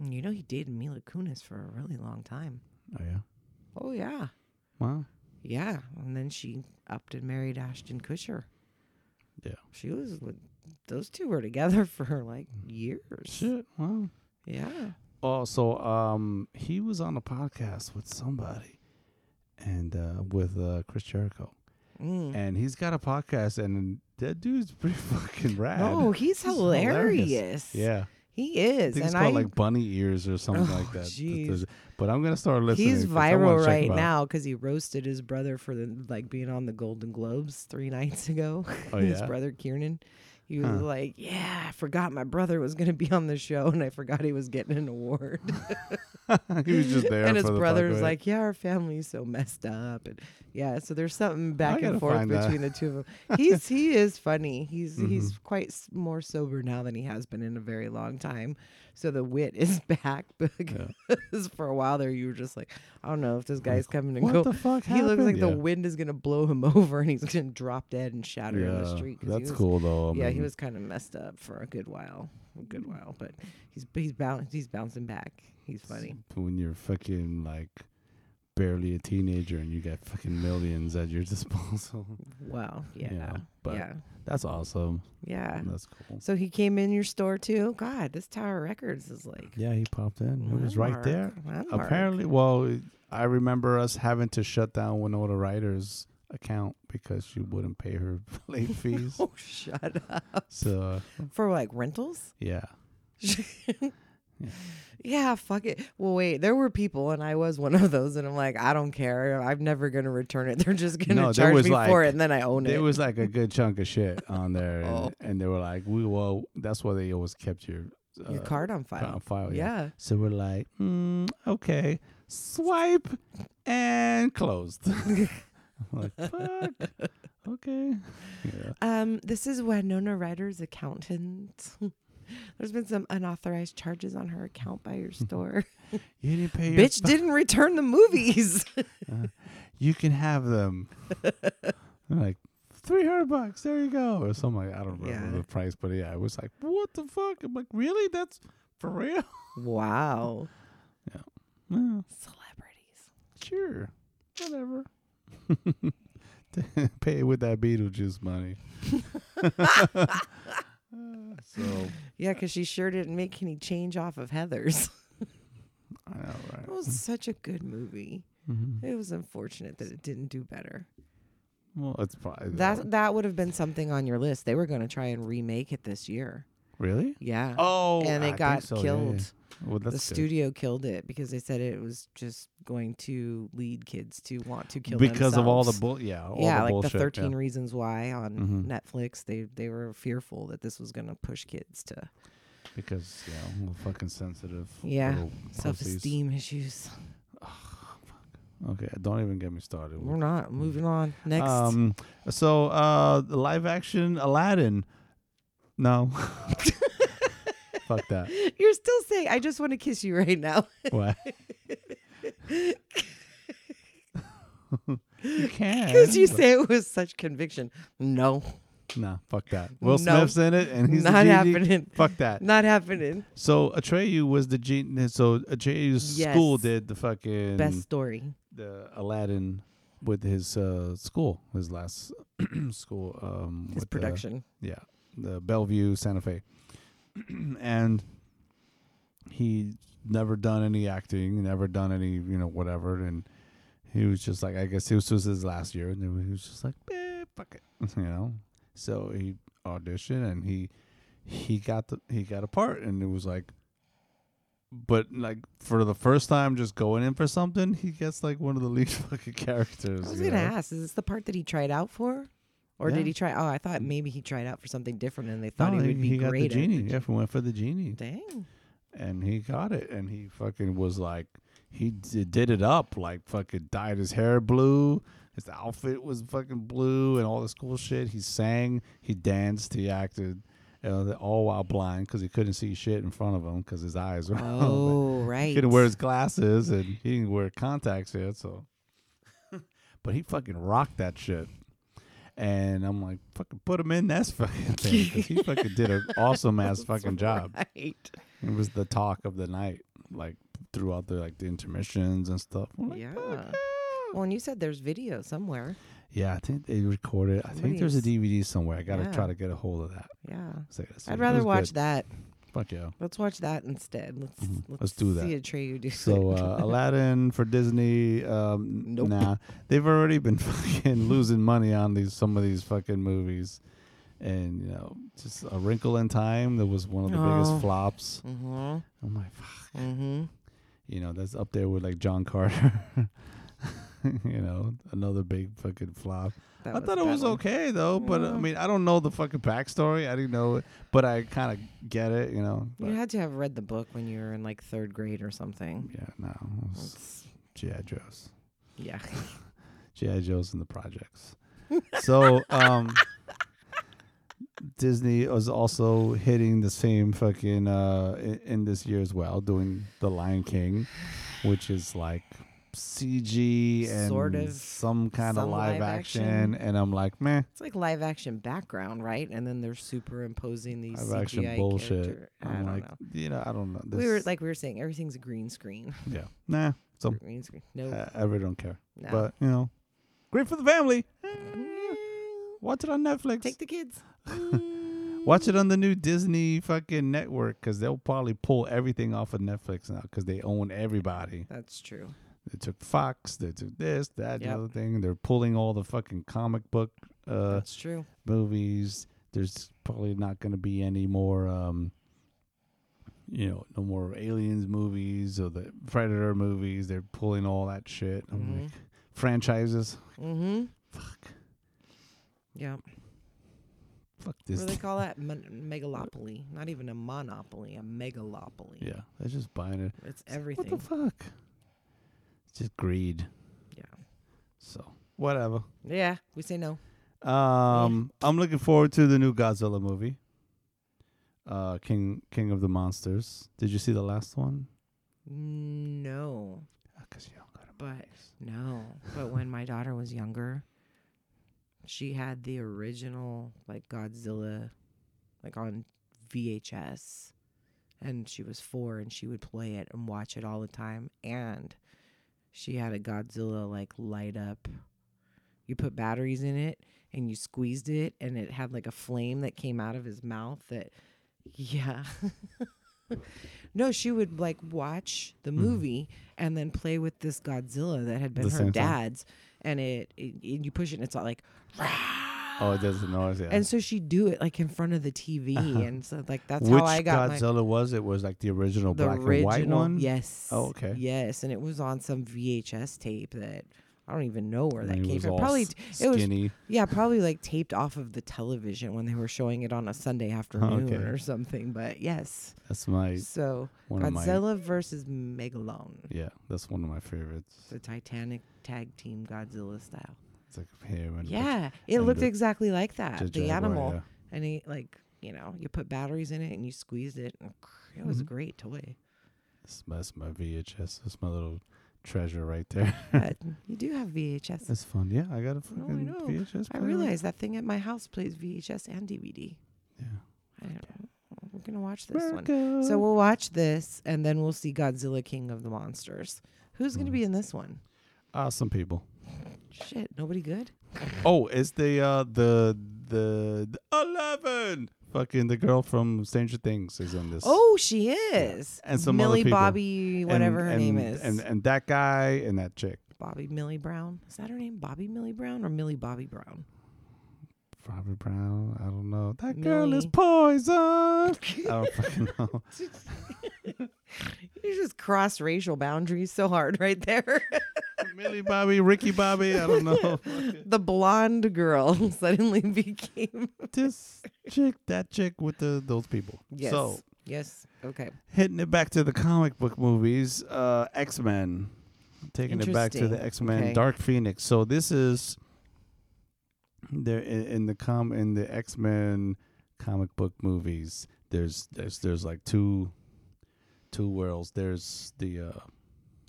You know, he dated Mila Kunis for a really long time. Oh yeah, Oh yeah, wow. Yeah. And then she upped and married Ashton Kutcher. Yeah. She was with those two were together (laughs) for like years. Shit. Wow. Yeah. Oh, so um, he was on a podcast with somebody, and uh, with uh, Chris Jericho, Mm. and he's got a podcast, and that dude's pretty (laughs) fucking rad. Oh, he's He's hilarious. hilarious. Yeah, He I is. it's and called I, like bunny ears or something oh, like Oh, that. jeez. But I'm gonna start listening. He's viral right now because he roasted his brother for the like being on the Golden Globes three (laughs) nights ago. Oh his yeah. brother Kieran. He was Huh. like, "Yeah, I forgot my brother was gonna be on the show, and I forgot he was getting an award." (laughs) he was just (laughs) there. and his brother was like, "Yeah, our family's so messed up," and yeah, so there's something back and forth that. between the two of them. (laughs) He's he is funny. He's he's Mm-hmm. quite s- more sober now than he has been in a very long time. So the wit is (laughs) back because (laughs) for a while there you were just like, I don't know if this guy's coming and what go. the fuck He looks like happened? the wind is gonna blow him (laughs) over and he's gonna drop dead and shatter in the Yeah, street. That's was- cool though. I Yeah, he was kind of messed up for a good while, a good while, but he's he's boun- he's bouncing back. He's funny. when you're fucking like barely a teenager and you got fucking millions at your (laughs) disposal. Wow. Yeah. Yeah, but- yeah. That's awesome. Yeah. That's cool. So he came in your store too. God, this Tower Records is like Yeah, he popped in. It was right there. landmark. Apparently, well, I remember us having to shut down Winona Ryder's account because she wouldn't pay her (laughs) late (laughs) fees. Oh, shut up. So For like rentals? yeah, Yeah, fuck it. Well, wait, there were people, and I was one of those, and I'm like, I don't care. I'm never gonna return it. (laughs) They're just gonna No, charge me for it, and then I own it. there was like a good chunk of shit (laughs) on there, and, Oh. and they were like, "We well, that's why they always kept your uh, your card on file. on file." Yeah. yeah. So we're like, mm, okay, swipe and closed. (laughs) I'm like, fuck. Okay. Yeah. Um, this is Winona Ryder's accountant. There's been some unauthorized charges on her account by your store. (laughs) You didn't pay your (laughs) Bitch didn't return the movies. (laughs) Uh, you can have them. Like three hundred bucks. There you go, or something. Like, I don't remember Yeah. the price, but yeah, it was like, what the fuck? I'm like, really? That's for real? wow. Yeah, Celebrities. sure, whatever. Pay with that Beetlejuice money. So (laughs) Yeah, because she sure didn't make any change off of Heather's. (laughs) I know, right? It was such a good movie. Mhm. It was unfortunate that it didn't do better. Well, it's probably That that would have been something on your list. They were going to try and remake it this year. really. Yeah. Oh, and it think got so, killed. Well, the good. studio killed it because they said it was just going to lead kids to want to kill because of all the themselves. bull. Yeah, all yeah, the like bullshit. the 13 yeah. Reasons Why on Mhm. Netflix. They they were fearful that this was going to push kids to because yeah, we're fucking sensitive. Yeah, self-esteem issues. Okay, don't even get me started. We're not moving on. Next. Um, so uh, the live action Aladdin. No. (laughs) Fuck that. (laughs) You're still saying I just want to kiss you right now. (laughs) What? (laughs) you can. Because you but- say it with such conviction. No, Nah, fuck that. Will No. Smith's in it, and he's not happening. Fuck that. Not happening. So Atreyu was the genie. So Atreyu's Yes. school did the fucking Best story. the Aladdin with his uh, school, his last (clears throat) school. Um, His with the- production. yeah, the Bellevue Santa Fe, (clears throat) and he never done any acting, never done any you know whatever, and he was just like I guess it was his last year, and then he was just like, eh, fuck it, (laughs) you know. So he auditioned and he he got the he got a part, and it was like. But like for the first time, just going in for something, he gets like one of the least (laughs) fucking characters. I was gonna know? ask, is this the part that he tried out for, or Yeah. did he try? Oh, I thought maybe he tried out for something different, and they thought No, he would be got the great. at genie. it. Yeah, he went for the genie. Dang. and he got it and he fucking was like he d- did it up like fucking dyed his hair blue his outfit was fucking blue and all this cool shit he sang he danced he acted know, all while blind because he couldn't see shit in front of him because his eyes were (laughs) Oh, right. he couldn't wear his glasses and he didn't wear contacts yet so (laughs) but he fucking rocked that shit and I'm like, fucking put him in that fucking (laughs) thing 'cause he fucking did an awesome ass (laughs) fucking job. Right. It was the talk of the night, like throughout the like the intermissions and stuff. Like, Yeah. "Fuck Well, and you said there's video somewhere. Yeah, I think they recorded. I think there's a DVD somewhere. I gotta Yeah. try to get a hold of that. Yeah. So I'd rather watch good. that. Fuck yeah. Let's watch that instead. Let's Mhm. let's, Let's do See that. a Treyu do So uh, (laughs) Aladdin for Disney, um, Nope. nah, they've already been (laughs) fucking losing money on these some of these fucking movies, and you know, just A Wrinkle in Time that was one of the Oh. biggest flops. mm-hmm. I'm like, fuck, Mm-hmm. you know, that's up there with like John Carter. (laughs) you know, another big fucking flop. That I was thought it was one. okay though, but uh, I mean, I don't know the fucking backstory. I didn't know it, but I kind of get it, you know. You had to have read the book when you were in like third grade or something. yeah, no, it was G.I. Joe's. yeah. (laughs) G.I. Joe's and the projects. so, um, Disney was also hitting the same fucking uh in, in this year as well, doing The Lion King, which is like CG and Sort of some kind of live, live action. action. and I'm like, man, It's like live action background, right? And then they're superimposing these live action bullshit. character- I I'm don't like, know. you know, I don't know. we were like we were saying, everything's a green screen. (laughs) yeah, (laughs) nah. So green screen. No, I, I really don't care, no. but you know, great for the family. Mm, Watch it on Netflix. take the kids. (laughs) Watch it on the new Disney fucking network because they'll probably pull everything off of Netflix now because they own everybody. That's true. They took Fox, they took this, that, the other thing. They're pulling all the fucking comic book uh, That's true. movies. There's probably not going to be any more, um, you know, no more aliens movies or the Predator movies. They're pulling all that shit. I'm Mhm. like, franchises. Mm-hmm. Fuck, Yeah. fuck this. What do they call that? Mon- megalopoly. Not even a monopoly, a megalopoly. yeah, they're just buying it. It's everything. What the fuck? Just greed. yeah. So whatever. Yeah. We say no. Um, I'm looking forward to the new Godzilla movie. Uh, King King of the Monsters. Did you see the last one? No. Because you don't got But no. But when my daughter was younger, she had the original like Godzilla like on VHS. And she was four and she would play it and watch it all the time. And she had a Godzilla like light up. You put batteries in it and you squeezed it and it had like a flame that came out of his mouth that yeah. (laughs) no, she would like watch the hmm. movie and then play with this Godzilla that had been The her dad's and it, it, it- you push it and it's all like Oh, it doesn't noise. Yeah. and so she'd do it like in front of the TV uh-huh. and so like that's Which how I got my Godzilla was it? Was like the original the black original and white one. yes Oh, okay. yes and it was on some VHS tape that I don't even know where that came was from probably s- it was skinny. yeah probably like taped off of the television when they were showing it on a Sunday (laughs) afternoon Okay. or something but yes That's my so of my. Godzilla versus Megalon Yeah, that's one of my favorites. the Titanic tag team Godzilla style It's like him and yeah it and looked the- exactly like that the Jaguar, animal yeah. and he like you know you put batteries in it and you squeezed it and it was a Mhm. great toy That's, that's my VHS. That's my little treasure right there. (laughs) you do have VHS That's fun. Yeah, I got a I fucking know. VHS. I realize that thing at my house plays VHS and DVD. Yeah. I don't know. We're gonna watch this one. So we'll watch this, and then we'll see Godzilla King of the Monsters. Who's gonna Mm. be in this one? uh, some people. Shit, nobody good. Oh, it's the uh the the, the eleven. Fucking the girl from Stranger Things is in this. Oh, she is. And some other Millie people. Bobby, And- whatever her and- name is. and and that guy and that chick, Bobby Millie Brown. Is that her name? Bobby Millie Brown or Millie Bobby Brown? Robert Brown. I don't know. That girl is Millie. poison. (laughs) I don't fucking know. (laughs) You just cross racial boundaries so hard right there. (laughs) Millie Bobby, Ricky Bobby. I don't know. the blonde girl suddenly became this chick, that chick with the those people. yes. So yes. Okay. hitting it back to the comic book movies, uh, X Men, taking it back to the X Men, Okay. Dark Phoenix. So this is there in, in the com in the X Men comic book movies. There's there's there's like two two worlds. There's the uh,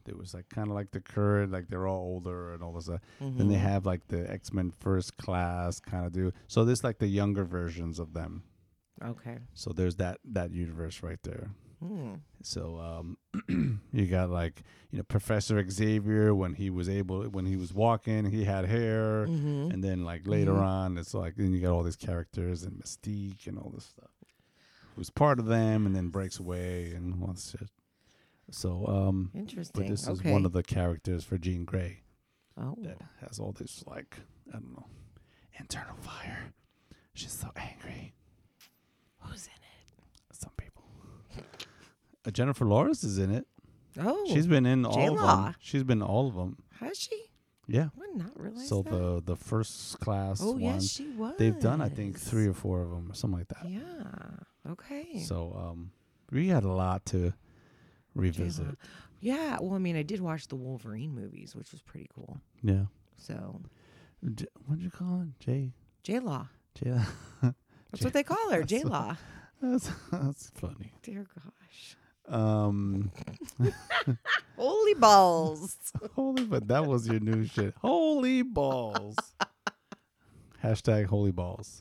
there was like kind of like the current, like they're all older and all this stuff. Then they Mhm. have like the X Men First Class kind of do. So there's like the younger versions of them. Okay. So there's that that universe right there. Hmm. So um, (clears throat) you got like you know Professor Xavier when he was able when he was walking he had hair, Mhm. and then like later Mhm. on it's like then you got all these characters and Mystique and all this stuff. Who's part of them and then breaks away and all this shit. So um, Interesting. but this okay. is one of the characters for Jean Grey oh. that has all this like I don't know internal fire. She's so angry. Who's in it? Some people. (laughs) Uh, Jennifer Lawrence is in it. Oh, She's been in all of J-Law. them. She's been in all of them. has she? Yeah. I did not realize So that. the the first class oh ones, yes, she was. they've done I think three or four of them or something like that. Yeah. Okay. So um, we had a lot to revisit. J-Law. Yeah. Well, I mean, I did watch the Wolverine movies, which was pretty cool. Yeah. So J- what'd you call it? J. J Law. (laughs) J. That's J- what they call her, J Law. (laughs) that's that's funny. Dear gosh. Um, Holy balls. (laughs) holy, but that was your new shit. Holy balls. (laughs) Hashtag holy balls.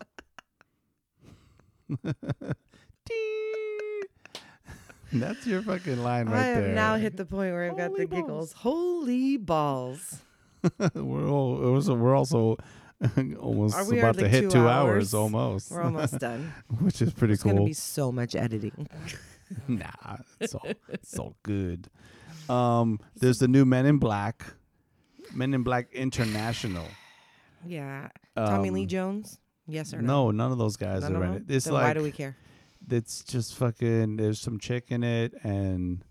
(laughs) That's your fucking line right there. I have there. now hit the point where I've got Holy the giggles. Holy balls. we're all, we're also almost Are we about to like, hit two two hours, hours? almost, We're almost done. which is pretty cool. There's going to be so much editing. (laughs) nah, it's all it's all good. Um, there's the new Men in Black, Men in Black International. Yeah. Tommy Lee Um, Jones? Yes or no? No, none of those guys None are in it. It's Then like why do we care? it's just fucking. There's some chick in it, and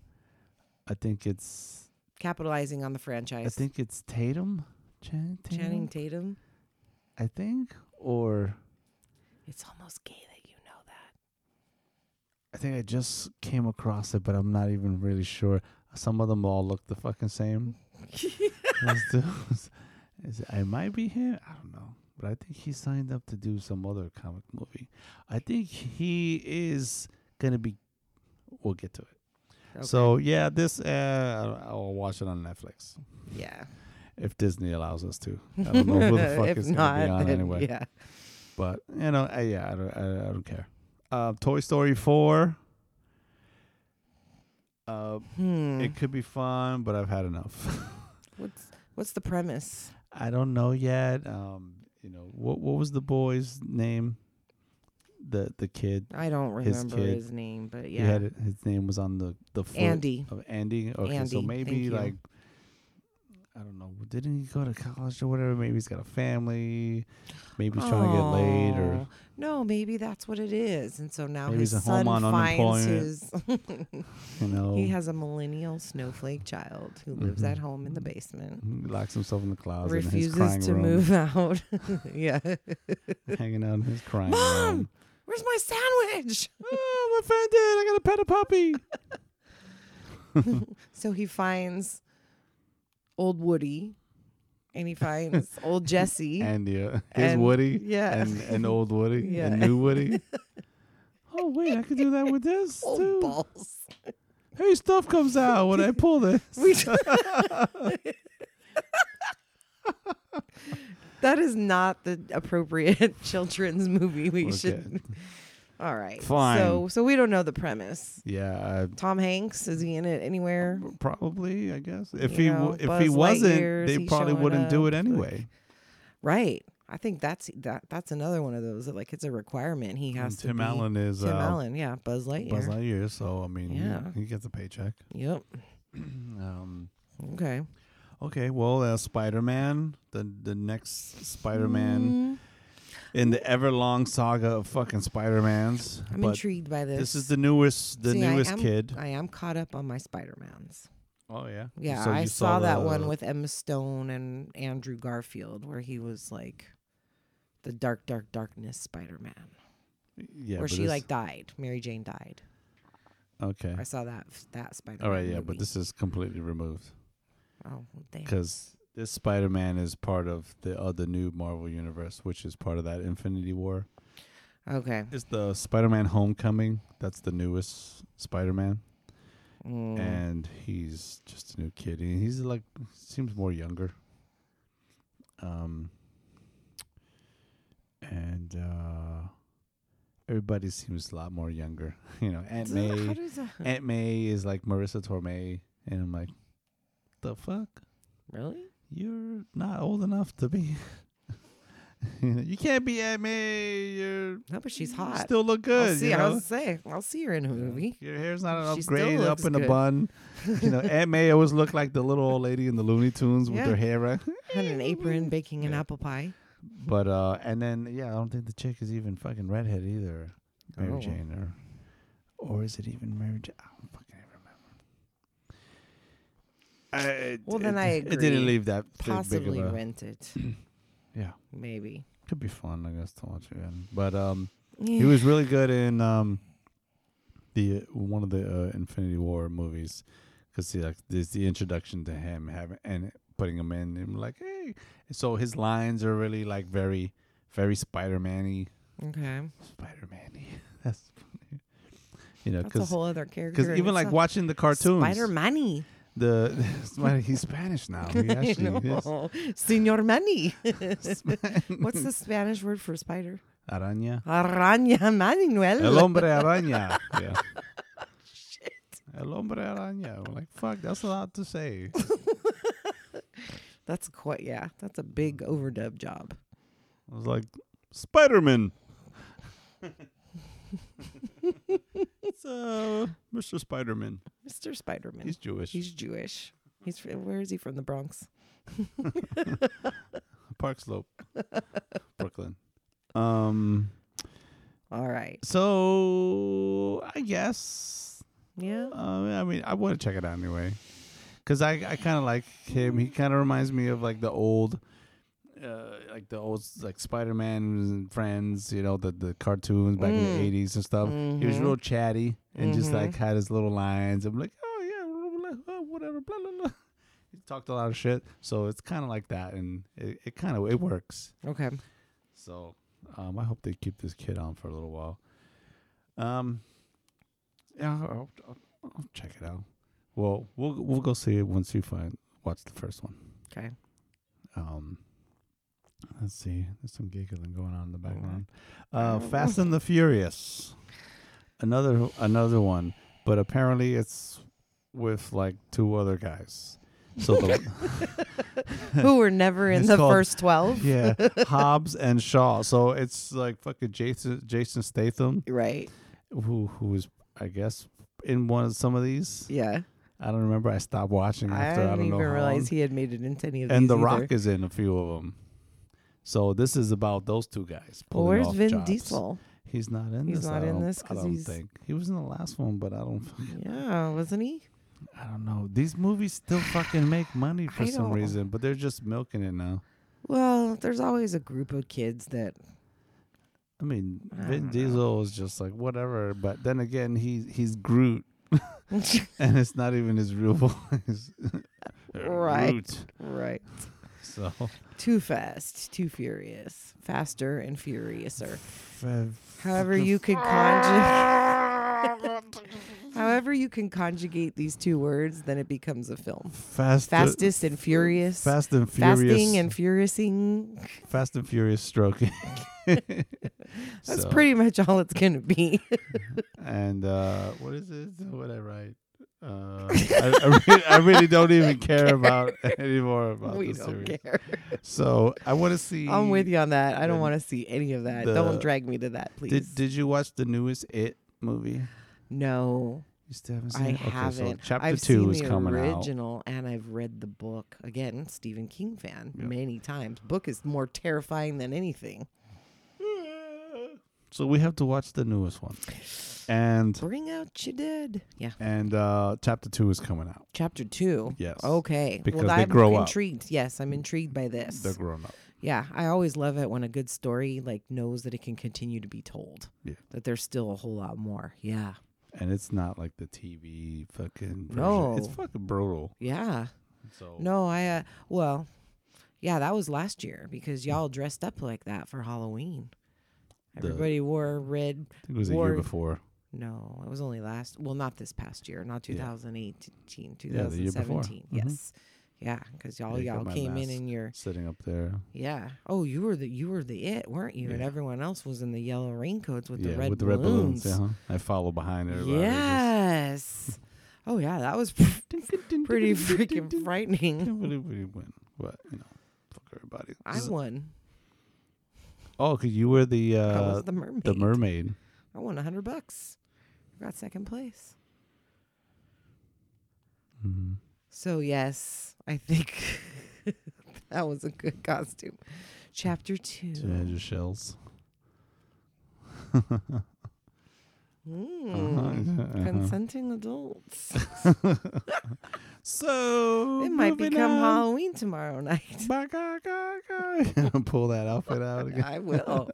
I think it's Capitalizing on the franchise. I think it's Tatum, Channing Tatum. Channing Tatum. I think, or It's almost gay that you know that. I think I just came across it, but I'm not even really sure. Some of them all look the fucking same. (laughs) Is it, it might be him. I don't know, but I think he signed up to do some other comic movie. I think he is gonna be. We'll get to it. Okay. So yeah, this uh, I'll watch it on Netflix yeah. if Disney allows us to. I don't know who the (laughs) fuck is not, gonna be on anyway. Yeah. But you know, I, yeah, I don't, I, I don't care. Uh, Toy Story four. Uh, Hmm. it could be fun, but I've had enough. (laughs) what's what's the premise? I don't know yet. Um, you know, what what was the boy's name? The the kid. I don't His remember kid. his name, but He yeah. had his name was on the the foot Andy. of Andy. Okay, so maybe thank you. I don't know. Didn't he go to college or whatever? Maybe he's got a family. Maybe he's trying to get laid or no, maybe that's what it is. And so now his he's at home son on finds his. (laughs) (laughs) you know he has a millennial snowflake child who lives Mhm. at home in the basement. he locks himself in the closet refuses to room, move out. (laughs) yeah. hanging out in his crying Mom! room. Where's my sandwich? oh, I'm offended. I gotta pet a puppy. So he finds old Woody and he finds old Jesse. (laughs) and yeah, his And- Woody. yeah. And and old Woody. (laughs) Yeah. And new Woody. (laughs) oh wait, I could do that with this old too. balls. Hey, stuff comes out when I pull this. That is not the appropriate children's movie we Okay. should. All right. Fine. So so we don't know the premise. yeah, Tom Hanks is he in it anywhere? uh, probably. I guess if You he know, if Buzz he wasn't, Lightyear, they he probably wouldn't do up? it Like- anyway. Right. I think that's that that's another one of those that like it's a requirement. He has And to Tim be Allen is Tim uh, Allen, yeah, Buzz Lightyear. Buzz Lightyear, so I mean, he- Yeah. he, gets a paycheck. (clears throat) Yep. (clears throat) um, Okay. okay, well, uh, Spider Man, the the next Spider Man Mm, in the ever long saga of fucking Spider Mans. I'm but intrigued by this. this is the newest, the See, I newest am- kid. I am caught up on my Spider-Mans. Oh yeah, Yeah, So I you saw, that one with Emma Stone and Andrew Garfield where he was like the dark, dark, darkness Spider-Man. yeah, where she like died. Mary Jane died. okay. I saw that that Spider-Man. All right, yeah, movie. but this is completely removed Oh damn. because this Spider Man is part of the uh, the new Marvel universe, which is part of that Infinity War. Okay. It's the Spider Man Homecoming. That's the newest Spider Man. Mm. and he's just a new kid. He's like seems more younger. Um, and uh, everybody seems a lot more younger. (laughs) You know, Aunt May. Aunt May is like Marisa Tomei, and I'm like, the fuck? really? You're not old enough to be. (laughs) you, can't be Aunt May. You're No, but she's hot. Still look good. I'll see. you I know? was say I'll see her in a movie. Your hair's not an She upgrade, up in a bun. you know, Aunt May always looked like the little old lady in the Looney Tunes with Yeah. her hair. Right? (laughs) Had an apron baking an apple pie. But uh, and then yeah, I don't think the chick is even fucking redhead either, Mary Oh. Jane, or or is it even Mary Jane? I don't fucking I, it- Well, then I It didn't leave that big- Possibly big of a, rent it. (clears throat) Yeah, Maybe. could be fun, I guess, to watch again. But um, he was really good in um, the one of the uh, Infinity War movies because like there's the introduction to him having and putting him in and like hey, so his lines are really like very very Spider-Man-y. Okay. Spider Man. (laughs) That's funny. You know, That's a because whole other character. in even like itself. watching the cartoons, Spider Manny. The (laughs) he's Spanish now. He actually (laughs) is. Senor Manny. What's the Spanish word for spider? Araña. Araña Manuel. El hombre araña. (laughs) Yeah. Shit. El hombre araña. We're like, fuck, that's a lot to say. That's quite yeah. That's a big overdub job. I was like, Spider Man. It's uh, Mr. Spider Man. Mr. Spider-Man. He's Jewish. He's Jewish. He's where is he from? The Bronx. (laughs) Park Slope, (laughs) Brooklyn. Um. All right. So I guess. Yeah. Uh, I mean, I want to check it out anyway, because I I kind of like him. He kind of reminds me of like the old, uh, like the old like Spider Man Friends. You know, the the cartoons back in Mm. the eighties and stuff. He was Mhm. real chatty and just like Mhm. had his little lines. I'm like, oh yeah, blah, blah, whatever, blah blah blah. (laughs) He talked a lot of shit, so it's kind of like that, and it, it kind of it works. Okay. So um, I hope they keep this kid on for a little while. Um, yeah, I'll, I'll, I'll check it out. Well, we'll we'll go see it once you find watch the first one. Okay. Um, let's see. There's some giggling going on in the background. Uh, Fast and the Furious, another another one, but apparently it's with like two other guys. So the, (laughs) Who were never (laughs) in It's the called- first twelve? yeah, (laughs) Hobbs and Shaw. So it's like fucking Jason Jason Statham, Right. who who is I guess in one of some of these. Yeah. I don't remember. I stopped watching after I, didn't don't even know realize long. he had made it into any of And these. And The either. Rock is in a few of them. So this is about those two guys. Well, where's Vin jobs. Diesel? He's not in He's this. not in this I don't he's- think he was in the last one, but I don't. Yeah, wasn't he? I don't know. These movies still fucking make money for I some don't- reason, but they're just milking it now. Well, there's always a group of kids that I mean, I Vin. Diesel is just like whatever, but then again, he he's Groot, (laughs) (laughs) and it's not even his real (laughs) voice. Right. Groot. right. So (laughs) Too fast, too furious, faster and furiouser. f- However you could conjugate However you can conjugate these two words, then it becomes a film. fast, Fastest and furious. fast and furious, Fasting and furiousing. fast and furious stroking. (laughs) That's So, pretty much all it's gonna be. (laughs) And uh, what is it? What I write? Uh, I, I, really, I really don't even (laughs) care about anymore about we the series. care. So I want to see. I'm with you on that. I don't want to see any of that. the- don't drag me to that, please. Did Did you watch the newest It movie? no, You still haven't seen I it? Okay, haven't. so chapter I've two seen is the coming out. original, and I've read the book. Again, Stephen King fan Yep. many times. Book is more terrifying than anything. So we have to watch the newest one, and Bring out your dead. Yeah. and uh chapter two is coming out. Chapter two. Yes, Okay. Because well, they I'm grow up. intrigued. Yes, I'm intrigued by this. they're grown up. Yeah, I always love it when a good story like knows that it can continue to be told. Yeah. That there's still a whole lot more. Yeah. and it's not like the TV fucking. Version. No. it's fucking brutal. Yeah. So No, I uh well, yeah, that was last year because y'all dressed up like that for Halloween. Everybody wore red. I think it was a year before. No, it was only last. Well, not this past year, not Yeah. 2018, Yeah, the year before. 2017. Mhm. Yes. Yeah, because y'all Yeah, y'all came in mask. in your Sitting up there. yeah. Oh, you were the you were the it, weren't you? And everyone else was in the yellow raincoats with yeah, the red balloons. with the red balloons. balloons. Uh-huh. I follow behind everybody. Yes. oh yeah, that was (laughs) pretty freaking frightening. Win. But you know, fuck everybody. I won. Oh, cause you were the I uh, was the mermaid. the mermaid. I won a hundred bucks. I got second place. hmm So yes, I think (laughs) that was a good costume. Chapter two. So you had your shells. (laughs) Mm, Uh-huh. Consenting adults. (laughs) So it might become on. Halloween tomorrow night. (laughs) Pull that outfit out (laughs) again. I will.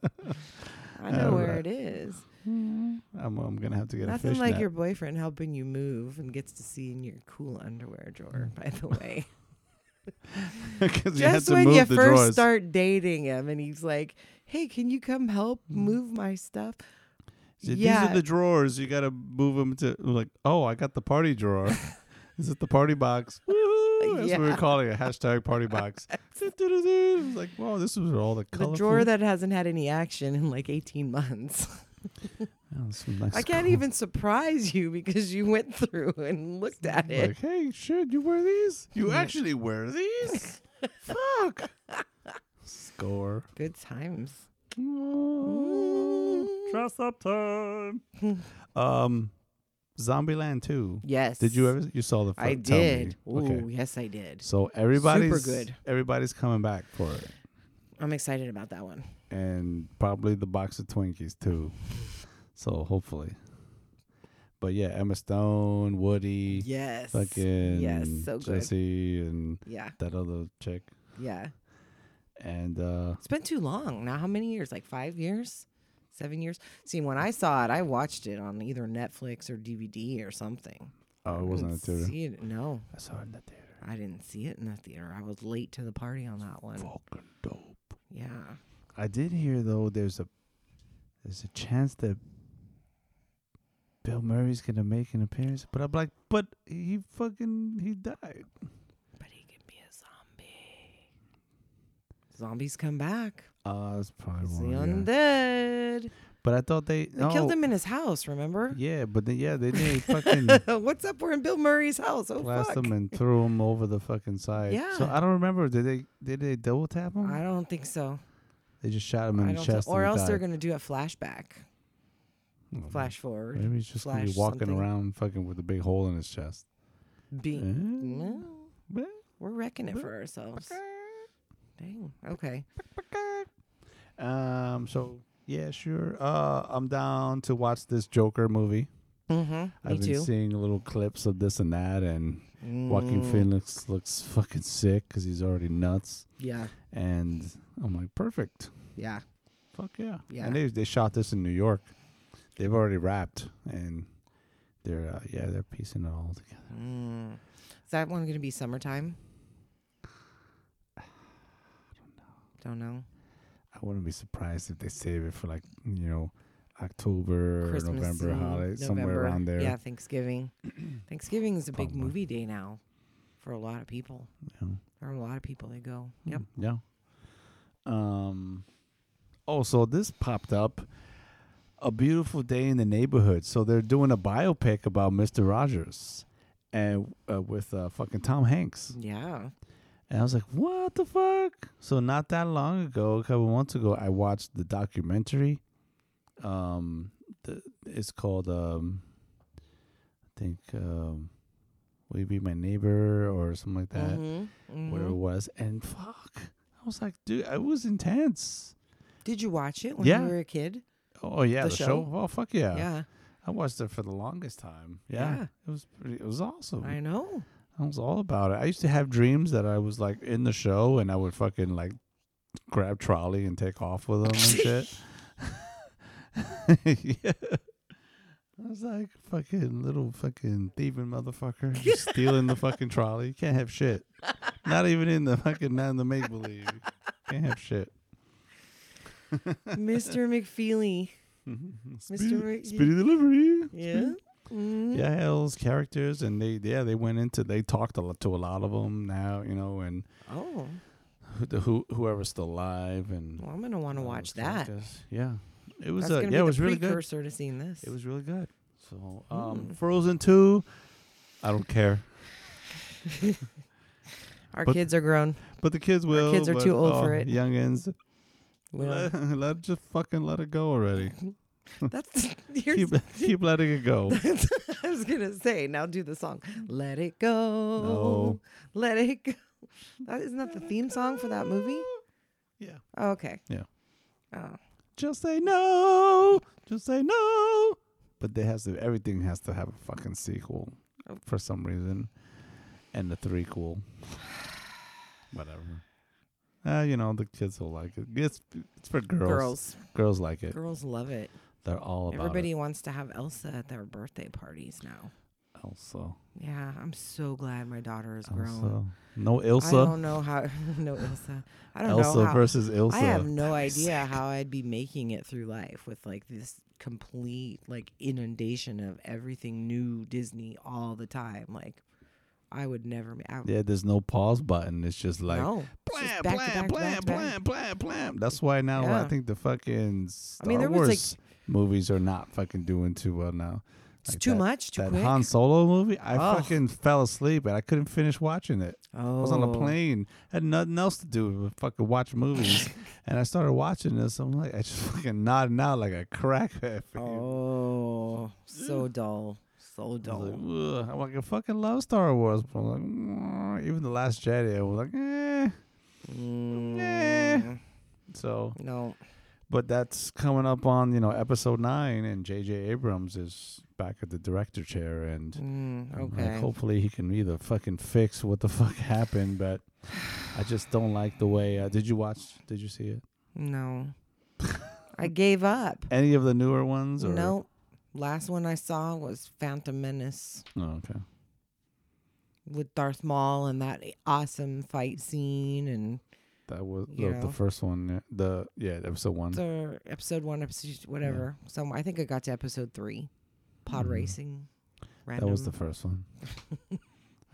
I know where it is. I'm, I'm gonna have to get Nothing like net. your boyfriend helping you move and gets to see in your cool underwear drawer, by the way. 'Cause you had Just when you first drawers. start dating him and he's like, hey, can you come help Mm. move my stuff? Yeah. These are the drawers. You got to move them to like. Oh, I got the party drawer. (laughs) Is it the party box? (laughs) Woohoo! That's what we Yeah. were calling it. Hashtag party box. (laughs) it like, wow, this was all the the drawer that hasn't had any action in like 18 months. Nice I can't cool- even surprise you because you went through and looked at it. Like, hey, shit, you wear these? You actually wear these? Fuck. Score. Good times. Oh, dress up time. (laughs) um, Zombieland 2. Yes. Did you ever? You saw the? I fir- me. did. Ooh, Okay. yes, I did. So everybody's super good. Everybody's coming back for it, I'm excited about that one. and probably the box of Twinkies too. So hopefully. But yeah, Emma Stone, Woody, Yes. fucking Yes, so good. Jesse, and Yeah. that other chick, Yeah. And uh It's been too long. Now, how many years? Like five years? Seven years? See, when I saw it, I watched it on either Netflix or DVD or something. oh, it wasn't a theater. See it. No, I saw it in the theater. I didn't see it in the theater. I was late to the party on that one. Fucking dope. Yeah. I did hear though there's a there's a chance that Bill Murray's gonna make an appearance, but I'm like, but he fucking he died. But he can be a zombie. Zombies come back. Uh, that's probably It's the one. yeah. undead. But I thought they They killed him in his house, remember? Yeah, but then, yeah, they did (laughs) fucking What's up? We're in Bill Murray's house. Oh, blast fuck. him and threw him over the fucking side. So Yeah. I don't remember. Did they did they double tap him? I don't think so. they just shot him in I the don't chest. thi- or and he else they're died. going to do a flashback. Oh, Flash forward. Maybe he's just gonna be flash walking something. around fucking with a big hole in his chest. Be- Eh? No, Eh? we're wrecking it for ourselves. Dang. Okay. Um. So yeah, sure. Uh, I'm down to watch this Joker movie. Mm-hmm. I've been too. seeing little clips of this and that, and Joaquin Mm, Phoenix looks fucking sick because he's already nuts. Yeah. And I'm like, perfect. Yeah. Fuck yeah. Yeah. And they they shot this in New York. They've already wrapped, and they're uh, yeah they're piecing it all together. Mm. Is that one going to be summertime? Don't know. I wouldn't be surprised if they save it for like you know October or Christmas, November holiday somewhere around there. Yeah, Thanksgiving. (clears throat) Thanksgiving is a big Probably. movie day now for a lot of people. Yeah. There are a lot of people that go. Yep. Mm, Yeah. Um. Oh, so this popped up. A beautiful day in the neighborhood. So they're doing a biopic about Mister Rogers, and uh, with uh, fucking Tom Hanks. Yeah. And I was like, "What the fuck?" So not that long ago, a couple months ago, I watched the documentary. Um, the, it's called um, I think um, "Will You Be My Neighbor" or something like that. Mhm, Whatever it mhm. was, and fuck, I was like, dude, it was intense. Did you watch it when Yeah. you were a kid? Oh yeah, The the, show? show? Oh fuck yeah. Yeah. I watched it for the longest time. Yeah, Yeah. it was pretty. It was awesome. I know. I was all about it. I used to have dreams that I was like in the show and I would fucking like grab trolley and take off with them and shit. (laughs) (laughs) yeah. I was like fucking little fucking thieving motherfucker, (laughs) just stealing the fucking trolley. You can't have shit. Not even in the fucking not in the make believe. Can't have shit. Mr. McFeely. Mm-hmm. Speedy, Mc- speedy delivery. Yeah. Mhm. Yeah, those characters, and they yeah they went into they talked a lot to a lot of them now, you know, and Oh, who, the, who whoever's still alive and well, I'm gonna want to watch that. characters. Yeah, it was That's uh, yeah it was really good. precursor to seeing this. It was really good. So um, Mm. Frozen two, I don't care, (laughs) Our but- kids are grown. but the kids will. kids are but, too old oh, for it. Youngins, (laughs) let, let just fucking let it go already. (laughs) (laughs) That's (laughs) keep (laughs) keep letting it go. I was gonna say now do the song. Let it go. No. Let it go. That isn't that the theme song for that movie? Yeah. Oh, okay. Yeah. Oh. Just say no. Just say no. But there has to everything has to have a fucking sequel Oh. for some reason, and the three cool. (sighs) Whatever. Uh, you know the kids will like it. It's it's for girls. Girls. Girls like it. Girls love it. They're all about Everybody wants to have Elsa at their birthday parties now. Elsa. Yeah, I'm so glad my daughter is grown. also, no Elsa. I don't know how. (laughs) no Ilsa. I don't Elsa know how. Elsa versus Ilsa. I have no (laughs) idea how I'd be making it through life with like this complete like inundation of everything new Disney all the time. Like I would never. I, Yeah, there's no pause button. It's just like no. It's just blam, back to blam, back blam, to back. blam, blam, blam. That's why now I think the fucking Star I mean, there was, Wars like- movies are not fucking doing too well now. It's Like too that- much. Too that quick. Han Solo movie, I Ugh. fucking fell asleep and I couldn't finish watching it. oh. I was on a plane, had nothing else to do but fucking watch movies, (laughs) and I started watching this. I'm like, I just fucking nodding out like a crackhead. Oh, so dull. So dull. like, Ugh. I'm like, I fucking love Star Wars, but I'm like, "Mm." even the Last Jedi, I was like, eh. Mm, So, no. but that's coming up on you know episode nine, and J.J. Abrams is back at the director chair, and Mm, I'm like, hopefully he can either fucking fix what the (laughs) fuck happened, but I just don't like the way. Uh, did you watch? Did you see it? No. (laughs) I gave up. Any of the newer ones? Or? No. Last one I saw was Phantom Menace Oh, okay. With Darth Maul and that awesome fight scene and That was the, the first one. The yeah, episode one. the episode one, episode whatever. So I think I got to episode three, pod Mhm. racing. That was the first one. (laughs)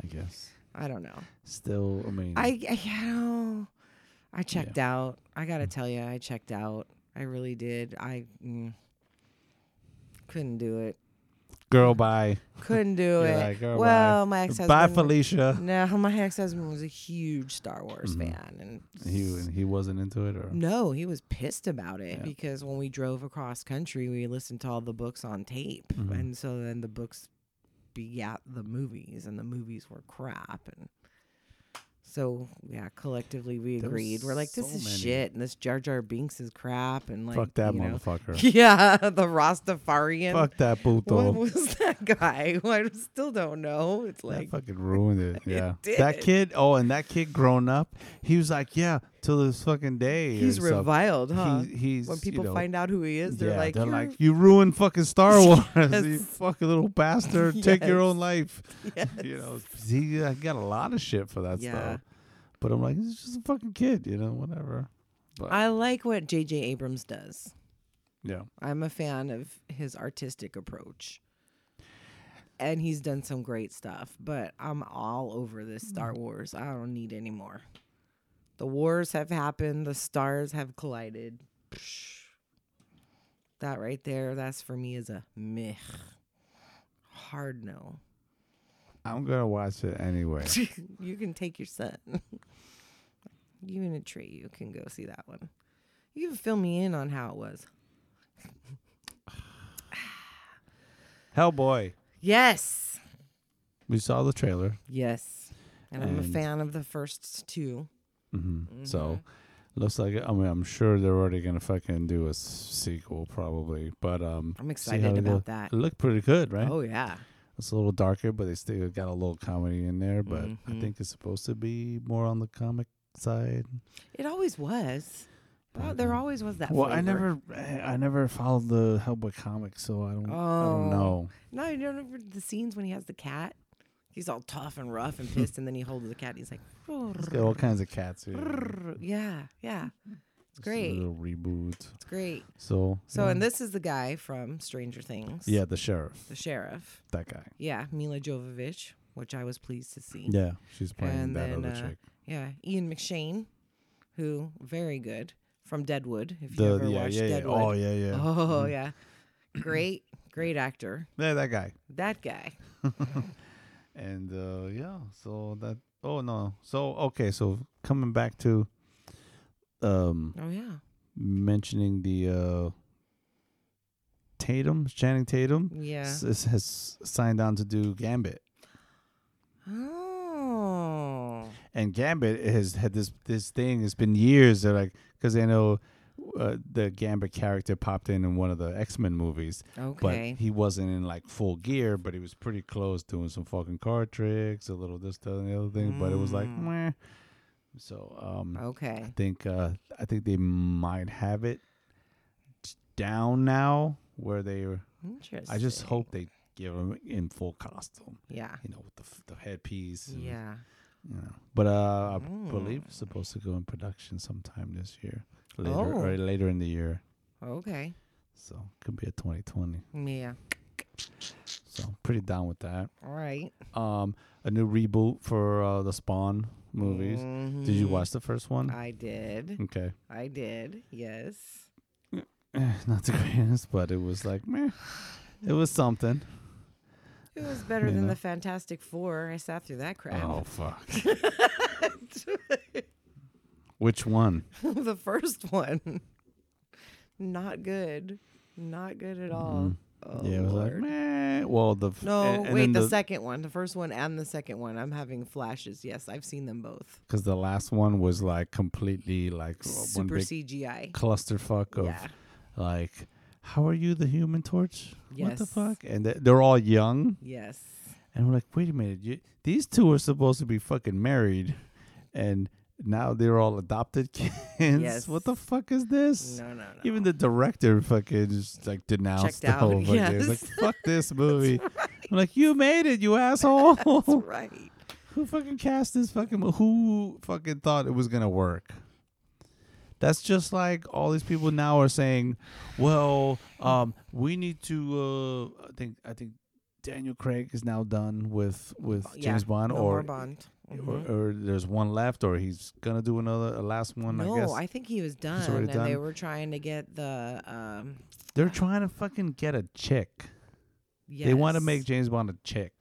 I guess. I don't know. Still, I mean, I, I you know, I checked out. I gotta tell you, I checked out. I really did. I mm, couldn't do it. Girl, bye. Couldn't do it. like, "Girl, well, my ex husband. Bye, Felicia. No, my ex husband was a huge Star Wars Mhm. fan, and He he wasn't into it, or no, he was pissed about it Yeah. because when we drove across country, we listened to all the books on tape, Mhm. and so then the books begat the movies, and the movies were crap, and so yeah, collectively we There was agreed. We're like, this so is many. shit, and this Jar Jar Binks is crap, and like, fuck that you know. motherfucker. (laughs) Yeah, the Rastafarian. Fuck that What puto. was that guy? (laughs) I still don't know. It's that like fucking ruined it. (laughs) It Yeah, that did. kid. Oh, and that kid grown up, he was like, yeah, till this fucking day. he's reviled, huh? He, he's when people you know, find out who he is, they're yeah, like, they're "You're- like, you ruined fucking Star (laughs) Wars, (laughs) you fucking little bastard. (laughs) Take your own life. yes. You know, he uh, got a lot of shit for that Yeah. stuff. But I'm like, he's just a fucking kid, you know, whatever. But I like what J.J. Abrams does. yeah, I'm a fan of his artistic approach. And he's done some great stuff, but I'm all over this Star Wars. I don't need any more. The wars have happened, the stars have collided. That right there, that's for me is a meh. Hard no. I'm gonna watch it anyway. (laughs) you can take your son. (laughs) you and a Trey, you can go see that one. You can fill me in on how it was. (sighs) Hellboy. Yes. We saw the trailer. Yes. And I'm a fan of the first two. Hmm So Mm-hmm. looks like I mean I'm sure they're already gonna fucking do a s- sequel probably, but um, I'm excited about go. that. It looked pretty good, right? Oh yeah. It's a little darker, but they still got a little comedy in there. But I Mhm. think it's supposed to be more on the comic side. It always was. Well, there Mhm. always was that. Well, I never, I I never followed the Hellboy comics, so I don't, I don't Oh. know. No, you don't remember the scenes when he has the cat. He's all tough and rough and (laughs) pissed, and then he holds the cat. And he's like, He's got all kinds of cats here. yeah, yeah. It's great. A little reboot. It's great. So. So, yeah. and this is the guy from Stranger Things. Yeah, the sheriff. The sheriff. That guy. Yeah, Milla Jovovich, which I was pleased to see. Yeah, she's playing And that then, other uh, chick. Yeah, Ian McShane, who very good from Deadwood. If you The ever yeah watched yeah yeah. Deadwood. Oh yeah yeah. Oh yeah, great, great actor. Yeah, that guy. That guy. (laughs) And uh yeah, so that. Oh no. So okay. So coming back to um Oh yeah. mentioning the uh Tatum, Channing Tatum, Yeah. s- has signed on to do Gambit. Oh. and Gambit has had this this thing. It's been years. They're like because I know uh, the Gambit character popped in in one of the X Men movies, Okay. but he wasn't in like full gear. But he was pretty close, doing some fucking card tricks, a little this, that, and the other thing. But it was like, Mm. meh. So um, okay. I think uh, I think they might have it down now where they. Interesting. I just hope they give him in full costume. Yeah. You know, with the the headpiece. and Yeah. you know. But uh, I Mm. believe it's supposed to go in production sometime this year, later Oh. or later in the year. Okay. So could be a 2020. Yeah. So pretty down with that. All right. Um, a new reboot for uh, the Spawn movies. Did you Mhm. watch the first one? I did. Okay, I did. Yes. (laughs) Not the greatest, but it was like meh. It was something. It was better You than know. the Fantastic Four. I sat through that crap. Oh fuck! (laughs) Which one? (laughs) the first one. Not good. Not good at all. Mhm. Oh, yeah, it was like Lord. meh. Well, the f- No, and- and wait, then the, second one, the first one and the second one. I'm having flashes. Yes, I've seen them both. because the last one was like completely like uh, Super CGI. clusterfuck of Yeah. like, how are you the Human Torch? What the fuck? And they- they're all young, Yes. and we're like, wait a minute, you, these two are supposed to be fucking married, and now they're all adopted (laughs) kids. Yes. What the fuck is this? No, no, no. Even the director fucking just like denounced Checked the out, whole fucking. yes. Like fuck (laughs) this movie. I'm like, you made it, you (laughs) asshole. That's right. Who fucking cast this fucking Who fucking thought it was gonna work? That's just like all these people now are saying, well, um, we need to. Uh, I think I think Daniel Craig is now done with with Yeah, James Bond, no or, more Bond. or or there's one left, or he's gonna do another a last one. no, I guess I think he was done, and they were trying to get the. Um, they're trying to fucking get a chick. Yes. They want to make James Bond a chick.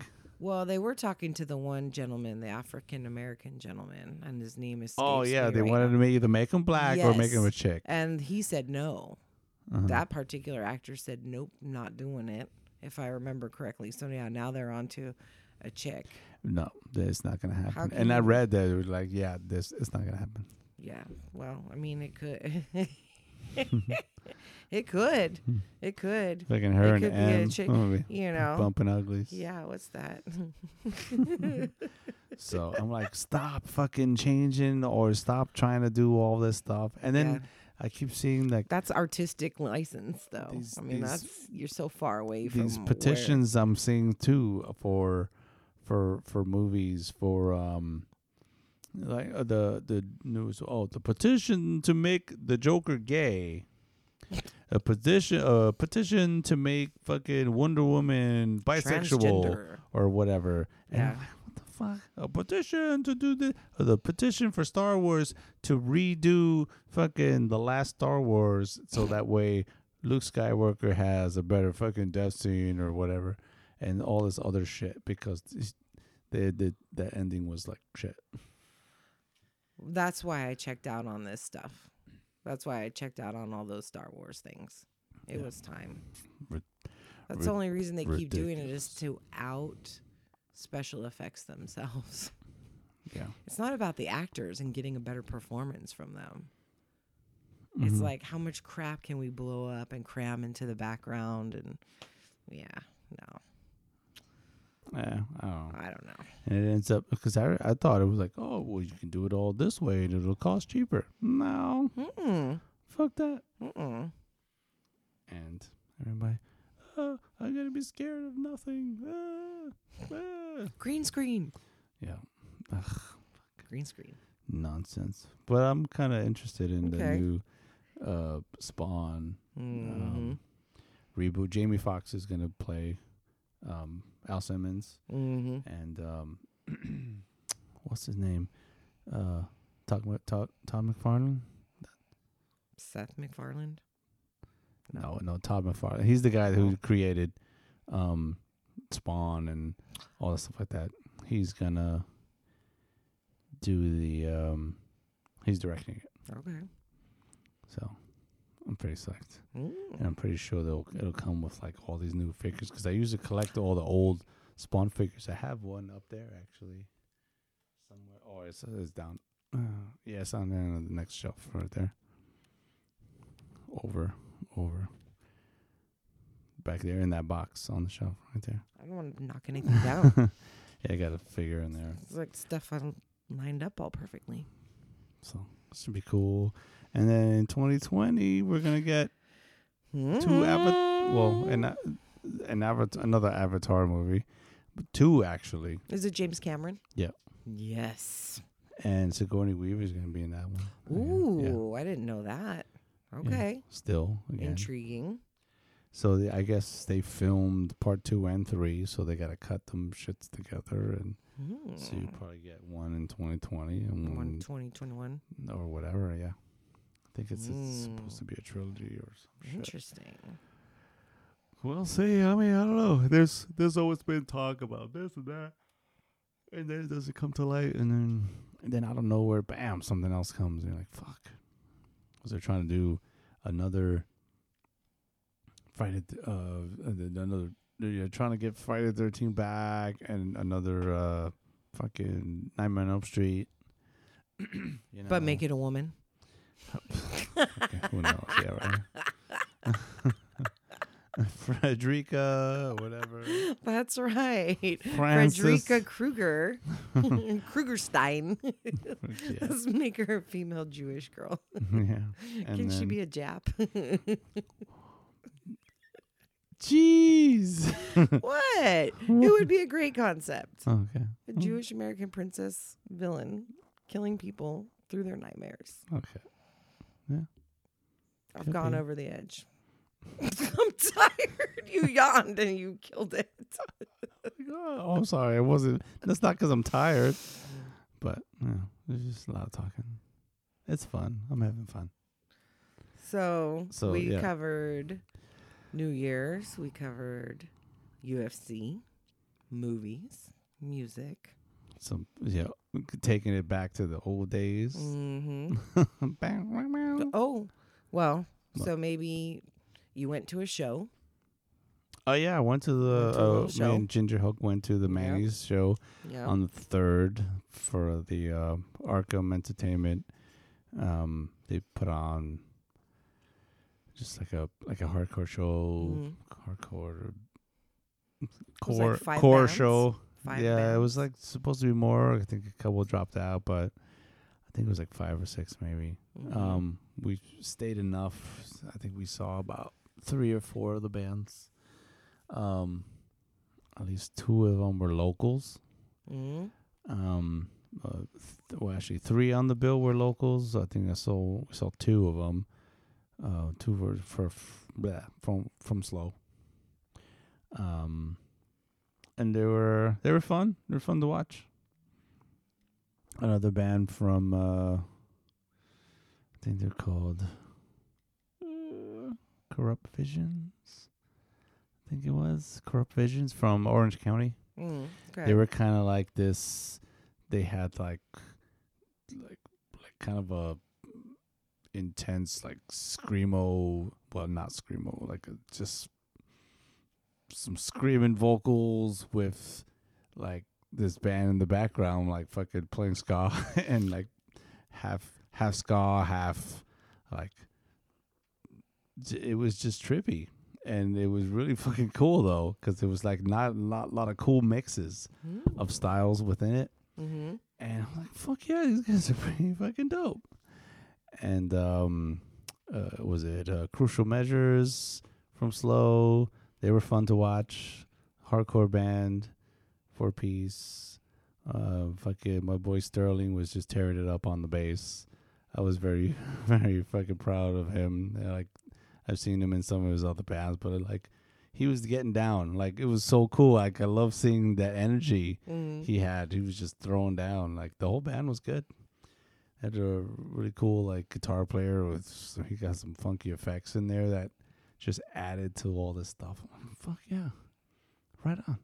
Well, they were talking to the one gentleman, the African American gentleman, and his name is. Oh yeah, they wanted to make either make him black or make him a chick. and he said no. Uh-huh. That particular actor said nope, not doing it. If I remember correctly, so yeah, now they're on to a chick. No, it's not gonna happen. And I read that it was like, yeah, this it's not gonna happen. Yeah, well, I mean, it could. (laughs) it could. (laughs) It could. Fucking her and could be a M, chick, You know. bumping uglies. Yeah, what's that? (laughs) So I'm like, stop fucking changing or stop trying to do all this stuff. And then Yeah. I keep seeing like That's artistic license, though. These- I mean, these- that's you're so far away from these where- petitions I'm seeing too for for for movies for um like uh, the the news oh the petition to make the Joker gay. A petition, a petition to make fucking Wonder Woman bisexual or whatever. And Yeah. like, what the fuck? A petition to do the uh, the petition for Star Wars to redo fucking the last Star Wars so that way Luke Skywalker has a better fucking death scene or whatever, and all this other shit because the the the ending was like shit. That's why I checked out on this stuff. That's why I checked out on all those Star Wars things. It Yeah. was time. Rid- That's the only reason they keep doing it is to out special effects themselves. (laughs) Yeah, It's not about the actors and getting a better performance from them. It's Mhm. like how much crap can we blow up and cram into the background and yeah, no. Yeah, I don't know. I don't know. And it ends up because I I thought it was like oh well you can do it all this way and it'll cost cheaper. No, Mm-mm. fuck that. Mm-mm. and everybody, oh, I'm gonna be scared of nothing. Ah, ah." Green screen. Yeah, Ugh, Green screen. nonsense. But I'm kind of interested in the Okay. new uh, Spawn Mhm. um, reboot. Jamie Foxx is gonna play um, Al Simmons, Mhm. and um, (clears throat) what's his name? Uh, Todd, Todd, Todd McFarlane? Seth MacFarlane. No, no, Todd McFarlane. He's the guy who created um, Spawn and all that stuff like that. He's gonna do the. Um, he's directing it, Okay. so I'm pretty psyched. Mm. and I'm pretty sure they'll it'll come with like all these new figures because I used to collect all the old Spawn figures. I have one up there actually, somewhere. Oh, it's it's down. Uh, yeah, it's on the next shelf right there. Over, over. Back there in that box on the shelf right there. I don't want to knock anything down. (laughs) Yeah, I got a figure in there, it's like stuff I lined up all perfectly. so this should be cool. And then in 2020, we're gonna get two Avatar. Well, an an Avatar, another Avatar movie, two actually. Is it James Cameron? Yeah. Yes. And Sigourney Weaver is going to be in that one. Ooh, Yeah, I didn't know that. Okay. still again. Intriguing. So the, I guess they filmed part two and three, so they got to cut them shits together, and so you Mm. probably get one in 2020 and One one 2021. or whatever. Yeah, I think it's, it's supposed to be a trilogy or some shit. Interesting. We'll see. I mean, I don't know. There's there's always been talk about this and that, and then it doesn't come to light, and then and then out of nowhere, bam, something else comes, and you're like, fuck, because they're trying to do another Friday, th- uh, another. They're trying to get Friday Thirteen back, and another uh, fucking Nightmare on Elm Street. (clears throat) you know? But make it a woman. Okay, who knows? Yeah, right. (laughs) Frederica, whatever. That's right. Francis. Frederica Kruger. (laughs) Krugerstein. (laughs) Yeah. Let's make her a female Jewish girl. yeah. And Can she be a Jap? Jeez. what? It would be a great concept. okay. A Jewish American princess villain killing people through their nightmares. Okay. I've Could gone be. over the edge. (laughs) I'm tired. You yawned and you killed it. (laughs) Oh, I'm sorry. I wasn't. That's not because I'm tired. But yeah, there's just a lot of talking. It's fun. I'm having fun. So, So, we yeah. covered New Year's. We covered UFC, movies, music. So yeah, taking it back to the old days. Mm-hmm. (laughs) oh well, What? so maybe you went to a show. Oh yeah, I went to Went the to uh, show. me and Ginger Hook went to the Yep. Manny's show. Yeah. on the third for the uh, Arkham Entertainment. Um, they put on just like a like a hardcore show, Mhm. hardcore core like core bands? show. Five yeah, it was like supposed to be more. I think a couple dropped out, but I think it was like five or six maybe. Mhm. Um, we stayed enough. I think we saw about three or four of the bands. Um, at least two of them were locals. Mhm. Um, uh, th- well, actually, three on the bill were locals. I think I saw we saw two of them. Uh, two were for f- bleh, from from slow. Um, and they were they were fun. They were fun to watch. Another band from uh, I think they're called uh, Corrupt Visions. I think it was Corrupt Visions from Orange County Mm, okay. they were kind of like this they had like like like kind of a intense like screamo well not screamo like a, just some screaming vocals with like this band in the background like fucking playing ska (laughs) and like half half ska half like it was just trippy. And it was really fucking cool though because it was like not a lot, lot of cool mixes of styles within it. Mm-hmm. and i'm like fuck yeah these guys are (laughs) pretty fucking dope. And um uh was it uh crucial measures from slow they were fun to watch hardcore band four piece uh fucking my boy sterling was just tearing it up on the bass I was very, (laughs) very fucking proud of him. And, like I've seen him in some of his other bands, but like he was getting down. Like it was so cool. Like I love seeing that energy Mhm. he had. He was just throwing down. Like the whole band was good. Had a really cool like guitar player with he got some funky effects in there that just added to all this stuff. Like, Fuck yeah, right on.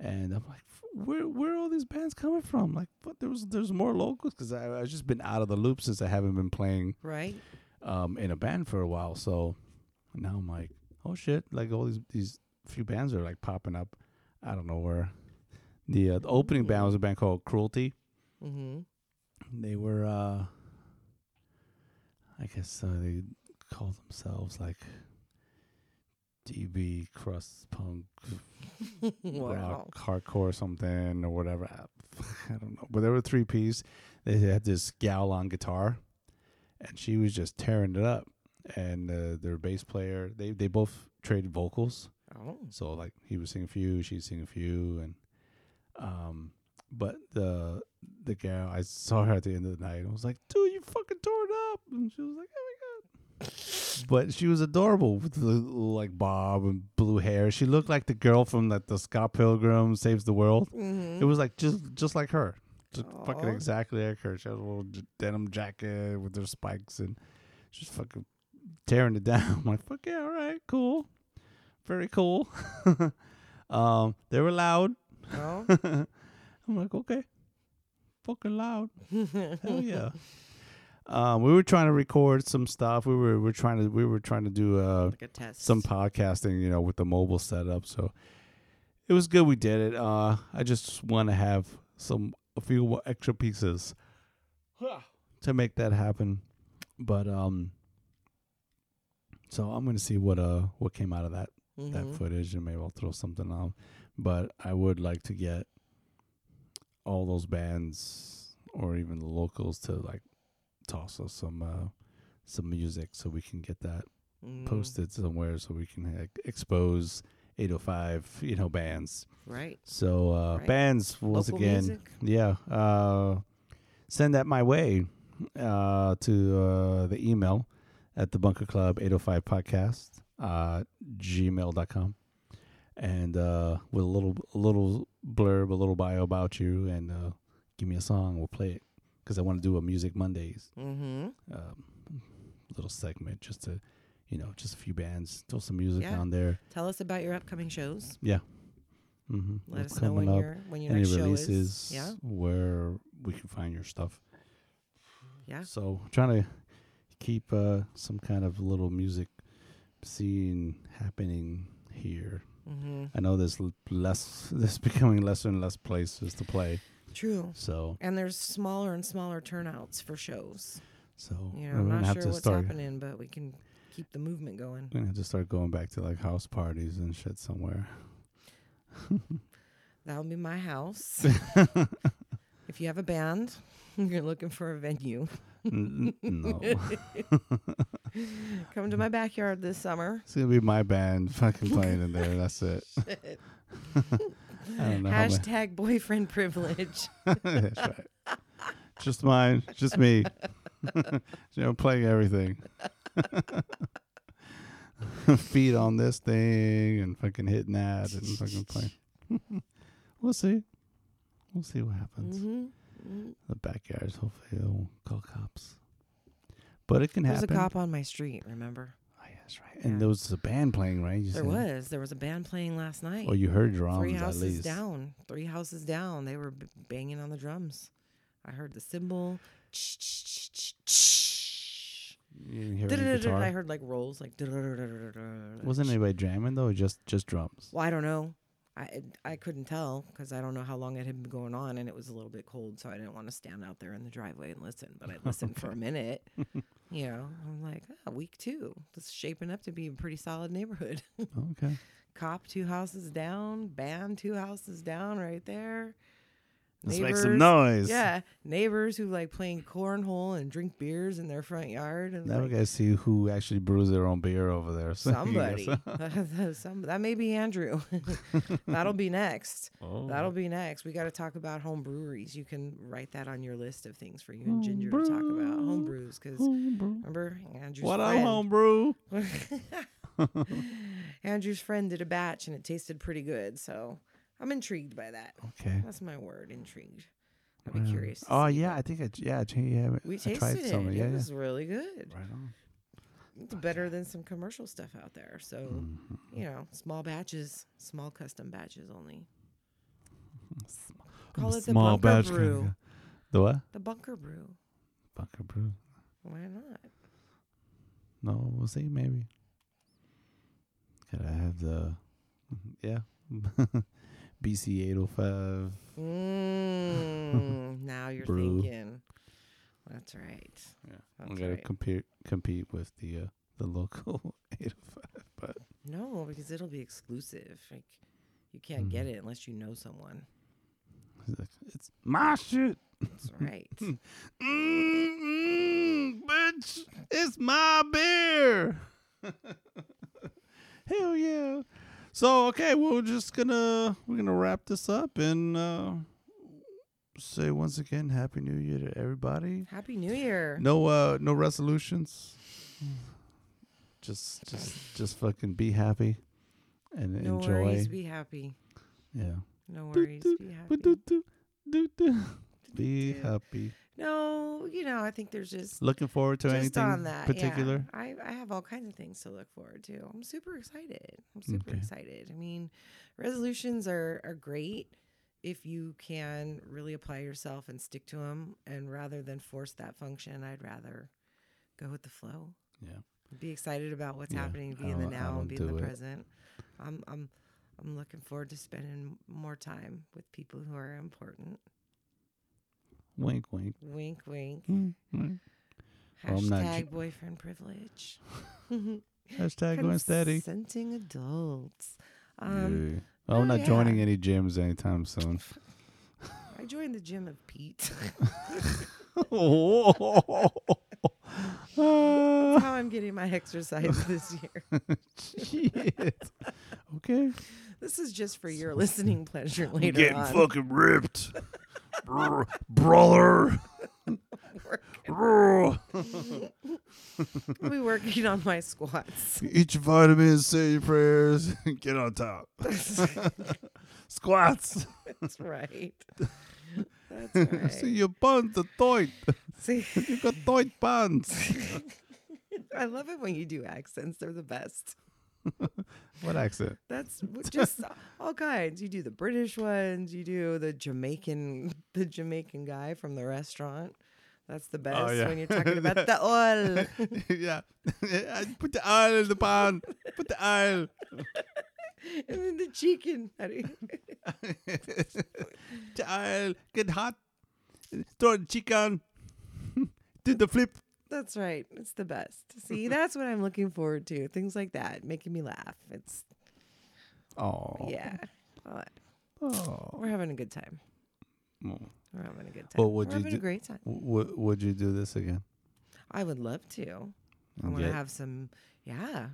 And I'm like, where where are all these bands coming from? Like, what? There was there's more locals because I I've just been out of the loop since I haven't been playing Right. um in a band for a while. So now I'm like, oh shit! Like all these these few bands are like popping up. I don't know where. The, uh, the opening band was a band called Cruelty. Mm-hmm. They were, uh I guess uh, they call themselves like DB crust punk (laughs) wow. rock hardcore or something or whatever. I, (laughs) I don't know. But there were three piece. They had this gal on guitar, and she was just tearing it up. And uh, their bass player, they they both traded vocals. Oh. So like he was singing a few, she'd sing a few, and um, but the the gal I saw her at the end of the night. and was like, dude, you fucking tore it up, and she was like, oh god. But she was adorable with the little like bob and blue hair. She looked like the girl from like the Scott Pilgrim Saves the World. Mm-hmm. It was like just just like her, just fucking exactly like her. She had a little j- denim jacket with her spikes and just fucking tearing it (laughs) down. I'm like, fuck yeah, all right, cool, very cool. (laughs) um, they were loud. Oh. (laughs) I'm like, okay, fucking loud. Hell yeah. Um, we were trying to record some stuff. We were we were trying to we were trying to do uh like a test. some podcasting, you know, with the mobile setup. So it was good we did it. Uh I just want to have some a few extra pieces (sighs) to make that happen. But um so I'm going to see what uh what came out of that that Mhm. footage and maybe I'll throw something on. But I would like to get all those bands or even the locals to like toss us some uh some music so we can get that Mm. posted somewhere so we can like, expose 805 you know bands Right. so uh Right. bands once Local again music. yeah uh send that my way uh to uh the email at the bunker club 805 podcast uh gmail.com and uh with a little a little blurb a little bio about you and uh give me a song we'll play it because i want to do a music mondays Mm-hmm. um, little segment just to, you know, just a few bands, throw some music Yeah. on there. Tell us about your upcoming shows. Mm-hmm. Let us know when your when your any next show is. Yeah. where we can find your stuff. Yeah. So trying to keep uh, some kind of little music scene happening here. Mm-hmm. I know there's l- less, (laughs) there's becoming less and less places to play. True. So, And there's smaller and smaller turnouts for shows. so You know, I'm not sure what's start. happening, but we can keep the movement going. We're gonna have to start going back to like house parties and shit somewhere. (laughs) That'll be my house. (laughs) if you have a band, (laughs) you're looking for a venue. N- no. Come to my backyard this summer. It's gonna be my band fucking playing in there. That's it. I don't know. Hashtag boyfriend privilege. (laughs) That's right. Just mine. Just me. (laughs) you know, playing everything. (laughs) Feet on this thing and fucking hitting that and fucking playing. we'll see. We'll see what happens. hmm hmm The backyards. Hopefully, they'll call cops. But it can There's happen. There's a cop on my street, remember? That's right. And Yeah. there was a band playing, right? You There was. There was a band playing last night. Oh, you heard drums Three houses down. Three houses down. They were b- banging on the drums. I heard the cymbal. Hear? I heard like rolls, like. Wasn't anybody jamming though? Just just drums. Well, I don't know. I I couldn't tell because I don't know how long it had been going on, and it was a little bit cold, so I didn't want to stand out there in the driveway and listen. But I listened for a minute. (laughs) You know, I'm like, ah, week two. This is shaping up to be a pretty solid neighborhood. Okay. (laughs) Cop two houses down, band two houses down, right there. Let's make some noise. Yeah, neighbors who like playing cornhole and drink beers in their front yard. And Now we gotta see who actually brews their own beer over there. (laughs) So somebody, (laughs) (laughs) Some, that may be Andrew. That'll be next. Oh. That'll be next. We got to talk about home breweries. You can write that on your list of things for you and Ginger to talk about home brews because remember Andrew's What up, friend. homebrew? Andrew's friend did a batch and it tasted pretty good. So I'm intrigued by that. Okay. That's my word, intrigued. I'd be curious. to Oh yeah, that. I think I yeah, I, yeah, we I tasted tried it. some. Yeah, it yeah. was really good. Right on. It's better than some commercial stuff out there. So Mhm. you know, small batches, small custom batches only. (laughs) Call it the Small bunker batch kind of brew. The what? The bunker brew. Bunker brew. Why not? No, we'll see. Maybe. Gotta have the (laughs) yeah. (laughs) BC eight oh five. Mm, now you're Brew. thinking. That's right. Yeah, That's we gotta right. compete compete with the uh, the local (laughs) eight oh five. But No, because it'll be exclusive. Like you can't get Mhm. it unless you know someone. it's my shit. That's right. (laughs) Mm-mm, bitch, it's my beer. (laughs) Hell yeah. So okay, we're just gonna we're gonna wrap this up and uh say once again Happy New Year to everybody. Happy New Year. No uh no resolutions. Just just just fucking be happy and No enjoy. worries. Be happy. yeah. No worries. do, Be happy. Do. Be happy. No, you know, I think there's just Looking forward to just anything on that particular? Yeah, I I have all kinds of things to look forward to. I'm super excited. I'm super Okay. excited. I mean, resolutions are are great if you can really apply yourself and stick to them. And rather than force that function, I'd rather go with the flow. Yeah. Be excited about what's Yeah, happening, be in the now, and be in the it. present. I'm I'm I'm looking forward to spending more time with people who are important. Wink, wink. Wink, wink. Mm. Well, I'm not Hashtag ju- boyfriend privilege. (laughs) (laughs) Hashtag going steady. Consenting adults. Um, Yeah. Well, I'm oh, not joining any gyms anytime soon. (laughs) I joined the gym of Pete. That's how I'm getting my exercise this year. Shit. Okay. This is just for your listening pleasure later Getting on. fucking ripped. Brother. I'll (laughs) be working on my squats. Eat your vitamins, say your prayers, (laughs) get on top. (laughs) Squats. That's right. That's right. See your buns are tight. See, You got tight buns. I love it when you do accents. They're the best. (laughs) What accent? That's just all kinds. You do the British ones. You do the Jamaican, (laughs) the Jamaican guy from the restaurant. That's the oh, best Oh, yeah. when you're talking about the (laughs) oil. yeah. Put the oil in the pan. Put the oil. and then the chicken. The oil. Get hot. Throw the chicken. Do the flip. That's right. It's the best. (laughs) See, that's what I'm looking forward to. Things like that making me laugh. It's Oh. yeah. Well, Oh. We're having a good time. Mm. We're having a good time. Well, would We're you having do- a great time. W- would you do this again? I would love to. I want to have some. Yeah.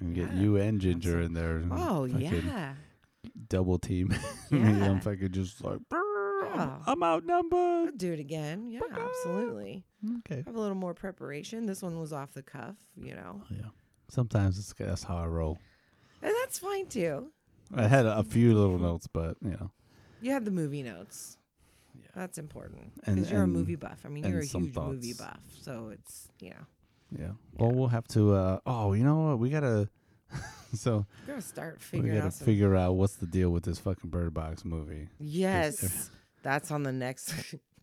and get yeah, you and Ginger in there. Oh yeah. Double team. (laughs) Yeah. I'm fucking just like, "Brr, I'm- Yeah. I'm outnumbered. I'd do it again. Yeah, absolutely. Okay. Have a little more preparation. This one was off the cuff, you know, Yeah. Sometimes it's, that's how I roll. and that's fine too. I had a, a few little notes, but you know, You have the movie notes. Yeah. That's important And- because you're a and- movie buff. I mean, and you're a some huge movie thoughts. buff, so it's you know, yeah. Well, we'll have to. uh Oh, you know what? We gotta. (laughs) so we gotta start we figuring gotta out some. figure out what's the deal with this fucking Bird Box movie. yes, that's on the next.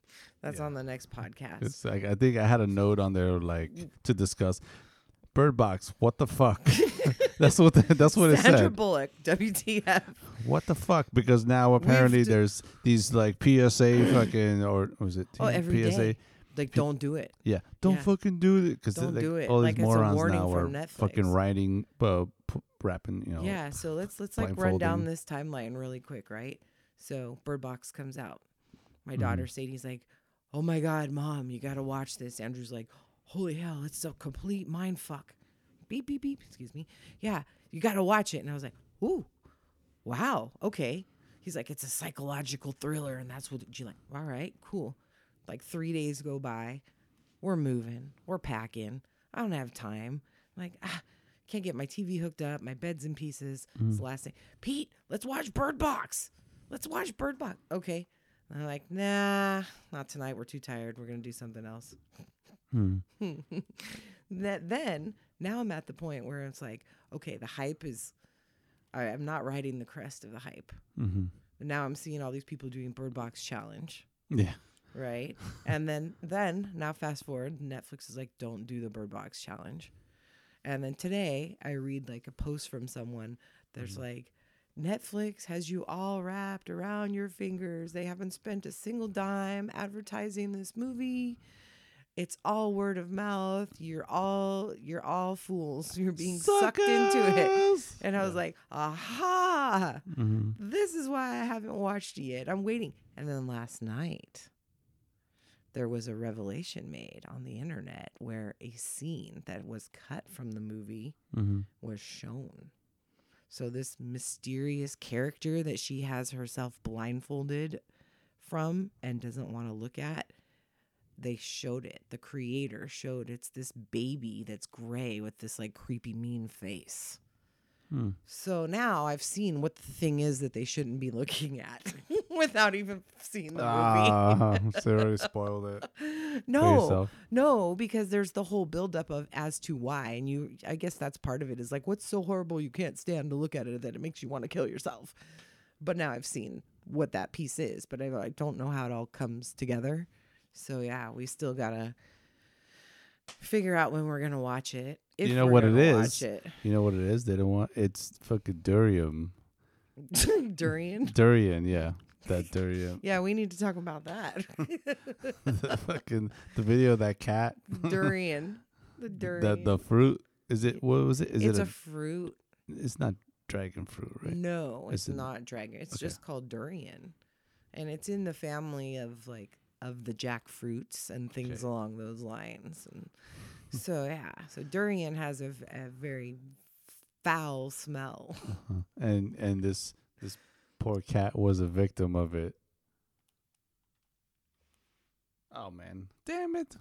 (laughs) that's Yeah. on the next podcast. It's like I think I had a note on there like to discuss Bird Box. What the fuck? (laughs) that's what the, that's what it said. Sandra. Bullock, WTF? What the fuck? Because now apparently there's these like PSA (clears throat) fucking or was it Oh, every PSA? day. Like, don't do it. Yeah, don't Yeah. fucking do it because Don't like, do it. all Like these morons now are from fucking writing, uh, p- rapping. You know, Yeah, so let's let's like run down this timeline really quick, right? So Bird Box comes out. My daughter Sadie's like, "Oh my god, mom, you got to watch this." Andrew's like, "Holy hell, it's a complete mind fuck." Beep beep beep. Excuse me. Yeah, you got to watch it. And I was like, "Ooh, wow, okay." He's like, "It's a psychological thriller, and that's what you like." All right, cool. Like three days go by, we're moving, we're packing. I don't have time. I'm like, ah, can't get my TV hooked up. My bed's in pieces. It's the last thing. Pete, let's watch Bird Box. Let's watch Bird Box. Okay. And I'm like, nah, not tonight. We're too tired. We're gonna do something else. Hmm. (laughs) that then now I'm at the point where it's like, okay, the hype is. I, I'm not riding the crest of the hype. Mm-hmm. But now I'm seeing all these people doing Bird Box challenge, Yeah. right? (laughs) and then then now fast forward, Netflix is like, don't do the Bird Box challenge. And then today I read like a post from someone that's like, Netflix has you all wrapped around your fingers. They haven't spent a single dime advertising this movie. It's all word of mouth. You're all you're all fools. (laughs) You're being sucked into it. And I was like, aha, Mhm. this is why I haven't watched it yet. I'm waiting. And then last night, there was a revelation made on the internet where a scene that was cut from the movie Mhm. was shown. So, this mysterious character that she has herself blindfolded from and doesn't want to look at, they showed it. The creator showed it's this baby that's gray with this like creepy, mean face. Hmm. So now I've seen what the thing is that they shouldn't be (laughs) looking at (laughs) without even seeing the movie. Ah, (laughs) so already spoiled it. no, no, because there's the whole buildup of as to why, and you, I guess that's part of it. Is like, what's so horrible you can't stand to look at it that it makes you want to kill yourself. But now I've seen what that piece is, but I, I don't know how it all comes together. So yeah, we still gotta figure out when we're gonna watch it. If You know what it is. Watch it. You know what it is? They don't want it's fucking durian. (laughs) Durian. Durian, yeah. That durian. Yeah, we need to talk about that. (laughs) (laughs) the fucking the video of that cat. durian. The (laughs) durian. the fruit. Is it what was it? Is it's it a, a, fruit. it's not dragon fruit, right? No, it's it- not dragon. It's Okay. just called durian, and it's in the family of like of the jackfruits and things Okay. along those lines. And so yeah, so durian has a, a very foul smell. Uh-huh. And and this this poor cat was a victim of it. Oh man. Damn it.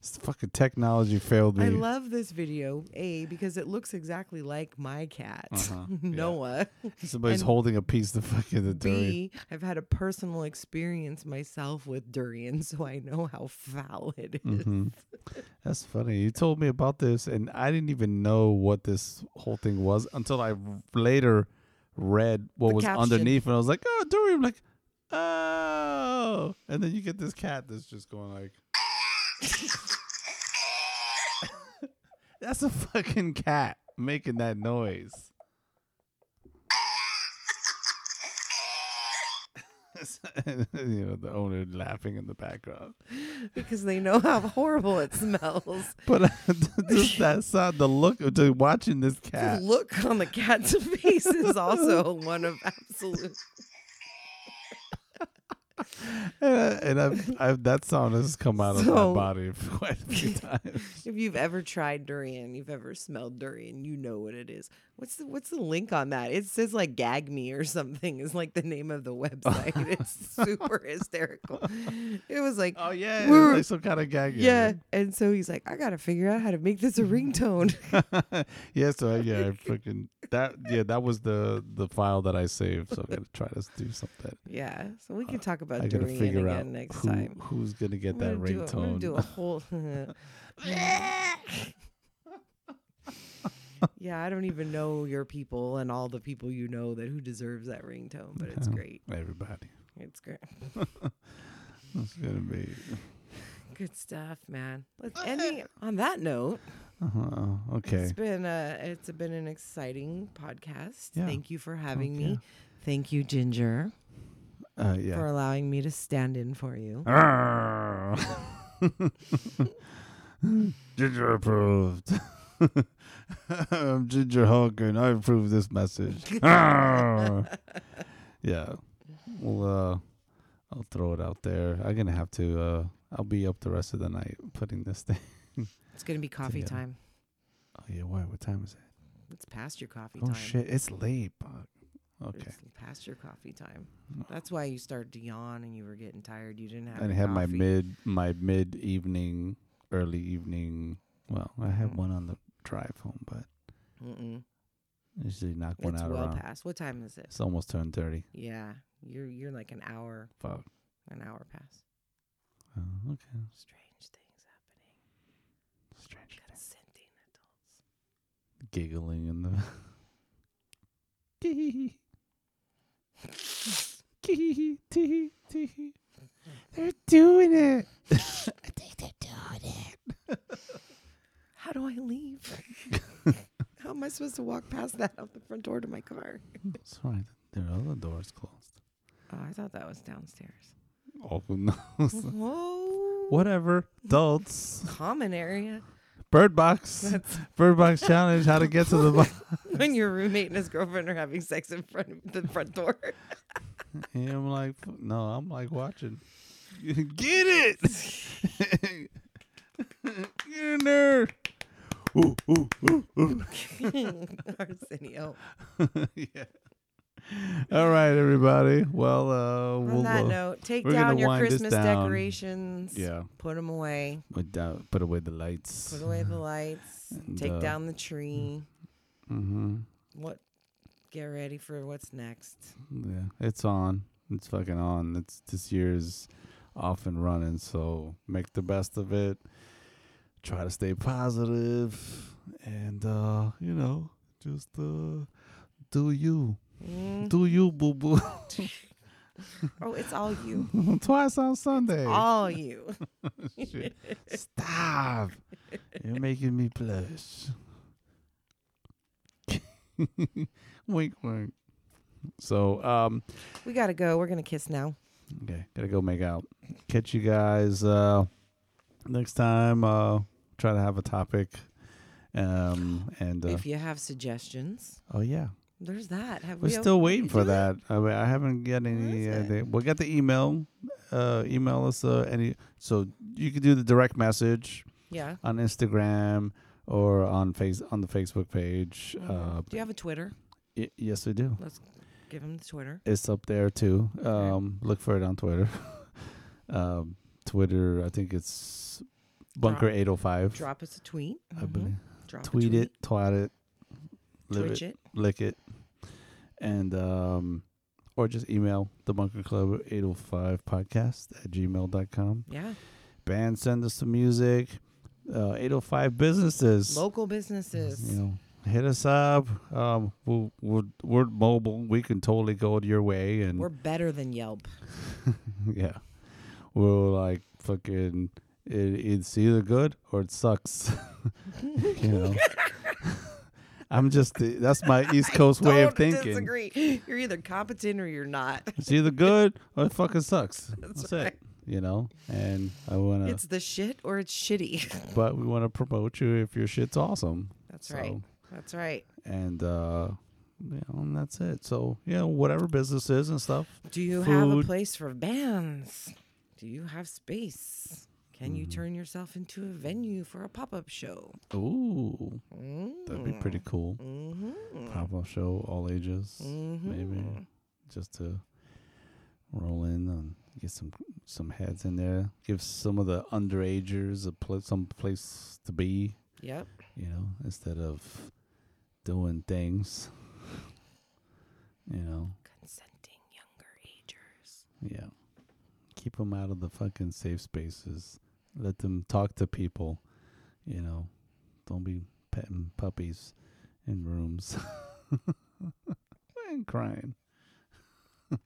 This fucking technology failed me. I love this video, a because it looks exactly like my cat Uh-huh, (laughs) yeah. Noah. Somebody's and holding a piece of fucking the durian. B, I've had a personal experience myself with durian, (laughs) so I know how foul it is. hmm That's funny. You told me about this, and I didn't even know what this whole thing was until I r- later read what The was caption. underneath, and I was like, "Oh, durian!" I'm like, "Oh!" And then you get this cat that's just going like, (laughs) "That's a fucking cat making that noise." (laughs) you know the owner laughing in the background. because they know how horrible it smells. (laughs) But uh, (laughs) just that sound, the look of just watching this cat. The look on the cat's face is also one of absolute. Uh, and I've, I've that sound has come out of my body (laughs) quite a few (laughs) times. If you've ever tried durian, you've ever smelled durian, you know what it is. What's the What's the link on that? It says like "gag me" or something. Is like the name of the website. (laughs) it's super hysterical. It was like, Oh yeah, We're- like some kind of gag. yeah, and so he's like, I gotta figure out how to make this a ringtone. yeah. So yeah, I freaking that. Yeah, that was the the file that I saved. So I gotta try to do something. yeah, so we can talk about I gotta figure again out next who, time. who's gonna get that gonna do a- I'm gonna ringtone. do a whole. (laughs) (laughs) yeah, I don't even know your people and all the people you know that who deserves that ringtone, but it's great. Everybody, It's great. (laughs) it's gonna be. Good stuff, man. Let's on that note. Uh-huh. Okay. It's been a it's been an exciting podcast. Yeah. Thank you for having Okay. me. Thank you, Ginger, Uh, for allowing me to stand in for you. (laughs) (laughs) Ginger approved. I'm (laughs) Ginger Hulk and I approve this message. Yeah. Well, uh, I'll throw it out there. I'm gonna have to. uh I'll be up the rest of the night putting this thing. It's gonna be coffee Together. time. Oh yeah, why? What time is it? It's past your coffee time. Oh time. shit, it's late. Fuck. Okay. It's past your coffee time. That's why you started to yawn and you were getting tired. You didn't have. And I had my mid, my mid evening, early evening. Well, I had Mhm. one on the drive home, but Mm-mm. usually knock one It's out well around. past. What time is it? It's almost turned thirty. Yeah, you're you're like an hour, Fuck. an hour past. Oh, okay. Strange things happening. Strange. Consenting adults. Giggling in the. (laughs) (laughs) (laughs) They're doing it. (laughs) I think they're doing it. How do I leave? (laughs) How am I supposed to walk past that out the front door to my car? Sorry, there are other door's closed. Oh, I thought that was downstairs. Oh, who knows? Whoa. Whatever. Adults. Common area. Bird box. That's (laughs) Bird box challenge. How to get to the (laughs) box. when your roommate and his girlfriend are having sex in front of the front door. (laughs) And I'm like, no, I'm like watching. Get it. Get in there. Ooh, ooh, ooh, ooh. Arsenio. yeah. (laughs) All right, everybody. Well, uh, On we'll that uh, note, take down your Christmas down. decorations. yeah, Put them away. put down, put away the lights. Put away the lights. (laughs) And, take uh, down the tree. Mm-hmm. What? Get ready for what's next. Yeah, it's on. It's fucking on. It's this year's off and running. So make the best of it. Try to stay positive, and uh, you know, just uh, do you, Mm. do you, boo boo. (laughs) Oh, it's all you. (laughs) Twice on Sunday. all you. (laughs) Stop. You're making me blush. wink, wink. So, um, We gotta go. We're gonna kiss now. okay, gotta go make out. Catch you guys uh next time. Uh, try to have a topic. Um, and uh, if you have suggestions, oh yeah, there's that. Have we're we still waiting for that. I, mean, I haven't got any. Uh, we got the email. Uh, email us uh, any. So you can do the direct message. Yeah. on Instagram or on face on the Facebook page. Mhm. Uh, do you have a Twitter? y- yes, we do. Let's give him the Twitter. It's up there too. Um, look for it on Twitter. (laughs) um, Twitter, I think it's Bunker eight oh five. Drop us a tweet. I Mhm. believe. Drop a Tweet it, twat it, live Twitch it, it. Lick it, and um, or just email the Bunker Club eight oh five podcast at gmail.com. Yeah. Band send us some music. Uh, 805 businesses. Local businesses. You know, hit us up. Um, we'll, we're we're mobile. We can totally go your way, and We're better than Yelp. (laughs) yeah, we'll like fucking. It, it's either good or it sucks. (laughs) you know, (laughs) I'm just that's my (laughs) East Coast way of thinking. Disagree. You're either competent or you're not. It's either (laughs) good or it fucking sucks. That's That's, right. it. You know, and I wanna, It's the shit or it's shitty. (laughs) but we want to promote you if your shit's awesome. That's right. That's right. and uh you know, and that's it. So, you know, whatever business is and stuff. Do you have a place for bands? Do you have space? Can you Mhm. turn yourself into a venue for a pop up show? Ooh, that'd be pretty cool. Mm-hmm. Pop up show, all ages, maybe just to roll in and get some some heads in there. Give some of the underagers a pla some place to be. Yep. You know, instead of doing things. You know, Consenting younger agers. Yeah. Keep them out of the fucking safe spaces. Let them talk to people. You know, don't be petting puppies in rooms (laughs) and crying. (laughs)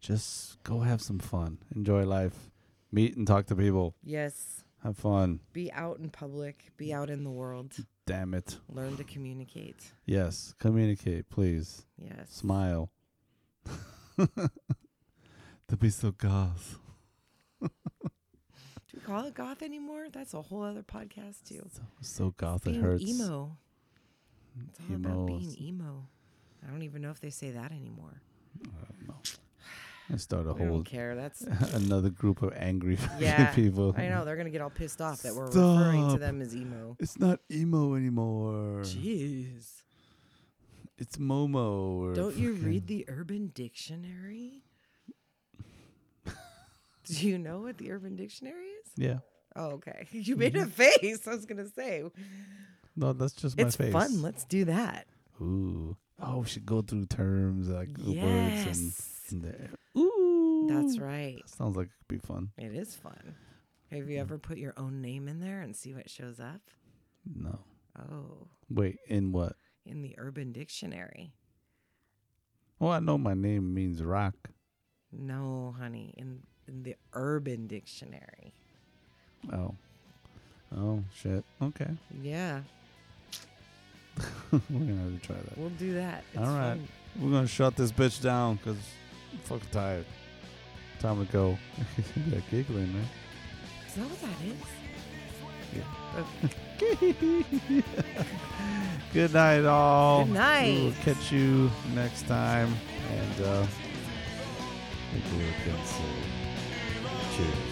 Just go have some fun. Enjoy life. Meet and talk to people. Yes. Have fun. Be out in public. Be out in the world. Damn it. Learn to communicate. Yes. Communicate, please. Yes. Smile. to be so goth. Call it goth anymore? That's a whole other podcast too. So, so goth it hurts. emo. It's all about being emo. I don't even know if they say that anymore. I don't know. (sighs) And start a We don't care. That's (laughs) another group of angry (laughs) yeah. (laughs) people. I know they're gonna get all pissed off that we're referring to them as emo. It's not emo anymore. Jeez. It's Momo. Or Don't you read the Urban Dictionary? (laughs) Do you know what the Urban Dictionary is? Yeah. Oh, okay. (laughs) You made a Mm-hmm. face. I was gonna say No, that's just my it's face. fun. Let's do that. Ooh. Oh, we should go through terms like words Yes, and, and the, Ooh. that's right. Sounds like it could be fun. It is fun. Have you ever put your own name in there and see what shows up? No. Oh, Wait, in what? in the Urban Dictionary. Well, I know my name means rock. No, honey, in the Urban Dictionary. Oh. Oh, shit. Okay. Yeah, (laughs) We're to have to try that. we'll do that. It's All right. fun. We're to shut this bitch down because I'm fucking tired. Time to go. (laughs) yeah, giggling, man. Is that what that is? Yeah. Okay. (laughs) Good night, all. Good night. We will catch you next time. And uh, think we're cheers.